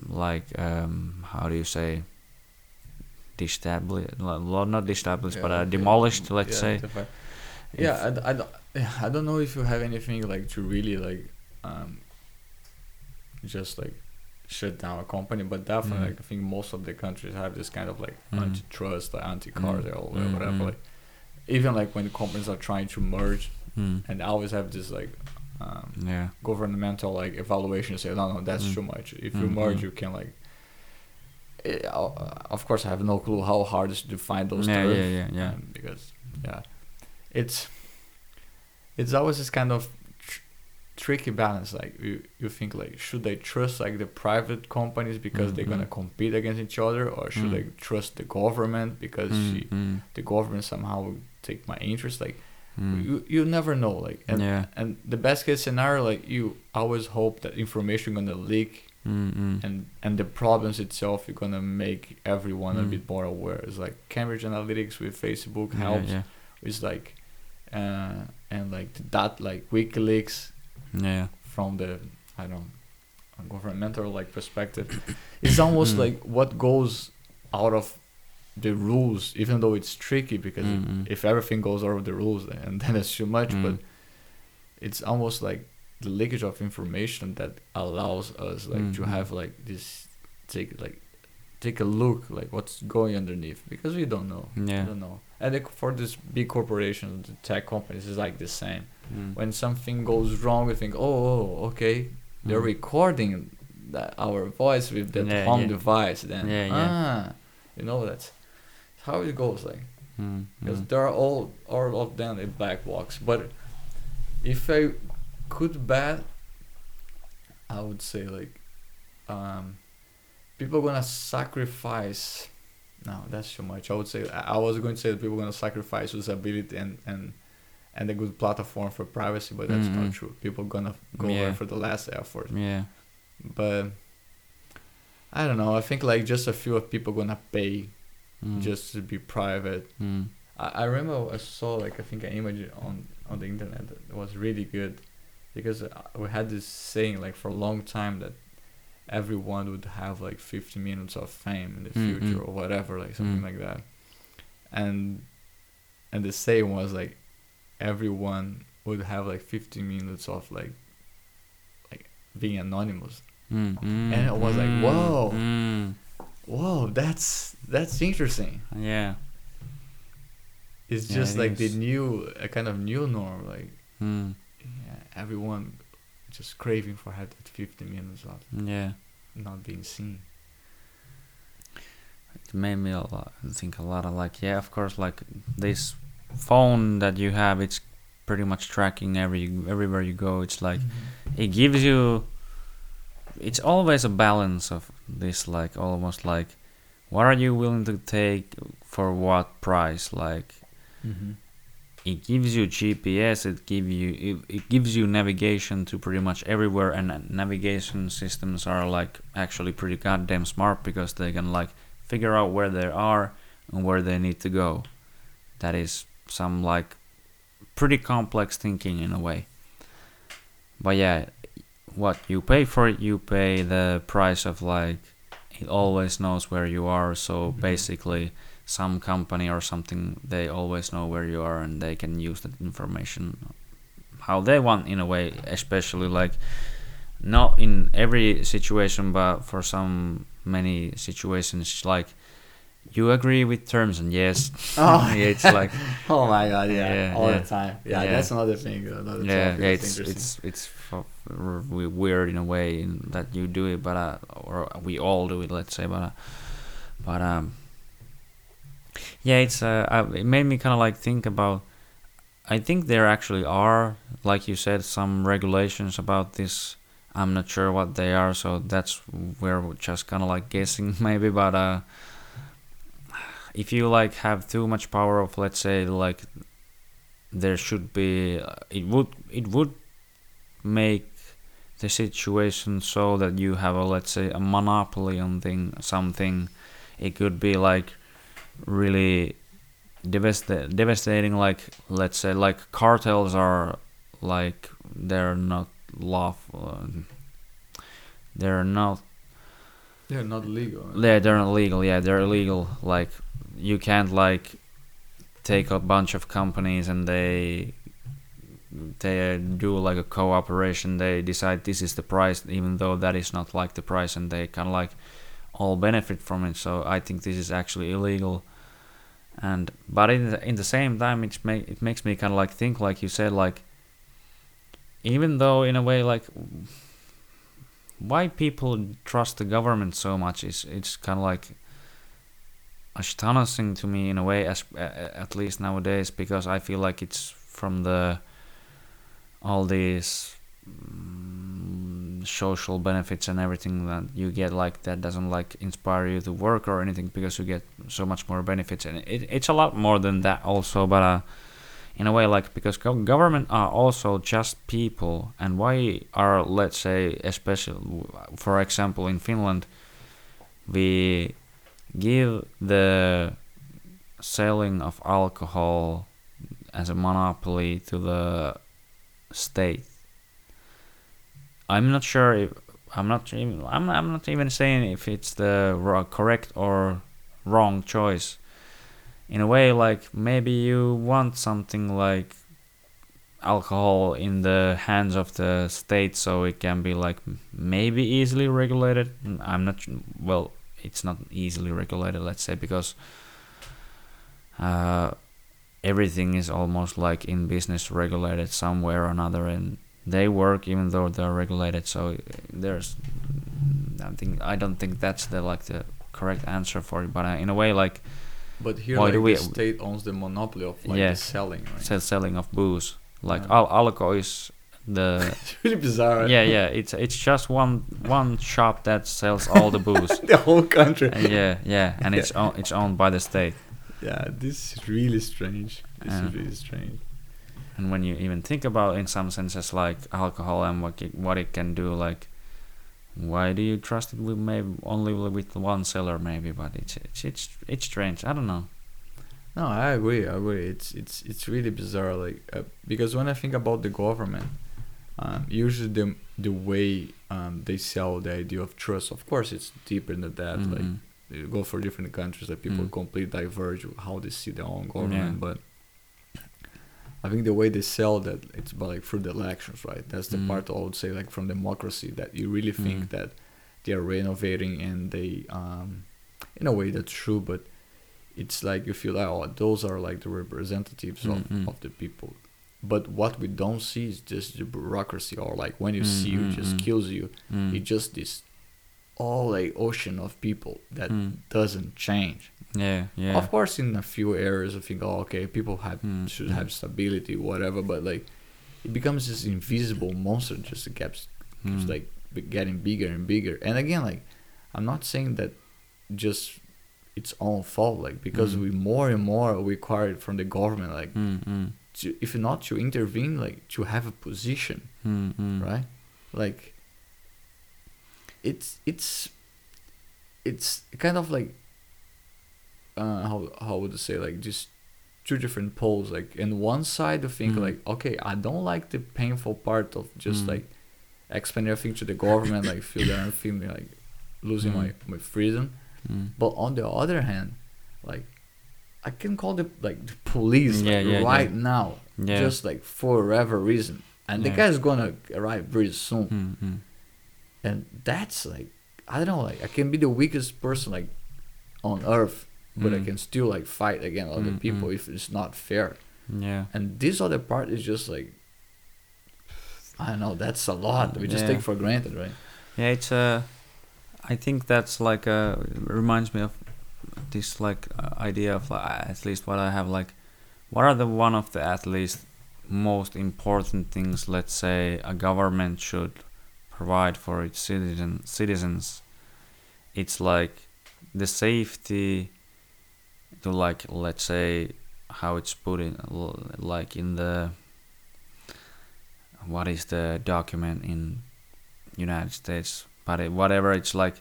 like um, how do you say established not established yeah, but uh, demolished let's yeah, say yeah I, I, don't, I don't know if you have anything like to really like um, just like shut down a company but definitely mm. like, i think most of the countries have this kind of like mm. antitrust like anti-cartel mm. or whatever mm-hmm. like even like when the companies are trying to merge mm. and they always have this like um, yeah governmental like evaluation say no no that's mm. too much if you merge you can like it, uh, of course I have no clue how hard it is to find those yeah, terms yeah yeah yeah um, because yeah it's it's always this kind of tricky balance like you, you think like should I trust like the private companies because mm-hmm. they're gonna compete against each other or should mm. I trust the government because mm-hmm. she, the government somehow take my interest like Mm. You you never know like and yeah. and the best case scenario like you always hope that information gonna leak mm and and the problems itself you're gonna make everyone mm. a bit more aware. It's like Cambridge Analytica with Facebook helps. Yeah, yeah. It's like uh, and like that like WikiLeaks. Yeah. From the I don't governmental like perspective, it's almost mm. like what goes out of the rules, even though it's tricky because mm-hmm. if everything goes over the rules, and then it's too much. Mm. But it's almost like the leakage of information that allows us like mm-hmm. to have like this take like take a look like what's going underneath because we don't know. Yeah, we don't know. And for these big corporations, the tech companies, is like the same. Mm. When something goes wrong, we think, oh, oh okay, they're mm. recording that our voice with the yeah, home yeah. device. Then yeah, ah, you know that's how it goes like mm, because mm. they're all all of them in black box but if i could bet i would say like um people gonna sacrifice no that's too much i would say i was going to say that people gonna sacrifice usability and and and a good platform for privacy but that's mm-hmm. not true people gonna go yeah. for the last effort yeah but i don't know i think like just a few of people gonna pay mm. just to be private. Mm. I, I remember I saw like I think an image on on the internet that was really good because uh, we had this saying like for a long time that everyone would have like 50 minutes of fame in the mm-hmm. future or whatever like something mm. like that and and the saying was like everyone would have like 15 minutes of like like being anonymous. Mm, and it was like whoa. Mm. whoa that's that's interesting. Yeah. It's yeah, just it like is. the new a kind of new norm like mm. yeah, everyone just craving for that 50 minutes of yeah. not being seen. It made me a lot think a lot of like yeah of course like this phone that you have it's pretty much tracking every everywhere you go it's like mm-hmm. it gives you it's always a balance of this like almost like what are you willing to take for what price like mm-hmm. it gives you gps it give you it, it gives you navigation to pretty much everywhere and navigation systems are like actually pretty goddamn smart because they can like figure out where they are and where they need to go that is some like pretty complex thinking in a way but yeah what you pay for it you pay the price of like it always knows where you are so Mhm. basically some company or something they always know where you are and they can use that information how they want in a way especially like not in every situation but for some many situations like you agree with terms and yes Oh. Yeah, it's like oh my god yeah, Yeah, all yeah. the time yeah, Yeah. that's another thing another yeah, topic yeah it's it's it's we- weird in a way in that you do it, but uh, or we all do it, let's say, but uh, but um, yeah, it's uh, uh it made me kind of like think about I think there actually are, like you said, some regulations about this. I'm not sure what they are, so that's where we're just kind of like guessing maybe. But uh, if you like have too much power of, let's say, like there should be, uh, it would it would make the situation so that you have a let's say a monopoly on thing something. It could be like really devasta- devastating like let's say like cartels are like they're not lawful they're not They're not legal. yeah they're not legal yeah they're illegal like you can't like take a bunch of companies and they they do like a cooperation. They decide this is the price even though that is not like the price and they kind of like all benefit from it. So i think this is actually illegal. And but in the, in the same time it's make, it makes me kind of like think like you said like even though in a way like why people trust the government so much is it's kind of like astonishing to me in a way as at least nowadays because i feel like it's from the all these mm, social benefits and everything that you get like that doesn't like inspire you to work or anything because you get so much more benefits. And it, it's a lot more than that also but uh in a way like because gov- government are also just people. And why are let's say especially for example in finland we give the selling of alcohol as a monopoly to the state. I'm not sure if I'm not even I'm, I'm not even saying if it's the correct or wrong choice. In a way, like maybe you want something like alcohol in the hands of the state, so it can be like maybe easily regulated. I'm not well. It's not easily regulated, let's say, because uh, everything is almost like in business regulated somewhere or another and they work even though they're regulated so uh, there's I think I don't think that's the like the correct answer for it but uh, in a way like But here, Why like, do we- the state owns the monopoly of like Yeah. the selling, right? selling of booze like Yeah. al- alcohol is the it's really bizarre. yeah yeah it's it's just one one shop that sells all the booze the whole country. Uh, yeah yeah and it's own, it's owned by the state Yeah, this is really strange. This Yeah. is really strange. and when you even think about in some senses like alcohol and what it, what it can do like why do you trust it with maybe only with one seller maybe but it's it's it's, it's strange i don't know No, I agree. I agree. It's it's it's really bizarre. Like uh, because when I think about the government, um, usually the the way um, they sell the idea of trust. Of course, it's deeper than that. Like Mhm. you go for different countries that people Mm. completely diverge how they see their own government. Yeah. But I think the way they sell that it's by like through the elections, right? That's the Mm. part I would say like from democracy that you really think Mm. that they are renovating and they um in a way that's true, but it's like you feel like oh those are like the representatives of, Mm, mm. of the people. But what we don't see is just the bureaucracy or like when you see Mm, it mm, just mm. kills you. Mm. It's just this all a ocean of people that Mm. doesn't change. yeah yeah Of course, in a few areas, I think, oh, okay, people have Mm, should mm. have stability, whatever. But like, it becomes this invisible monster just that keeps, keeps Mm. like getting bigger and bigger. And again, like, I'm not saying that just its own fault, like because Mm. we more and more required from the government, like, mm, mm, to, if not to intervene, like to have a position, mm, mm. right? Like, it's it's it's kind of like uh, how how would I say like just two different poles. Like in one side, you think Mm. like okay, I don't like the painful part of just Mm. like explaining everything to the government, like feel that I'm feeling like losing my my freedom. Mm. But on the other hand, like I can call the like the police Yeah, like, yeah, right now, Yeah. just like for whatever reason, and the guy's gonna arrive very soon Mm, mm. and that's like I don't know, like I can be the weakest person like on earth, but I Mm. can still like fight against other Mm, people mm. if it's not fair. yeah And this other part is just like I don't know, that's a lot. We just take for granted, right? Yeah, it's uh, I think that's like uh, reminds me of this like uh, idea of like, at least what I have like, what are the one of the at least most important things let's say a government should provide for its citizen citizens? It's like the safety to like let's say how it's put in like in the what is the document in United States? But it, whatever it's like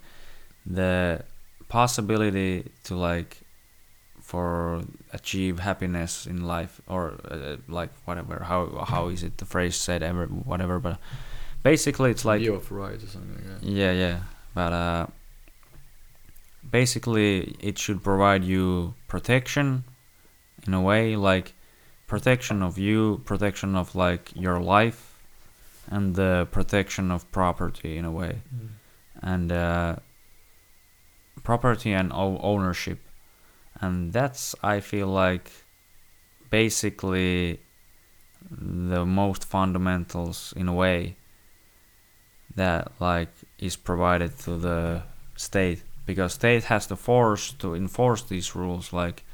the possibility to like for achieve happiness in life or uh, like whatever how how is it the phrase said ever whatever but basically it's like View of or something like yeah yeah but uh basically it should provide you protection in a way like protection of you protection of like your life and the protection of property in a way. And uh, property and ownership. And that's i feel like basically the most fundamentals in a way that like is provided to the state. Because state has the force to enforce these rules like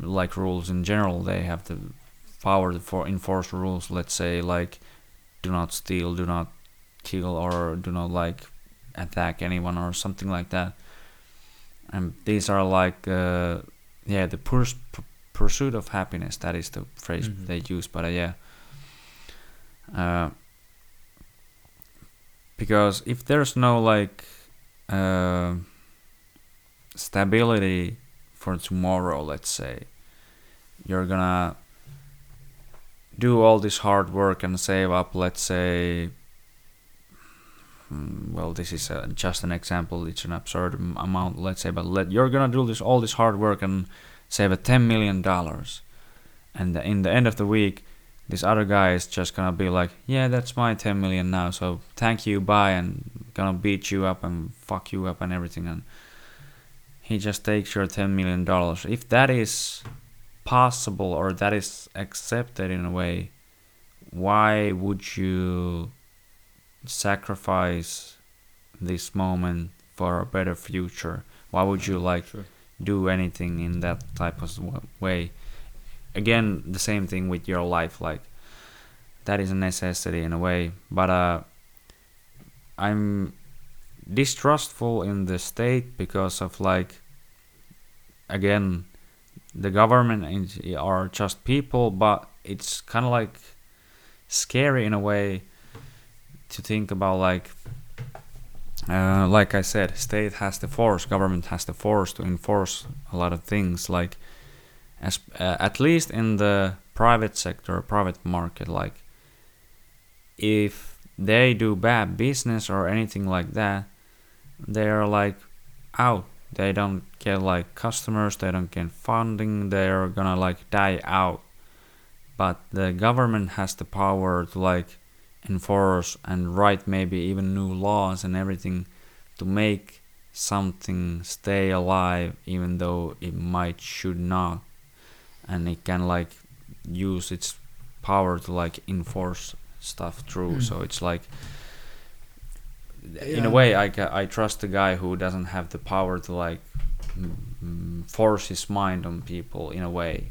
like rules in general. They have the power to for enforce rules let's say like do not steal do not kill or do not like attack anyone or something like that. And these are like uh, yeah the purs- p- pursuit of happiness. That is the phrase Mhm. they use but uh, yeah. Uh, because if there's no like uh, stability for tomorrow let's say you're gonna do all this hard work and save up let's say well this is uh, just an example. It's an absurd am- amount. Let's say but let you're gonna do this all this hard work and save a 10 million dollars. And in the end of the week this other guy is just gonna be like yeah that's my 10 million now so thank you bye and gonna beat you up and fuck you up and everything. And he just takes your 10 million dollars. If that is possible or that is accepted in a way why would you sacrifice this moment for a better future why would you like Sure. do anything in that type of way again the same thing with your life like that is a necessity in a way but uh i'm distrustful in the state because of like again the government are just people but it's kind of like scary in a way to think about like uh, like I said, state has the force, government has the force to enforce a lot of things. Like, as uh, at least in the private sector, private market, like if they do bad business or anything like that, they're like out. They don't get like customers, they don't get funding, they're gonna like die out. But the government has the power to like enforce and write maybe even new laws and everything to make something stay alive even though it might should not. And it can like use its power to like enforce stuff through. Hmm. so it's like in a way I, I trust the guy who doesn't have the power to like force his mind on people in a way.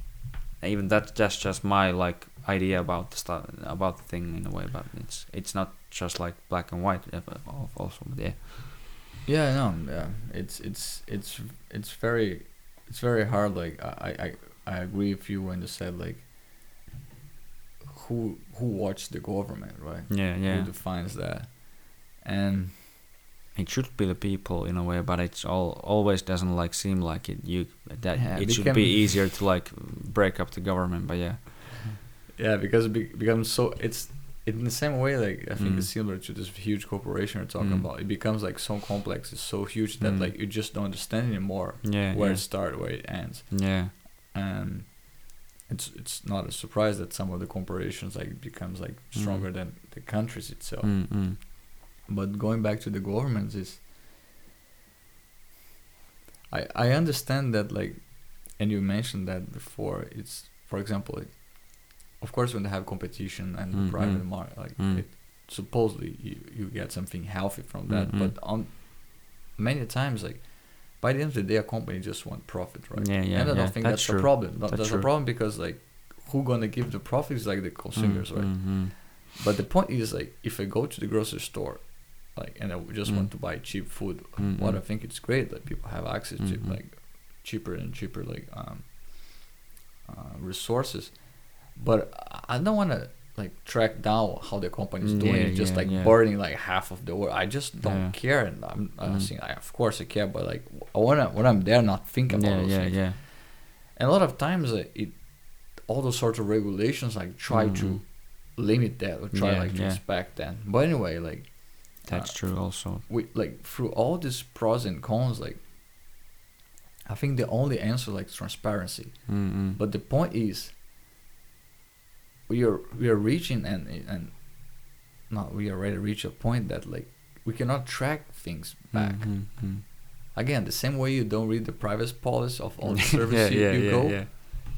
Even that that's just my like idea about the stuff about the thing in a way but it's it's not just like black and white uh, also yeah Yeah, no, yeah. It's it's it's it's very it's very hard. Like I I I agree with you when you said like who who watches the government, right? yeah yeah Who defines that? And it should be the people in a way but it's all always doesn't like seem like it you that Yeah, it should be easier to like break up the government but yeah yeah, because it be- becomes so it's in the same way like I think Mm. it's similar to this huge corporation we're talking Mm. about. It becomes like so complex, it's so huge that Mm. like you just don't understand anymore yeah where yeah. it starts, where it ends. yeah and it's it's not a surprise that some of the corporations like becomes like Mm. stronger than the countries itself. mm, mm. But going back to the governments is I I understand that like and you mentioned that before it's for example of course when they have competition and Mm, private market like Mm. it supposedly you, you get something healthy from that Mm, mm. but on many times like by the end of the day a company just want profit right yeah yeah and I yeah don't think that's that's, a problem. That's That's, a problem because like who gonna give the profits like the consumers, right? Mm-hmm. But the point is like if I go to the grocery store, like and I just want Mm. to buy cheap food, Mm, what. I think it's great that people have access to Mhm. like cheaper and cheaper like um, uh, resources. But I don't want to like track down how the company is doing Yeah, it, just yeah, like yeah. burning like half of the world. I just don't care, and I'm, I'm Mm. saying I, of course I care, but like I wanna when I'm there, not think about Yeah, those yeah, things. yeah. And a lot of times, uh, it all those sorts of regulations like try Mhm. to limit that or try like to inspect that. But anyway, like That's uh, true also. we like through all these pros and cons, like I think the only answer like transparency. Mm-hmm. But the point is, we are we are reaching and and not we already reach a point that like we cannot track things back. Mm-hmm. Again, the same way you don't read the privacy policy of all the yeah, services yeah, you yeah, go, yeah.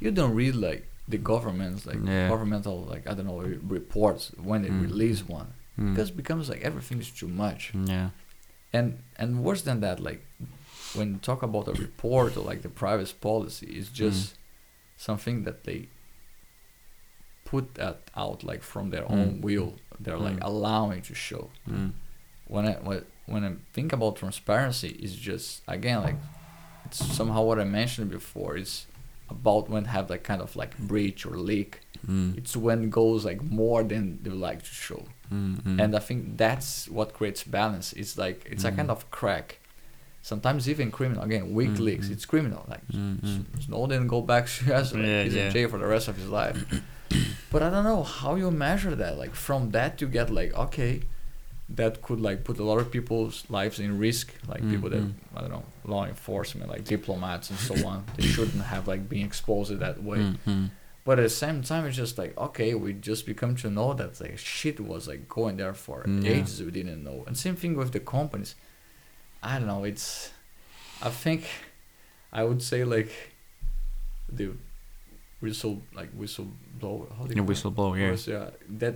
you don't read like the government's like governmental like I don't know re- reports when they Mm. release one Mm. because it becomes like everything is too much yeah. and and worse than that like when you talk about a report or like the privacy policy it's Mm. just something that they put that out like from their Mm. own will they're like Mm. allowing to show Mm. when I when, when I think about transparency, it's just again like it's somehow what I mentioned before. It's about when have like kind of like breach or leak. Mm. It's when goes like more than they like to show, Mm-hmm. and I think that's what creates balance. It's like it's a kind of crack. Sometimes even criminal. Again, WikiLeaks, Mhm. it's criminal. Like Snowden go back to Yeah, he's yeah. in jail for the rest of his life. but I don't know how you measure that. Like from that you get like okay, that could like put a lot of people's lives in risk. Like people that Mhm. I don't know, law enforcement, like diplomats and so on. They shouldn't have like been exposed that way. Mhm. But at the same time, it's just like okay, we just become to know that like shit was like going there for Mm, ages we didn't know. And same thing with the companies. I don't know. It's I think I would say like the whistle like whistleblower. How do you Yeah, whistleblower, yeah. Yes, yeah. That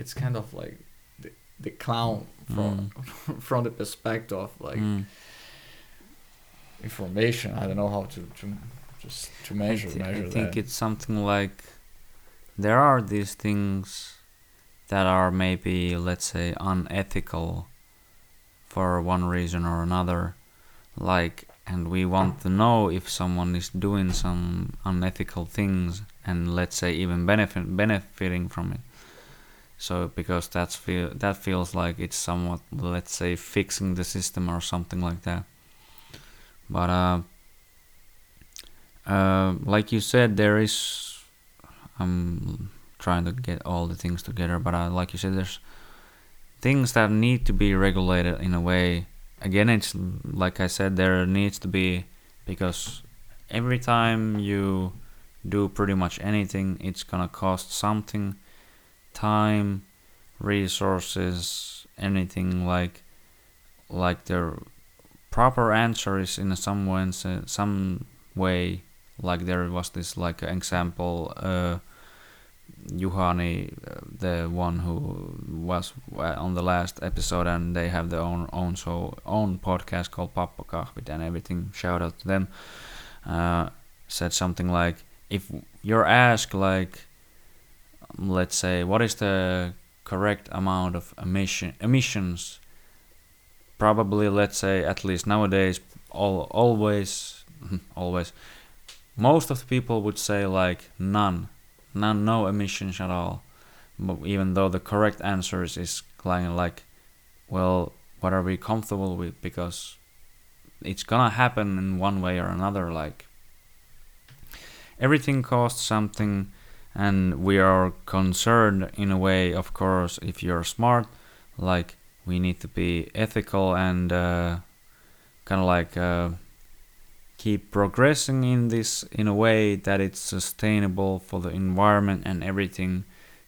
it's kind of like the, the clown from from the perspective of like Mm. information. I don't know how to to just to measure I, thi- measure I think that. it's something like there are these things that are maybe let's say unethical for one reason or another like and we want to know if someone is doing some unethical things and let's say even benefit benefiting from it so because that's feel that feels like it's somewhat let's say fixing the system or something like that but uh uh, like you said, there is. I'm trying to get all the things together, but uh, like you said, there's things that need to be regulated in a way. Again, it's like I said, there needs to be because every time you do pretty much anything, it's gonna cost something, time, resources, anything like like the proper answer is in some way, some way like there was this like example uh Juhani uh, the one who was uh, on the last episode and they have their own own show own podcast called Pappakahvit and everything shout out to them uh, said something like if you're asked like let's say what is the correct amount of emission emissions probably let's say at least nowadays all always always most of the people would say like none none no emissions at all. But even though the correct answer is, kind like well what are we comfortable with? Because it's gonna happen in one way or another like everything costs something and we are concerned in a way of course if you're smart like we need to be ethical and uh, kind of like uh, keep progressing in this in a way that it's sustainable for the environment and everything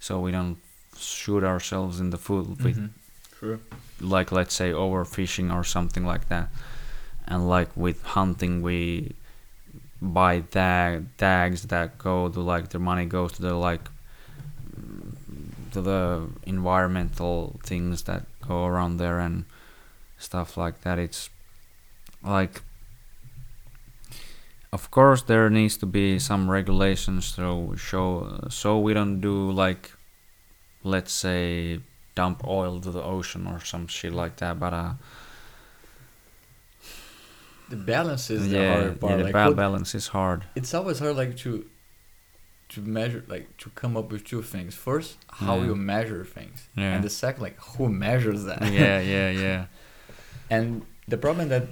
so we don't shoot ourselves in the foot with Mhm. True. like let's say overfishing or something like that and like with hunting we buy tag tags that go to like the money goes to the like to the environmental things that go around there and stuff like that it's like of course there needs to be some regulations so show so we don't do like let's say dump oil to the ocean or some shit like that but uh The balance is the hard part. yeah the like, balance is hard it's always hard like to to measure like to come up with two things. First, how Yeah. you measure things. Yeah. And the second, like who measures that? yeah yeah yeah And the problem that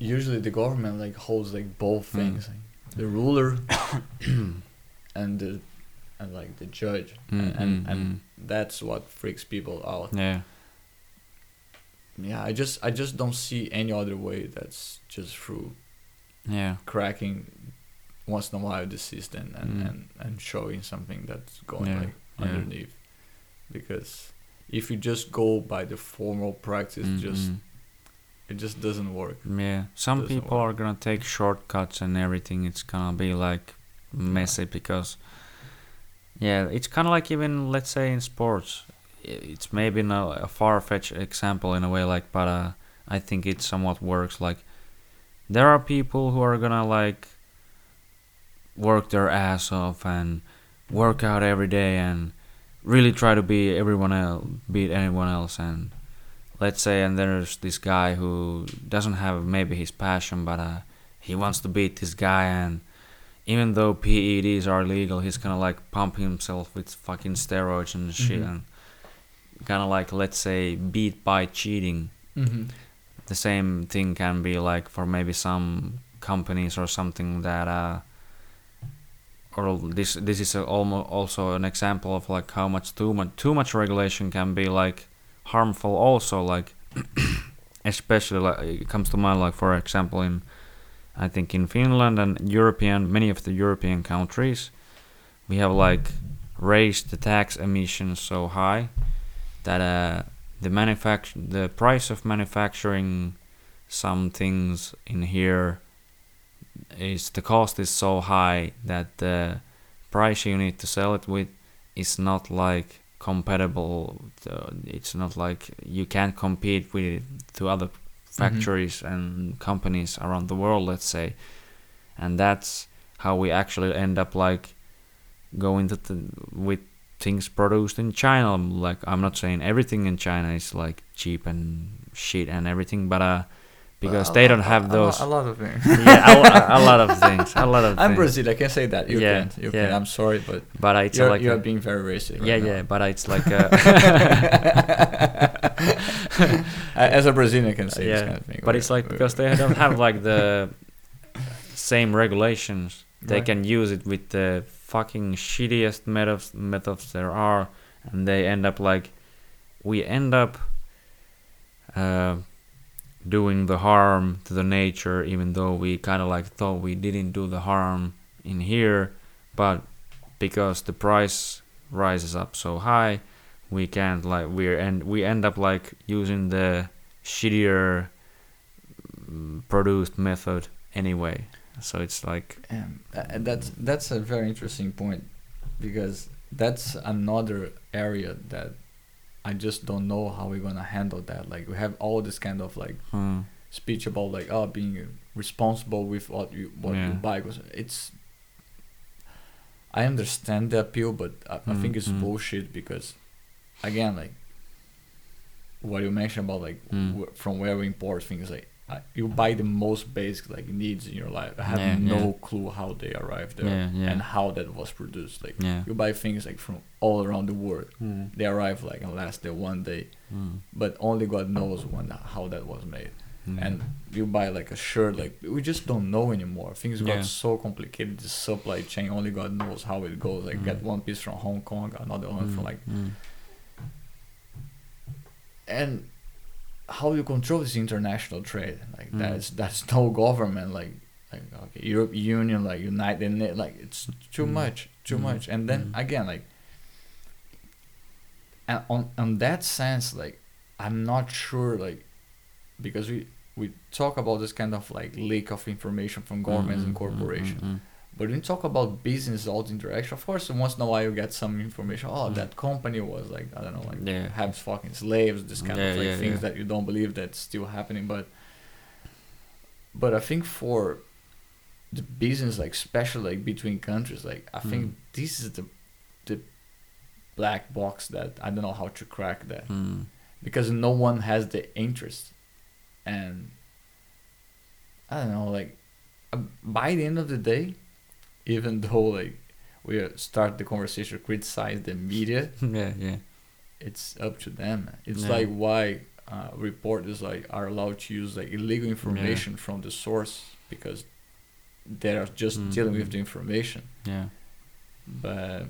usually the government like holds like both Mm. things, like, the ruler and the and like the judge, Mm, and mm, and that's what freaks people out. yeah Yeah, I just I just don't see any other way that's just through yeah cracking once in a while the system and, Mm. and, and showing something that's going Yeah, like yeah. underneath. Because if you just go by the formal practice, Mm, just mm. It just doesn't work. Yeah, some people work. are gonna take shortcuts and everything. It's gonna be like messy because, yeah, it's kind of like even let's say in sports, it's maybe not a far-fetched example in a way, like, but uh, I think it somewhat works. Like, there are people who are gonna like work their ass off and work out every day and really try to be everyone else, beat anyone else and let's say and there's this guy who doesn't have maybe his passion but uh, he wants to beat this guy and even though PEDs are legal he's gonna like pump himself with fucking steroids and shit Mhm. and kind of like let's say beat by cheating Mm-hmm. the same thing can be like for maybe some companies or something that uh or this this is a, almost also an example of like how much too much too much regulation can be like harmful also like especially like it comes to mind like for example in I think in Finland and European many of the European countries we have like raised the tax emissions so high that uh the manufacture the price of manufacturing some things in here is the cost is so high that the price you need to sell it with is not like compatible it's not like you can't compete with it to other factories and companies around the world let's say and that's how we actually end up like going to the, with things produced in China. Like I'm not saying everything in China is like cheap and shit and everything, but uh, because they don't have those. A, lot of things. yeah, a, a lot of things. A lot of I'm things. Brazil. I can say that. You Yeah, can't. You yeah. can. I'm sorry, but But it's you're, like you're a- being very racist. Right yeah, now. yeah. But it's like uh, As a Brazilian, I can say this yeah. kind of thing. But it's like because they don't have like the same regulations. They Right. can use it with the fucking shittiest methods methods there are, and they end up like we end up uh, doing the harm to the nature, even though we kind of like thought we didn't do the harm in here, but because the price rises up so high, we can't like we're and we end up like using the shittier mm, produced method anyway. So it's like uh, that's that's a very interesting point because that's another area that I just don't know how we're gonna handle that. Like we have all this kind of like hmm, speech about like oh being responsible with what you what you Yeah. buy. 'cause it's I understand the appeal, but I, I think it's Mm, mm. bullshit because again like what you mentioned about like Mm. wh- from where we import things like you buy the most basic like needs in your life. I have Yeah, no yeah. clue how they arrived there yeah, yeah, and how that was produced. Like yeah. you buy things like from all around the world. Mm, They arrive like and last there one day, mm, but only God knows when how that was made. mm. And you buy like a shirt, like we just don't know anymore. Things Yeah. got so complicated. The supply chain, only God knows how it goes. Like get Mm. one piece from Hong Kong, another one from Mm, like, mm, and how you control this international trade? Like Mm. that's that's no government. Like like okay, Europe Union, like United, like it's too Mm. much, too Mm. much. And then Mm. again, like, and on on that sense, like I'm not sure, like, because we we talk about this kind of like leak of information from governments and mm, mm, mm, corporations. But when you talk about business all the interaction, of course, once in a while you get some information. Oh, Mm. that company was like I don't know, like Yeah. have fucking slaves. This kind Yeah, of like yeah, things that you don't believe that's still happening. But but I think for the business like especially like between countries like i think Mm. this is the the black box that i don't know how to crack that Mm. because no one has the interest and i don't know like uh, by the end of the day even though like we start the conversation criticize the media yeah, yeah, it's up to them it's Yeah. like why uh, reporters like are allowed to use like illegal information from the source because they are just dealing with the information yeah, but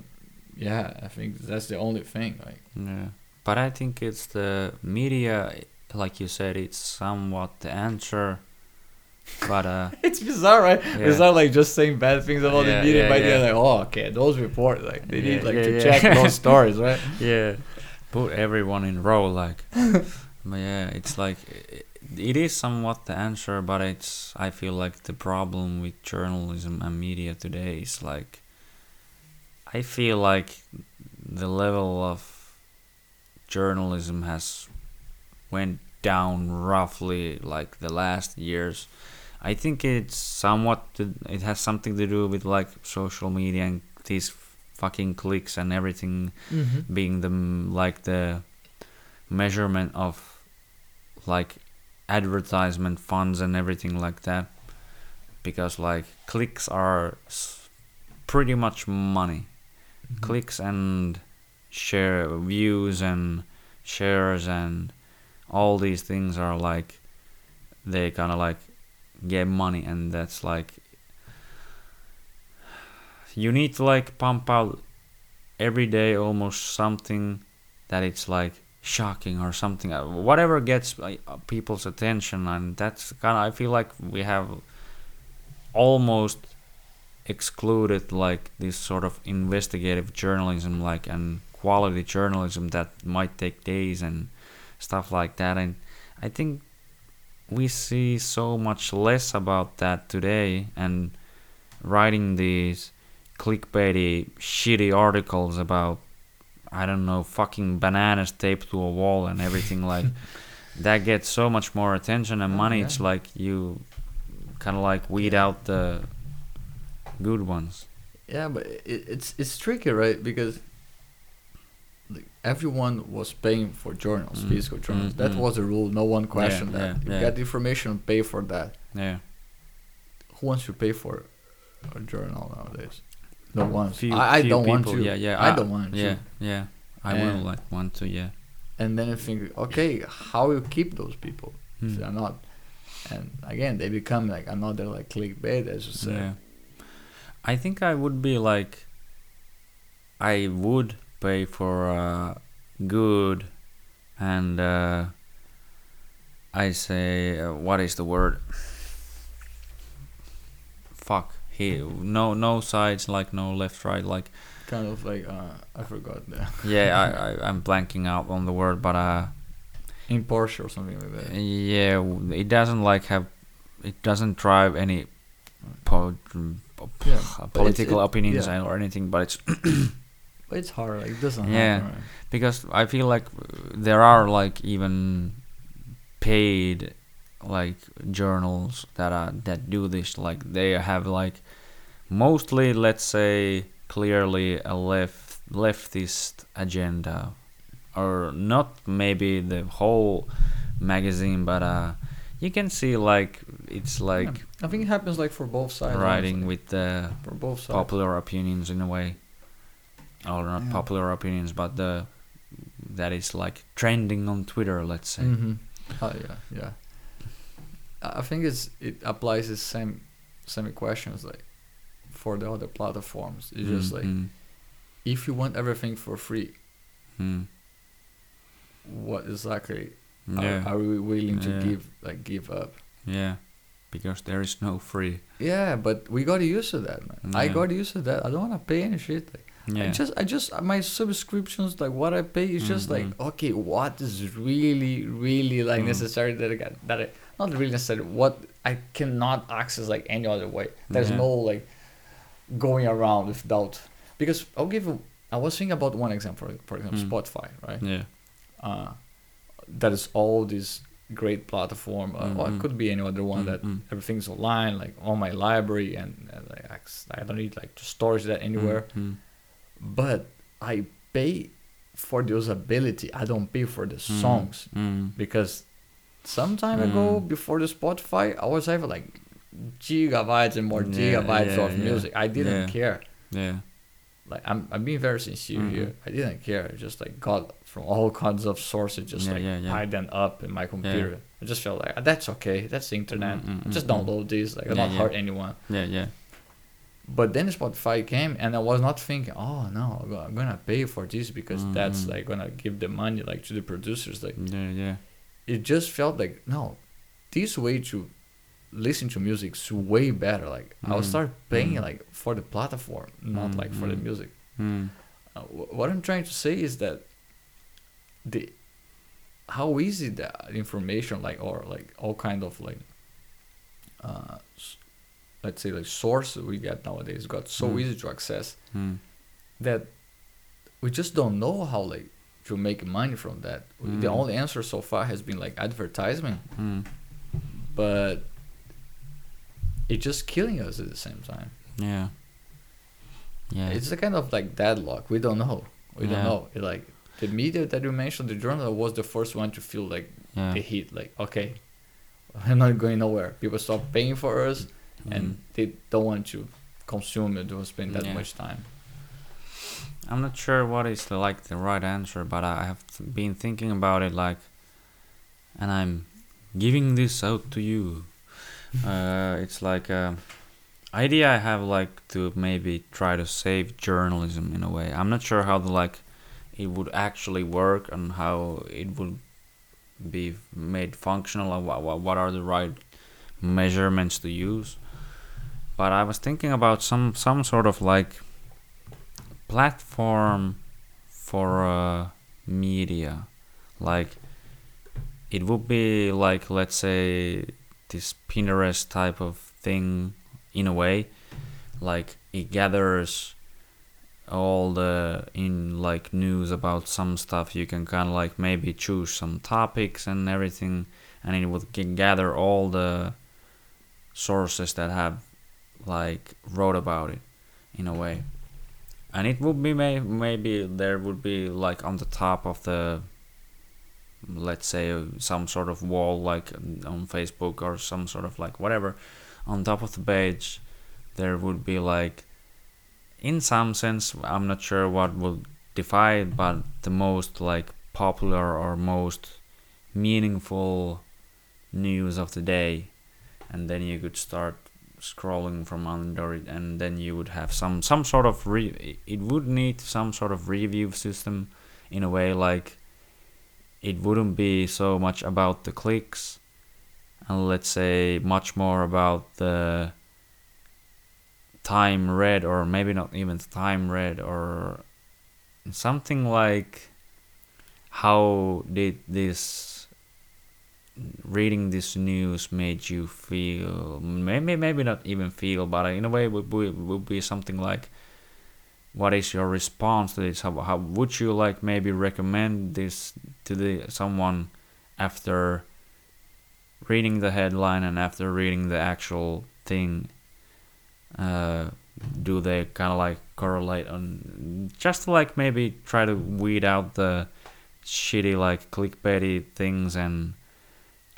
yeah i think that's the only thing like yeah. But I think it's the media, like you said, it's somewhat the answer. But uh, it's bizarre right Yeah. it's not like just saying bad things about Yeah, the media yeah, but they're like oh okay those reports like they need like to check those stories right yeah, put everyone in row like. but yeah, it's like i- it is somewhat the answer, but it's I feel like the problem with journalism and media today is like. I feel like the level of journalism has went down roughly like the last years. I think it's somewhat to, it has something to do with like social media and these fucking clicks and everything mm-hmm. being the like the measurement of like advertisement funds and everything like that because like clicks are pretty much money Mm-hmm. clicks and share views and shares and all these things are like they kind of like get money and that's like you need to like pump out every day almost something that it's like shocking or something uh, whatever gets uh, people's attention and that's kind of i feel like we have almost excluded like this sort of investigative journalism like and quality journalism that might take days and stuff like that and i think we see so much less about that today and writing these clickbaity shitty articles about i don't know fucking bananas taped to a wall and everything like that gets so much more attention and Oh, money yeah. it's like you kind of like weed out the good ones Yeah, but it, it's it's tricky, right? Because everyone was paying for journals, Mm, physical journals. mm, That mm. was the rule. No one questioned yeah, that. You yeah. get information, pay for that. yeah Who wants to pay for a journal nowadays? No one. Few- I, I don't want people, to. yeah yeah I don't want yeah to. yeah i And- wouldn't like want to yeah And then you think, okay, how you keep those people if Hmm. they're not? And again, they become like another like clickbait, as you say. Yeah. I think I would be like I would pay for uh, good and uh, I say uh, what is the word? Fuck. He no no sides like no left right like Kind of like uh, I forgot the yeah I, I I'm blanking out on the word but uh impartial or something like that. yeah it doesn't like have it doesn't drive any po- Yeah, political it- opinions yeah. or anything but it's But it's hard. Like it doesn't Yeah. happen. Right? because I feel like uh, there are like even paid like journals that are that do this like they have like mostly let's say clearly a left leftist agenda or not maybe the whole magazine but uh you can see like it's like Yeah. I think it happens like for both sides. writing with the for both sides. popular opinions in a way or not Yeah. popular opinions but the that is like trending on twitter let's say Mm-hmm. Oh yeah, yeah. I think it's it applies the same same questions like for the other platforms. It's just like Mm, if you want everything for free, mm, what exactly yeah are, are we willing to Yeah. give like give up? yeah because there is no free Yeah, but we got used to that, man. I got used to that. I don't want to pay any shit. Like, yeah I just, I just, my subscriptions, like what I pay, is just like, Mhm. okay, what is really, really like Mm. necessary that I got, that I, not really necessary, what I cannot access like any other way. There's Yeah. no like going around without, because I'll give you, I was thinking about one example, for example, Mm. Spotify, right? yeah Uh, that is all this great platform, uh, or Mhm. it could be any other one that Mm, mm. everything's online, like on my library, and, and like, I don't need like to storage that anywhere. Mm, But I pay for the usability. I don't pay for the mm, songs mm, because some time ago Mm. before the Spotify, I was having like gigabytes and more Yeah, gigabytes yeah, of yeah. music. I didn't care. yeah. Like I'm, I'm being very sincere Mhm. here. I didn't care. I just like got from all kinds of sources, just like hide them up in my computer. I just felt like that's okay. That's the internet. Mm, mm, I just mm, mm. download this. Like I don't hurt anyone. Yeah, yeah. But then Spotify came, and I was not thinking, oh no, I'm gonna pay for this because that's Mhm. like gonna give the money like to the producers. Like Yeah, yeah. it just felt like no, this way to listen to music is way better. Like I'll Mm. start paying Mm. like for the platform, not like for the Mm. music. Mm, Uh, wh- what I'm trying to say is that the how easy the information like or like all kind of like uh s- let's say like source we get nowadays got so Mm. easy to access mm, that we just don't know how like to make money from that. The Mm. only answer so far has been like advertisement, mm. but it's just killing us at the same time. Yeah. Yeah. It's a kind of like deadlock. We don't know. We Yeah. don't know. It, like the media that you mentioned, the journal was the first one to feel like yeah. the heat. Like okay, we're not going nowhere. People stop paying for us, and Mm. they don't want to consume it. Don't spend that Yeah. much time. I'm not sure what is the, like the right answer, but I have been thinking about it like, and I'm giving this out to you. uh, it's like a idea I have like to maybe try to save journalism in a way. I'm not sure how the like it would actually work and how it would be made functional and what, what are the right measurements to use. But I was thinking about some some sort of like platform for uh, media. Like it would be like let's say this pinterest type of thing in a way. Like it gathers all the in like news about some stuff. You can kind of like maybe choose some topics and everything and it would gather all the sources that have like wrote about it in a way. And it would be may- maybe there would be like on the top of the let's say some sort of wall like on facebook or some sort of like whatever. On top of the page there would be like in some sense i'm not sure what would define it but the most like popular or most meaningful news of the day. And then you could start scrolling from under it and then you would have some some sort of re- it would need some sort of review system in a way like it wouldn't be so much about the clicks and let's say much more about the time read or maybe not even time read or something like how did this reading this news made you feel maybe maybe not even feel but in a way would be, would be something like what is your response to this? How, how would you like maybe recommend this to the someone after reading the headline and after reading the actual thing? Uh, do they kind of like correlate on just like maybe try to weed out the shitty like clickbaity things and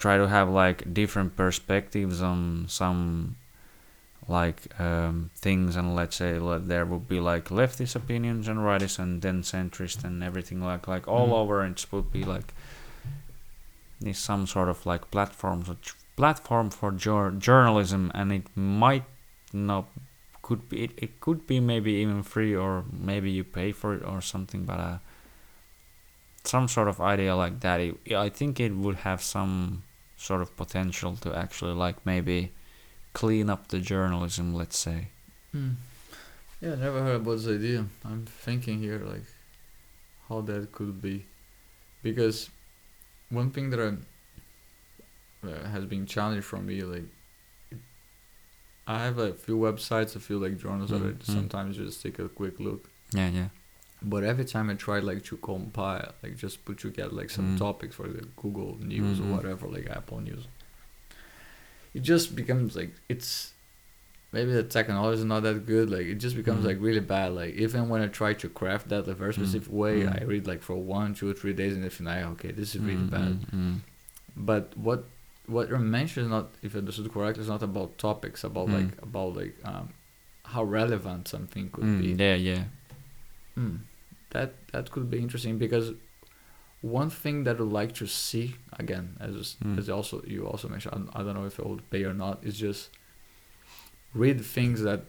try to have like different perspectives on some like um, things and let's say like, there would be like leftist opinions and rightist and then centrist and everything like like all Mhm. over and it would be like is some sort of like platform so platform for jour- journalism and it might not could be it, it could be maybe even free or maybe you pay for it or something but uh some sort of idea like that it, i think it would have some sort of potential to actually like maybe clean up the journalism let's say Hmm. Yeah, I never heard about this idea. I'm thinking here like how that could be, because one thing that I, uh, has been challenged for me like I have a few websites, a few like journals that I Mhm, mhm. sometimes just take a quick look, yeah yeah But every time I try like to compile, like just put together like some Mm. topics for the Google News Mhm. or whatever, like Apple News, it just becomes like it's maybe the technology is not that good. Like it just becomes Mhm. like really bad. Like even when I try to craft that a very Mm. specific way, Mm. I read like for one, two, three days, and then I okay, this is really Mm, bad. mm, mm. But what what you mentioned is not, if I understood correctly, is not about topics, about Mm. like about like um, how relevant something could Mm, be. yeah, yeah. Hmm. That that could be interesting because one thing that I'd like to see again, as Mm. as also you also mentioned, I, I don't know if it would pay or not, is just read things that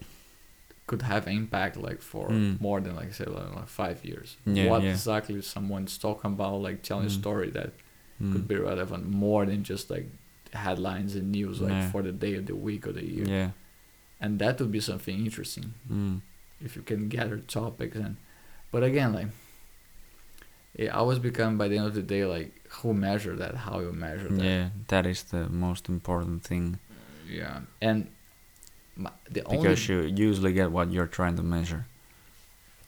could have impact like for Mm. more than like say like, like five years. Yeah, what yeah. exactly someone's talking about, like telling a Mm. story that Mm. could be relevant more than just like headlines and news like Yeah. for the day of the week or the year. Yeah. And that would be something interesting Mm. if you can gather topics and but again like it always become by the end of the day like who measure that how you measure that Yeah, that is the most important thing yeah and my, the because only you usually get what you're trying to measure.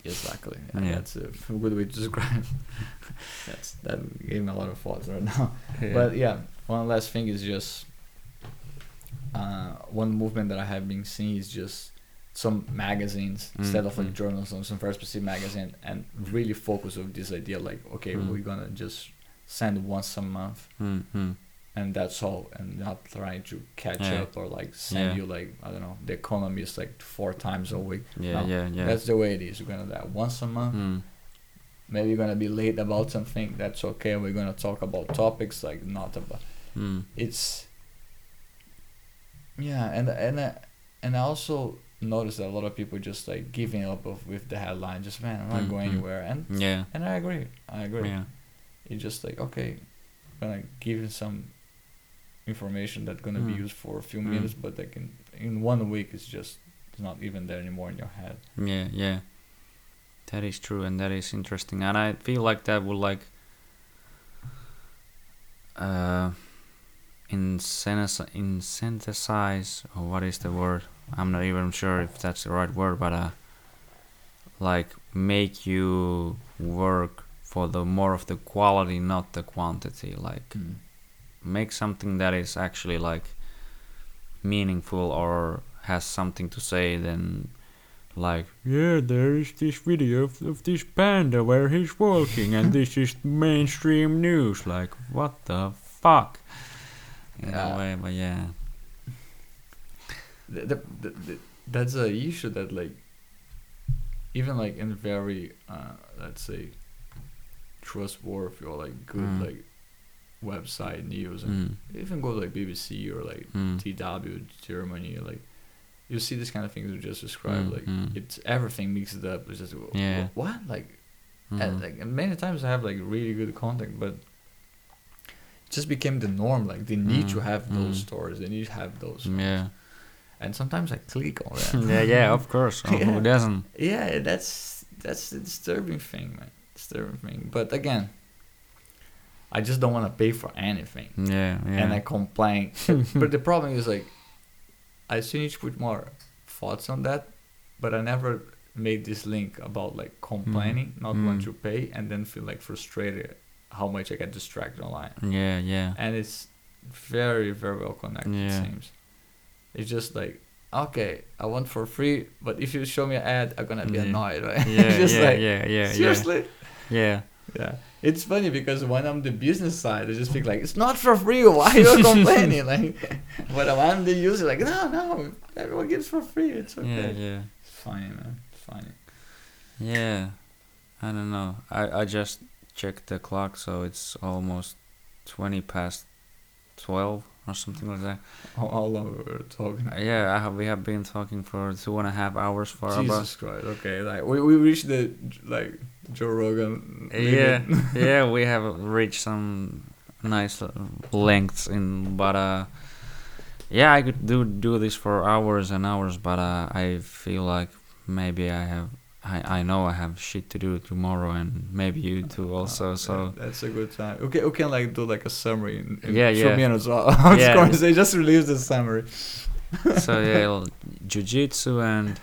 exactly yeah, Yeah. that's a good way to describe that's that gave me a lot of thoughts right now Yeah. but yeah one last thing is just uh, one movement that i have been seeing is just some magazines Mm, instead of like mm. journalism some very specific magazine and really focus on this idea like okay Mm. we're gonna just send once a month Mm, mm. and that's all and not trying to catch Yeah. up or like send Yeah. you like i don't know the economy is like four times a week Yeah, No, yeah, yeah. that's the way it is we're gonna do that once a month Mm. maybe you're gonna be late about something that's okay we're gonna talk about topics like not about Mm. it's yeah and and I, and I also noticed that a lot of people just like giving up of, with the headline just man I'm not Mm, going anywhere and Yeah. and I agree I agree Yeah. it's just like okay I'm gonna give you some information that's gonna be Mm. used for a few Mm. minutes but like in in one week it's just it's not even there anymore in your head Yeah, yeah. That is true and that is interesting. And I feel like that would like uh in synthesize or what is the word? I'm not even sure if that's the right word, but uh like make you work for the more of the quality, not the quantity. Like make something that is actually like meaningful or has something to say then like yeah there is this video of, of this panda where he's walking and this is mainstream news like what the fuck in Yeah. a way but yeah the, the, the, that's a issue that like even like in very uh let's say trustworthy or like good Mm. like website news and mm, even go to like BBC or like mm, DW Germany like you see this kind of things you just described Mm, like mm. it's everything mixed up it's just Yeah. what like mm, and, like and many times I have like really good content but it just became the norm like they need to Mm, have those mm. stories they need to have those yeah and sometimes I click on that. Yeah yeah of course. Oh, Yeah. who doesn't? Yeah that's that's the disturbing thing man. Disturbing thing. But again i just don't want to pay for anything. Yeah yeah. And i complain. But the problem is like i still need to put more thoughts on that but i never made this link about like complaining not want Mm. to pay and then feel like frustrated how much i get distracted online. Yeah yeah. And it's very very well connected Yeah. it seems it's just like okay i want for free but if you show me an ad i'm gonna be Yeah. annoyed right? Yeah just yeah, like, yeah yeah seriously? Yeah. Yeah. It's funny because when i'm the business side i just think like it's not for free why are you complaining? Like but when i'm the user like no no everyone gets for free it's okay. yeah. Yeah it's funny man it's funny. Yeah, I don't know. I, I just checked the clock, so it's almost 20 past 12 or something like that. how, how long we were talking yeah, I have, we have been talking for two and a half hours for about. jesus christ okay like we, we reached the like joe rogan Yeah, yeah, we have reached some nice lengths in, but uh, yeah, I could do do this for hours and hours, but uh, I feel like maybe I have. I, I know I have shit to do tomorrow, and maybe you too oh, also. Oh, So yeah, that's a good time. Okay, we can like do like a summary in, in Yeah, yeah. minutes. Uh, of Yeah. course, they just released the summary. so yeah, jujitsu and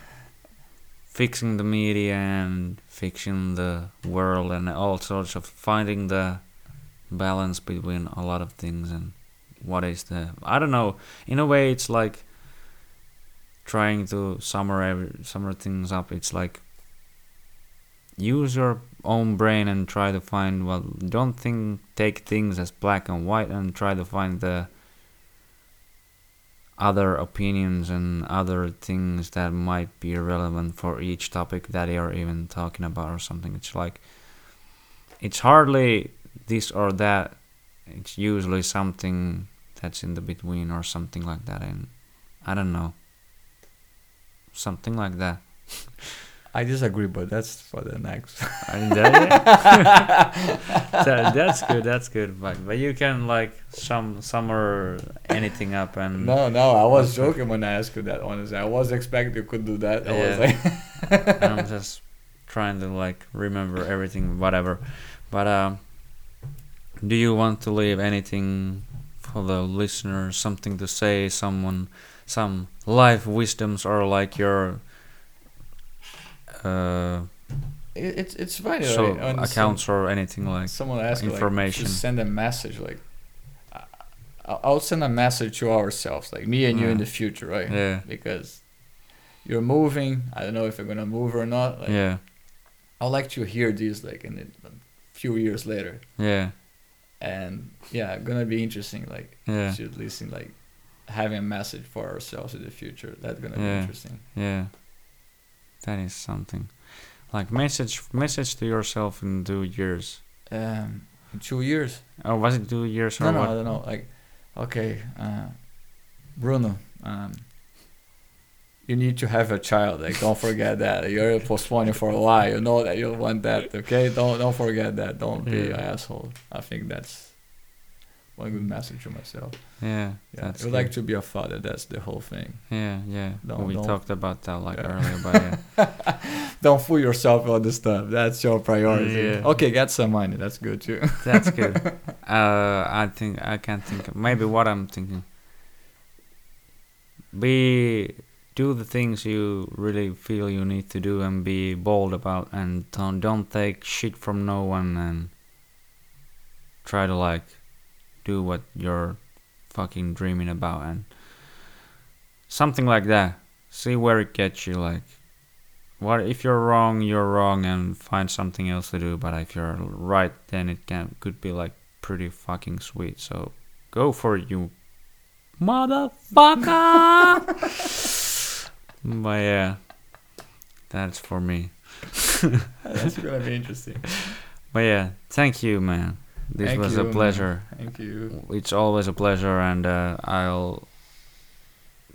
fixing the media and fixing the world and all sorts of finding the balance between a lot of things and what is the I don't know. In a way, it's like trying to summarize summarize things up. It's like use your own brain and try to find well don't think take things as black and white and try to find the other opinions and other things that might be relevant for each topic that you're even talking about or something. It's like it's hardly this or that. It's usually something that's in the between or something like that. And i don't know. Something like that I disagree, but that's for the next. I mean, that, that, that's good. That's good. But but you can like sum summer anything up and no, no, I was joking when I asked you that. Honestly, I was expecting you could do that. I was Yeah. like, I'm just trying to like remember everything, whatever. But um, do you want to leave anything for the listeners? Something to say? Someone, some life wisdoms or like your uh, it, it's it's funny. so accounts or anything like someone asked information. Like, send a message. Like, I'll send a message to ourselves, like me and you in the future, right? yeah, Because you're moving. I don't know if you're gonna move or not. Like, yeah, I'd like to hear this like in a few years later. yeah, and yeah gonna be interesting like yeah, should listen like having a message for ourselves in the future that's gonna be interesting yeah. That is something. Like message message to yourself in two years. um two years Oh, was it two years or no no what? i don't know like okay uh bruno um you need to have a child like don't forget that you're postponing for a while you know that you want that okay don't don't forget that don't be Yeah. an asshole i think that's one good message to myself Yeah, yeah that's you good. like to be a father that's the whole thing Yeah, yeah. Don't- we don't- talked about that like Yeah. earlier, but yeah. don't fool yourself all this stuff. That's your priority. Yeah. Okay, get some money. That's good too. That's good. Uh, I think I can't think. Of, maybe what I'm thinking. Be do the things you really feel you need to do and be bold about, and don't don't take shit from no one and try to like do what you're fucking dreaming about and something like that. See where it gets you. Like, what if you're wrong, you're wrong, and find something else to do. But if you're right, then it can could be like pretty fucking sweet. So go for it, you motherfucker. but yeah, that's for me. That's gonna be interesting. But yeah, thank you, man. This Thank was you, a man. pleasure. Thank you. It's always a pleasure, and uh, I'll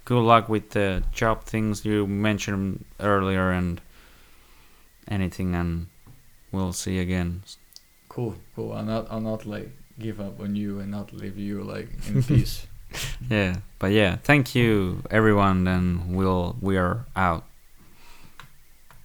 good luck with the job things you mentioned earlier and anything, and we'll see again. Cool, cool. I'll not, I'll not like give up on you and not leave you like in peace. Yeah, but yeah, thank you everyone, and we'll we are out.